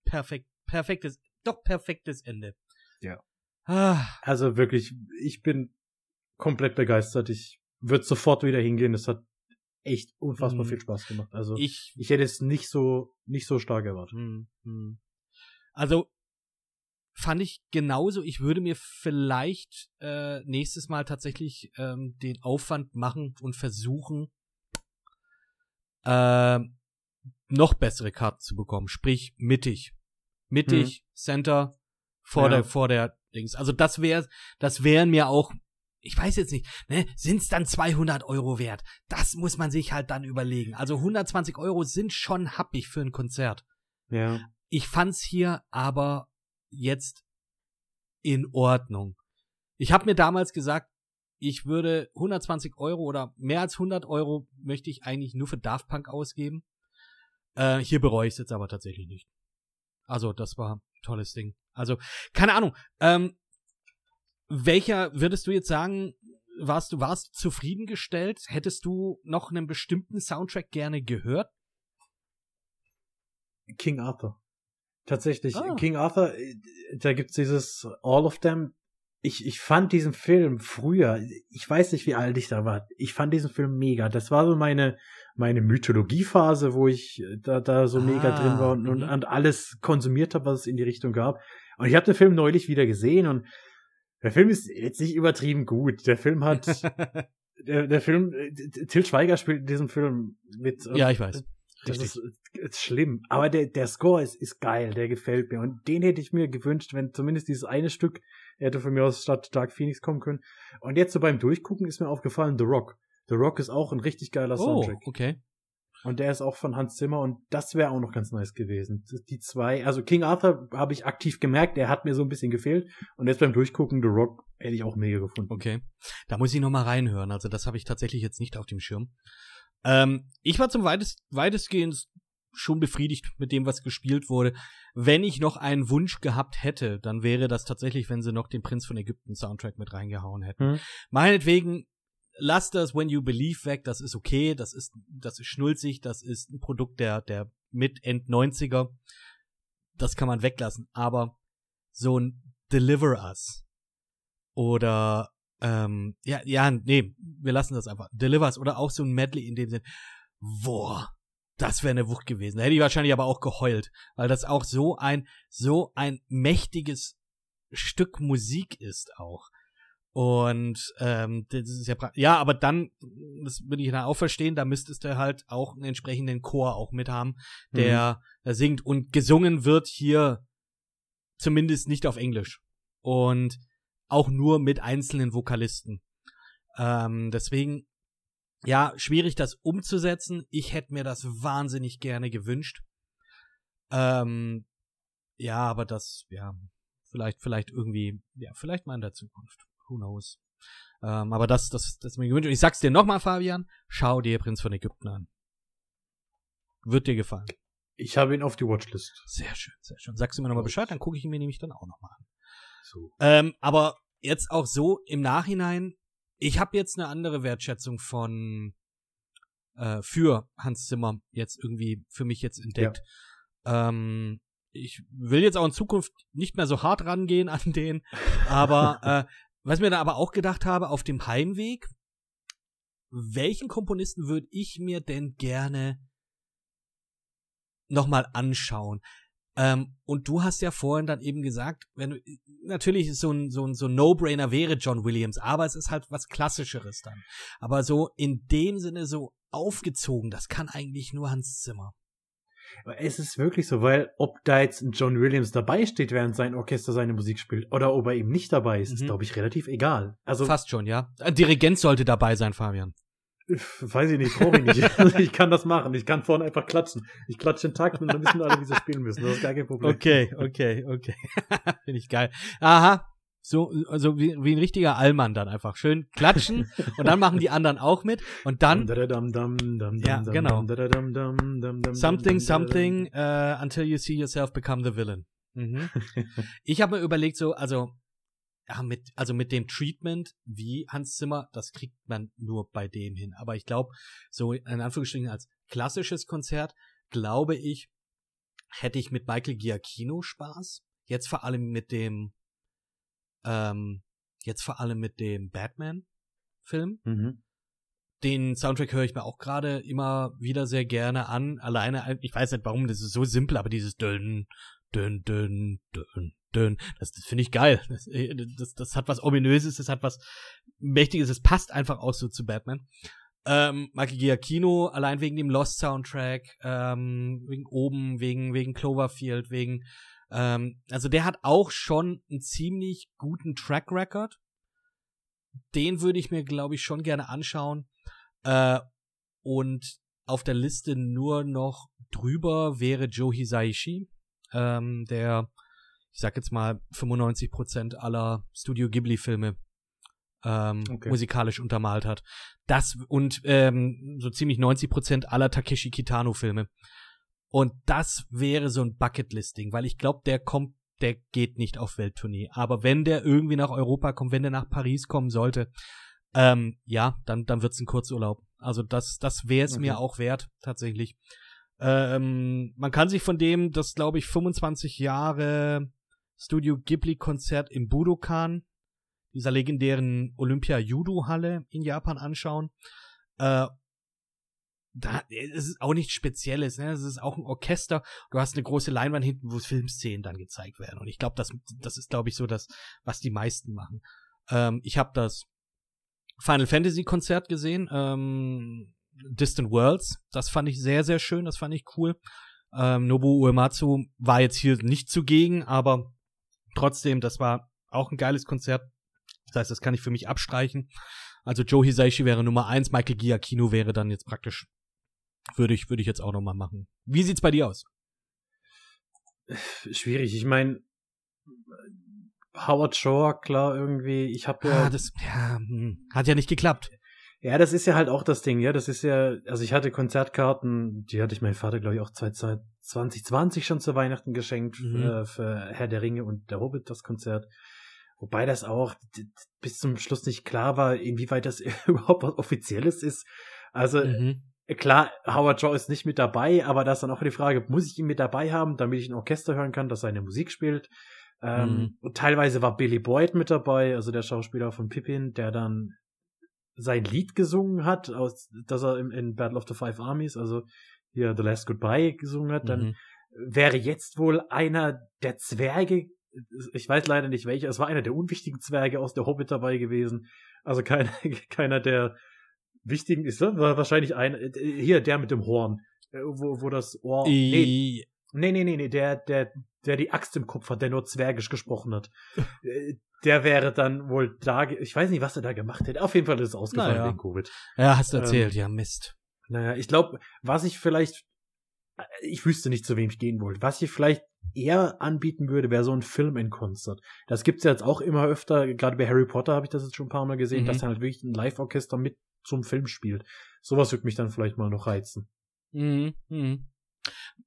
S1: perfekt, perfektes, doch perfektes Ende.
S2: Ja. Ah. Also wirklich, ich bin komplett begeistert. Ich würde sofort wieder hingehen. Es hat echt unfassbar mm. viel Spaß gemacht. Also ich, ich hätte es nicht so, nicht so stark erwartet. Mm,
S1: Also fand ich genauso. Ich würde mir vielleicht äh, nächstes Mal tatsächlich ähm, den Aufwand machen und versuchen, äh, noch bessere Karten zu bekommen. Sprich mittig mittig, hm. Center, vor ja. der, vor der Dings. Also das wäre, das wären mir auch, ich weiß jetzt nicht, ne, sind's dann 200 Euro wert? Das muss man sich halt dann überlegen. Also 120 Euro sind schon happig für ein Konzert.
S2: Ja.
S1: Ich fand's hier aber jetzt in Ordnung. Ich habe mir damals gesagt, ich würde 120 Euro oder mehr als 100 Euro möchte ich eigentlich nur für Daft Punk ausgeben. Äh, hier bereue ich es jetzt aber tatsächlich nicht. Also, das war ein tolles Ding. Also, keine Ahnung. Ähm, welcher würdest du jetzt sagen, warst du warst zufriedengestellt? Hättest du noch einen bestimmten Soundtrack gerne gehört?
S2: King Arthur. Tatsächlich,
S1: Ah.
S2: King Arthur, äh, da gibt's dieses All of Them. Ich, ich fand diesen Film früher, ich weiß nicht, wie alt ich da war. Ich fand diesen Film mega. Das war so meine, meine Mythologiephase, wo ich äh, da, da so mega
S1: Ah,
S2: drin war und, und,
S1: mhm.
S2: und alles konsumiert habe, was es in die Richtung gab. Und ich habe den Film neulich wieder gesehen und der Film ist jetzt nicht übertrieben gut. Der Film hat, (laughs) der, der Film, äh, Till Schweiger spielt in diesem Film mit.
S1: ja, ich weiß.
S2: das ist, ist schlimm. Aber der, der Score ist, ist geil, der gefällt mir. Und den hätte ich mir gewünscht, wenn zumindest dieses eine Stück hätte von mir aus statt Dark Phoenix kommen können. Und jetzt so beim Durchgucken ist mir aufgefallen, The Rock. The Rock ist auch ein richtig geiler
S1: Oh,
S2: Soundtrack.
S1: okay.
S2: Und der ist auch von Hans Zimmer und das wäre auch noch ganz nice gewesen. Die zwei, also King Arthur habe ich aktiv gemerkt, der hat mir so ein bisschen gefehlt. Und jetzt beim Durchgucken The Rock hätte ich auch mega gefunden.
S1: Okay. Da muss ich noch mal reinhören. Also das habe ich tatsächlich jetzt nicht auf dem Schirm. Ähm, ich war zum weitest, weitestgehend schon befriedigt mit dem, was gespielt wurde. Wenn ich noch einen Wunsch gehabt hätte, dann wäre das tatsächlich, wenn sie noch den Prinz von Ägypten Soundtrack mit reingehauen hätten.
S2: Hm.
S1: Meinetwegen, lass das When You Believe weg, das ist okay, das ist, das ist schnulzig, das ist ein Produkt der, der mit End 90er. Das kann man weglassen. Aber so ein Deliver Us oder ähm, ja, ja, nee, wir lassen das einfach. Deliver Us oder auch so ein Medley in dem Sinn. Boah, das wäre eine Wucht gewesen. Da hätte ich wahrscheinlich aber auch geheult, weil das auch so ein, so ein mächtiges Stück Musik ist auch. Und ähm, das ist ja ja, aber dann, das würde ich dann auch verstehen, da müsstest du halt auch einen entsprechenden Chor auch mit haben, der, der singt und gesungen wird hier zumindest nicht auf Englisch und auch nur mit einzelnen Vokalisten. Ähm, deswegen ja schwierig das umzusetzen. Ich hätte mir das wahnsinnig gerne gewünscht. Ähm, ja, aber das ja vielleicht vielleicht irgendwie ja vielleicht mal in der Zukunft. Who knows? Ähm, aber das, das, das ist mir gewünscht. Und ich sag's dir nochmal, Fabian, schau dir Prinz von Ägypten an. Wird dir gefallen.
S2: Ich habe ihn auf die Watchlist.
S1: Sehr schön, sehr schön. Sagst du mir nochmal Bescheid, dann gucke ich ihn mir nämlich dann auch nochmal an.
S2: So.
S1: Ähm, aber jetzt auch so im Nachhinein, ich habe jetzt eine andere Wertschätzung von äh, für Hans Zimmer jetzt irgendwie für mich jetzt entdeckt. Ähm, ich will jetzt auch in Zukunft nicht mehr so hart rangehen an den, aber (laughs) äh, was mir da aber auch gedacht habe, auf dem Heimweg, welchen Komponisten würde ich mir denn gerne nochmal anschauen? Ähm, und du hast ja vorhin dann eben gesagt, wenn du, natürlich so ein, so ein, so ein No-Brainer wäre John Williams, aber es ist halt was Klassischeres dann. Aber so in dem Sinne so aufgezogen, das kann eigentlich nur Hans Zimmer.
S2: Aber es ist wirklich so, weil ob da jetzt ein John Williams dabei steht, während sein Orchester seine Musik spielt, oder ob er eben nicht dabei ist, ist,
S1: Mhm.
S2: glaube ich, relativ egal. Also,
S1: Fast schon, ja. Ein Dirigent sollte dabei sein, Fabian.
S2: weiß ich nicht, brauche ich nicht. (laughs) Also ich kann das machen. Ich kann vorne einfach klatschen. Ich klatsche den Takt und dann wissen alle, wie sie spielen müssen. Das ist gar kein Problem.
S1: Okay, okay, okay. (laughs) Finde ich geil. Aha. So, also wie, wie ein richtiger Allmann dann einfach. Schön klatschen und dann machen die anderen auch mit und dann Ja, genau. Something, something, uh, until you see yourself become the villain. Mhm. Ich habe mir überlegt, so, also, ja, mit, also mit dem Treatment wie Hans Zimmer, das kriegt man nur bei dem hin. Aber ich glaube, so in Anführungsstrichen als klassisches Konzert, glaube ich, hätte ich mit Michael Giacchino Spaß. Jetzt vor allem mit dem, ähm, jetzt vor allem mit dem Batman-Film
S2: Mhm.
S1: den Soundtrack höre ich mir auch gerade immer wieder sehr gerne an. Alleine, ich weiß nicht warum, das ist so simpel, aber dieses dünn, dünn, dünn, dünn, dünn, das, das finde ich geil. Das, äh, das, das hat was Ominöses, das hat was Mächtiges, es passt einfach auch so zu Batman. Ähm, Michael Giacchino, allein wegen dem Lost Soundtrack, ähm, wegen oben, wegen, wegen Cloverfield, wegen, ähm, also der hat auch schon einen ziemlich guten Track Record. Den würde ich mir, glaube ich, schon gerne anschauen. Äh, und auf der Liste nur noch drüber wäre Joe Hisaishi, ähm, der, ich sag jetzt mal, 95% aller Studio Ghibli-Filme ähm,
S2: Okay.
S1: musikalisch untermalt hat. Das und ähm, so ziemlich 90% aller Takeshi Kitano-Filme. Und das wäre so ein Bucketlisting, weil ich glaube, der kommt, der geht nicht auf Welttournee. Aber wenn der irgendwie nach Europa kommt, wenn der nach Paris kommen sollte, ähm, ja, dann, dann wird's ein Kurzurlaub. Also das, das wäre es okay. mir auch wert, tatsächlich. Ähm, man kann sich von dem, das glaube ich 25 Jahre Studio Ghibli Konzert im Budokan, dieser legendären Olympia Judo Halle in Japan anschauen. Äh, da es ist auch nichts Spezielles, ne? Es ist auch ein Orchester. Du hast eine große Leinwand hinten, wo Filmszenen dann gezeigt werden. Und ich glaube, das, das ist, glaube ich, so das, was die meisten machen. Ähm, ich habe das Final Fantasy Konzert gesehen, ähm, Distant Worlds. Das fand ich sehr, sehr schön. Das fand ich cool. Ähm, Nobu Uematsu war jetzt hier nicht zugegen, aber trotzdem, das war auch ein geiles Konzert. Das heißt, das kann ich für mich abstreichen. Also Joe Hisaishi wäre Nummer eins, Michael Giacchino wäre dann jetzt praktisch, würde ich, würde ich jetzt auch nochmal machen. Wie sieht's bei dir aus?
S2: Schwierig. Ich meine, Howard Shore, klar, irgendwie, ich habe ja.
S1: Ah, das ja, hm, hat ja nicht geklappt.
S2: Ja, das ist ja halt auch das Ding, ja. Das ist ja, also ich hatte Konzertkarten, die hatte ich meinem Vater, glaube ich, auch 2020 schon zu Weihnachten geschenkt mhm. äh, für Herr der Ringe und der Hobbit, das Konzert. Wobei das auch bis zum Schluss nicht klar war, inwieweit das (laughs) überhaupt was Offizielles ist. Also mhm. Klar, Howard Shaw ist nicht mit dabei, aber da ist dann auch die Frage, muss ich ihn mit dabei haben, damit ich ein Orchester hören kann, das seine Musik spielt? Ähm, mhm. Und teilweise war Billy Boyd mit dabei, also der Schauspieler von Pippin, der dann sein Lied gesungen hat, aus, dass er in, in Battle of the Five Armies, also hier The Last Goodbye gesungen hat, dann mhm. wäre jetzt wohl einer der Zwerge, ich weiß leider nicht welcher, es war einer der unwichtigen Zwerge aus der Hobbit dabei gewesen. Also keiner, (laughs) keiner der wichtigen ist, war wahrscheinlich ein, hier, der mit dem Horn, äh, wo, wo das Ohr, nee, nee, nee, nee, nee, der, der, der die Axt im Kopf hat, der nur zwergisch gesprochen hat. (laughs) Äh, der wäre dann wohl da, ich weiß nicht, was er da gemacht hätte. Auf jeden Fall ist es ausgefallen naja. wegen Covid.
S1: Ja, hast du erzählt, ähm, ja, Mist.
S2: Naja, ich glaube, was ich vielleicht, ich wüsste nicht, zu wem ich gehen wollte. Was ich vielleicht eher anbieten würde, wäre so ein Film in Konzert. Das gibt's ja jetzt auch immer öfter, gerade bei Harry Potter habe ich das jetzt schon ein paar Mal gesehen, mhm. dass dann halt wirklich ein Live-Orchester mit zum Film spielt. Sowas würde mich dann vielleicht mal noch reizen.
S1: Mhm. Mhm.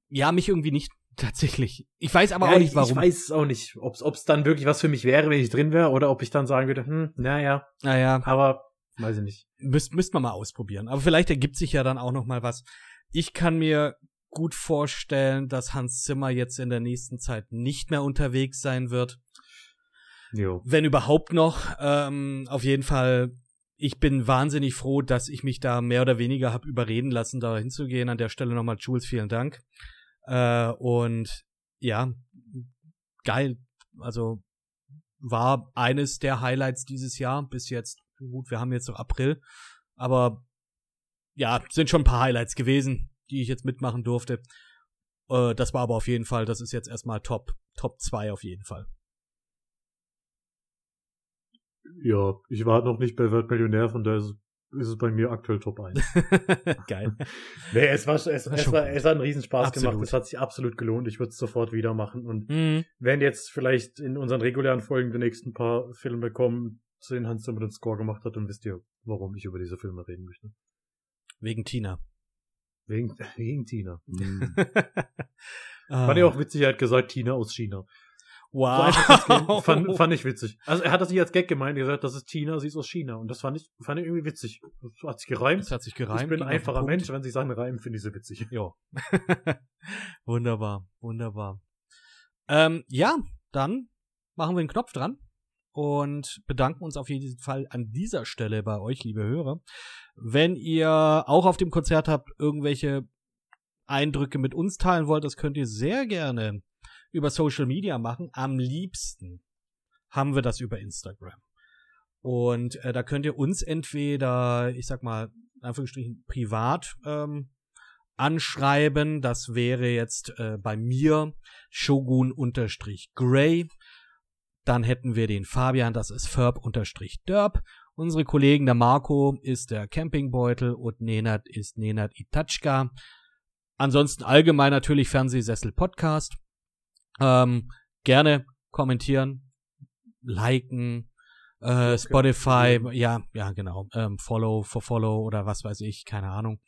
S1: Ja, mich irgendwie nicht. (laughs) Tatsächlich. Ich weiß aber ja, auch nicht, warum.
S2: Ich weiß auch nicht, ob es dann wirklich was für mich wäre, wenn ich drin wäre, oder ob ich dann sagen würde, hm, naja.
S1: Naja.
S2: Aber weiß ich nicht.
S1: Müsst, müsst man mal ausprobieren. Aber vielleicht ergibt sich ja dann auch noch mal was. Ich kann mir gut vorstellen, dass Hans Zimmer jetzt in der nächsten Zeit nicht mehr unterwegs sein wird. Jo. Wenn überhaupt noch. Ähm, auf jeden Fall, ich bin wahnsinnig froh, dass ich mich da mehr oder weniger habe überreden lassen, da hinzugehen. An der Stelle nochmal Jules, vielen Dank. Äh, und ja, geil. Also war eines der Highlights dieses Jahr bis jetzt. Gut, wir haben jetzt noch April, aber ja, sind schon ein paar Highlights gewesen, die ich jetzt mitmachen durfte. Äh, das war aber auf jeden Fall, das ist jetzt erstmal Top, Top 2 auf jeden Fall.
S2: Ja, ich war noch nicht bei Weltmillionär, von daher ist ist es bei mir aktuell Top 1. (laughs)
S1: Geil. (laughs)
S2: nee, es war, es, es, war, es hat einen Riesenspaß absolut. gemacht. Es hat sich absolut gelohnt. Ich würde es sofort wieder machen. Und mhm. wenn jetzt vielleicht in unseren regulären Folgen die nächsten paar Filme kommen, zu denen Hans Zimmer den Score gemacht hat, dann wisst ihr, warum ich über diese Filme reden möchte.
S1: Wegen Tina.
S2: Wegen, (laughs) wegen Tina. Mhm. Fand ich auch witzig, er hat gesagt, Tina aus China.
S1: Wow.
S2: So (laughs) fand, fand ich witzig. Also er hat das nicht als Gag gemeint, er gesagt, das ist Tina, sie ist aus China. Und das fand ich, fand ich irgendwie witzig. Das hat sich gereimt.
S1: Das hat sich gereimt.
S2: Ich bin ein einfacher Mensch, wenn sich Sachen reimen, finde ich so witzig. (laughs)
S1: Ja. (laughs) wunderbar, wunderbar. Ähm, ja, dann machen wir einen Knopf dran und bedanken uns auf jeden Fall an dieser Stelle bei euch, liebe Hörer. Wenn ihr auch auf dem Konzert habt, irgendwelche Eindrücke mit uns teilen wollt, das könnt ihr sehr gerne über Social Media machen. Am liebsten haben wir das über Instagram. Und äh, da könnt ihr uns entweder, ich sag mal, in Anführungsstrichen privat ähm, anschreiben. Das wäre jetzt äh, bei mir Shogun-Gray. Dann hätten wir den Fabian, das ist Ferb-Derb. Unsere Kollegen, der Marco ist der Campingbeutel und Nenad ist Nenad Itachka. Ansonsten allgemein natürlich Fernsehsessel Podcast. Ähm, gerne kommentieren, liken, äh, Spotify, ja, ja, genau, ähm, Follow for Follow oder was weiß ich, keine Ahnung.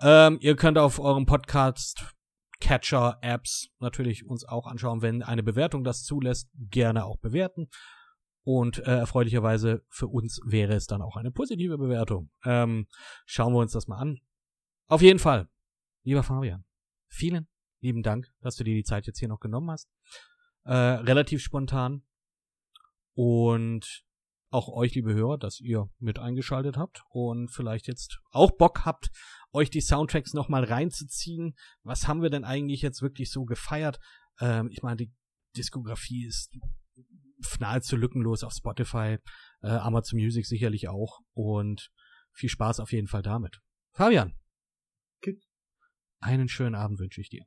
S1: Ähm, ihr könnt auf eurem Podcast Podcatcher-Apps natürlich uns auch anschauen. Wenn eine Bewertung das zulässt, gerne auch bewerten. Und äh, erfreulicherweise für uns wäre es dann auch eine positive Bewertung. Ähm, schauen wir uns das mal an. Auf jeden Fall, lieber Fabian, vielen lieben Dank, dass du dir die Zeit jetzt hier noch genommen hast. Äh, relativ spontan. Und auch euch, liebe Hörer, dass ihr mit eingeschaltet habt und vielleicht jetzt auch Bock habt, euch die Soundtracks nochmal reinzuziehen. Was haben wir denn eigentlich jetzt wirklich so gefeiert? Ähm, ich meine, die Diskografie ist nahezu lückenlos auf Spotify, äh, Amazon Music sicherlich auch und viel Spaß auf jeden Fall damit. Fabian.
S2: Okay.
S1: Einen schönen Abend wünsche ich dir.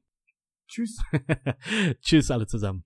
S2: Tschüss. (laughs)
S1: Tschüss alle zusammen.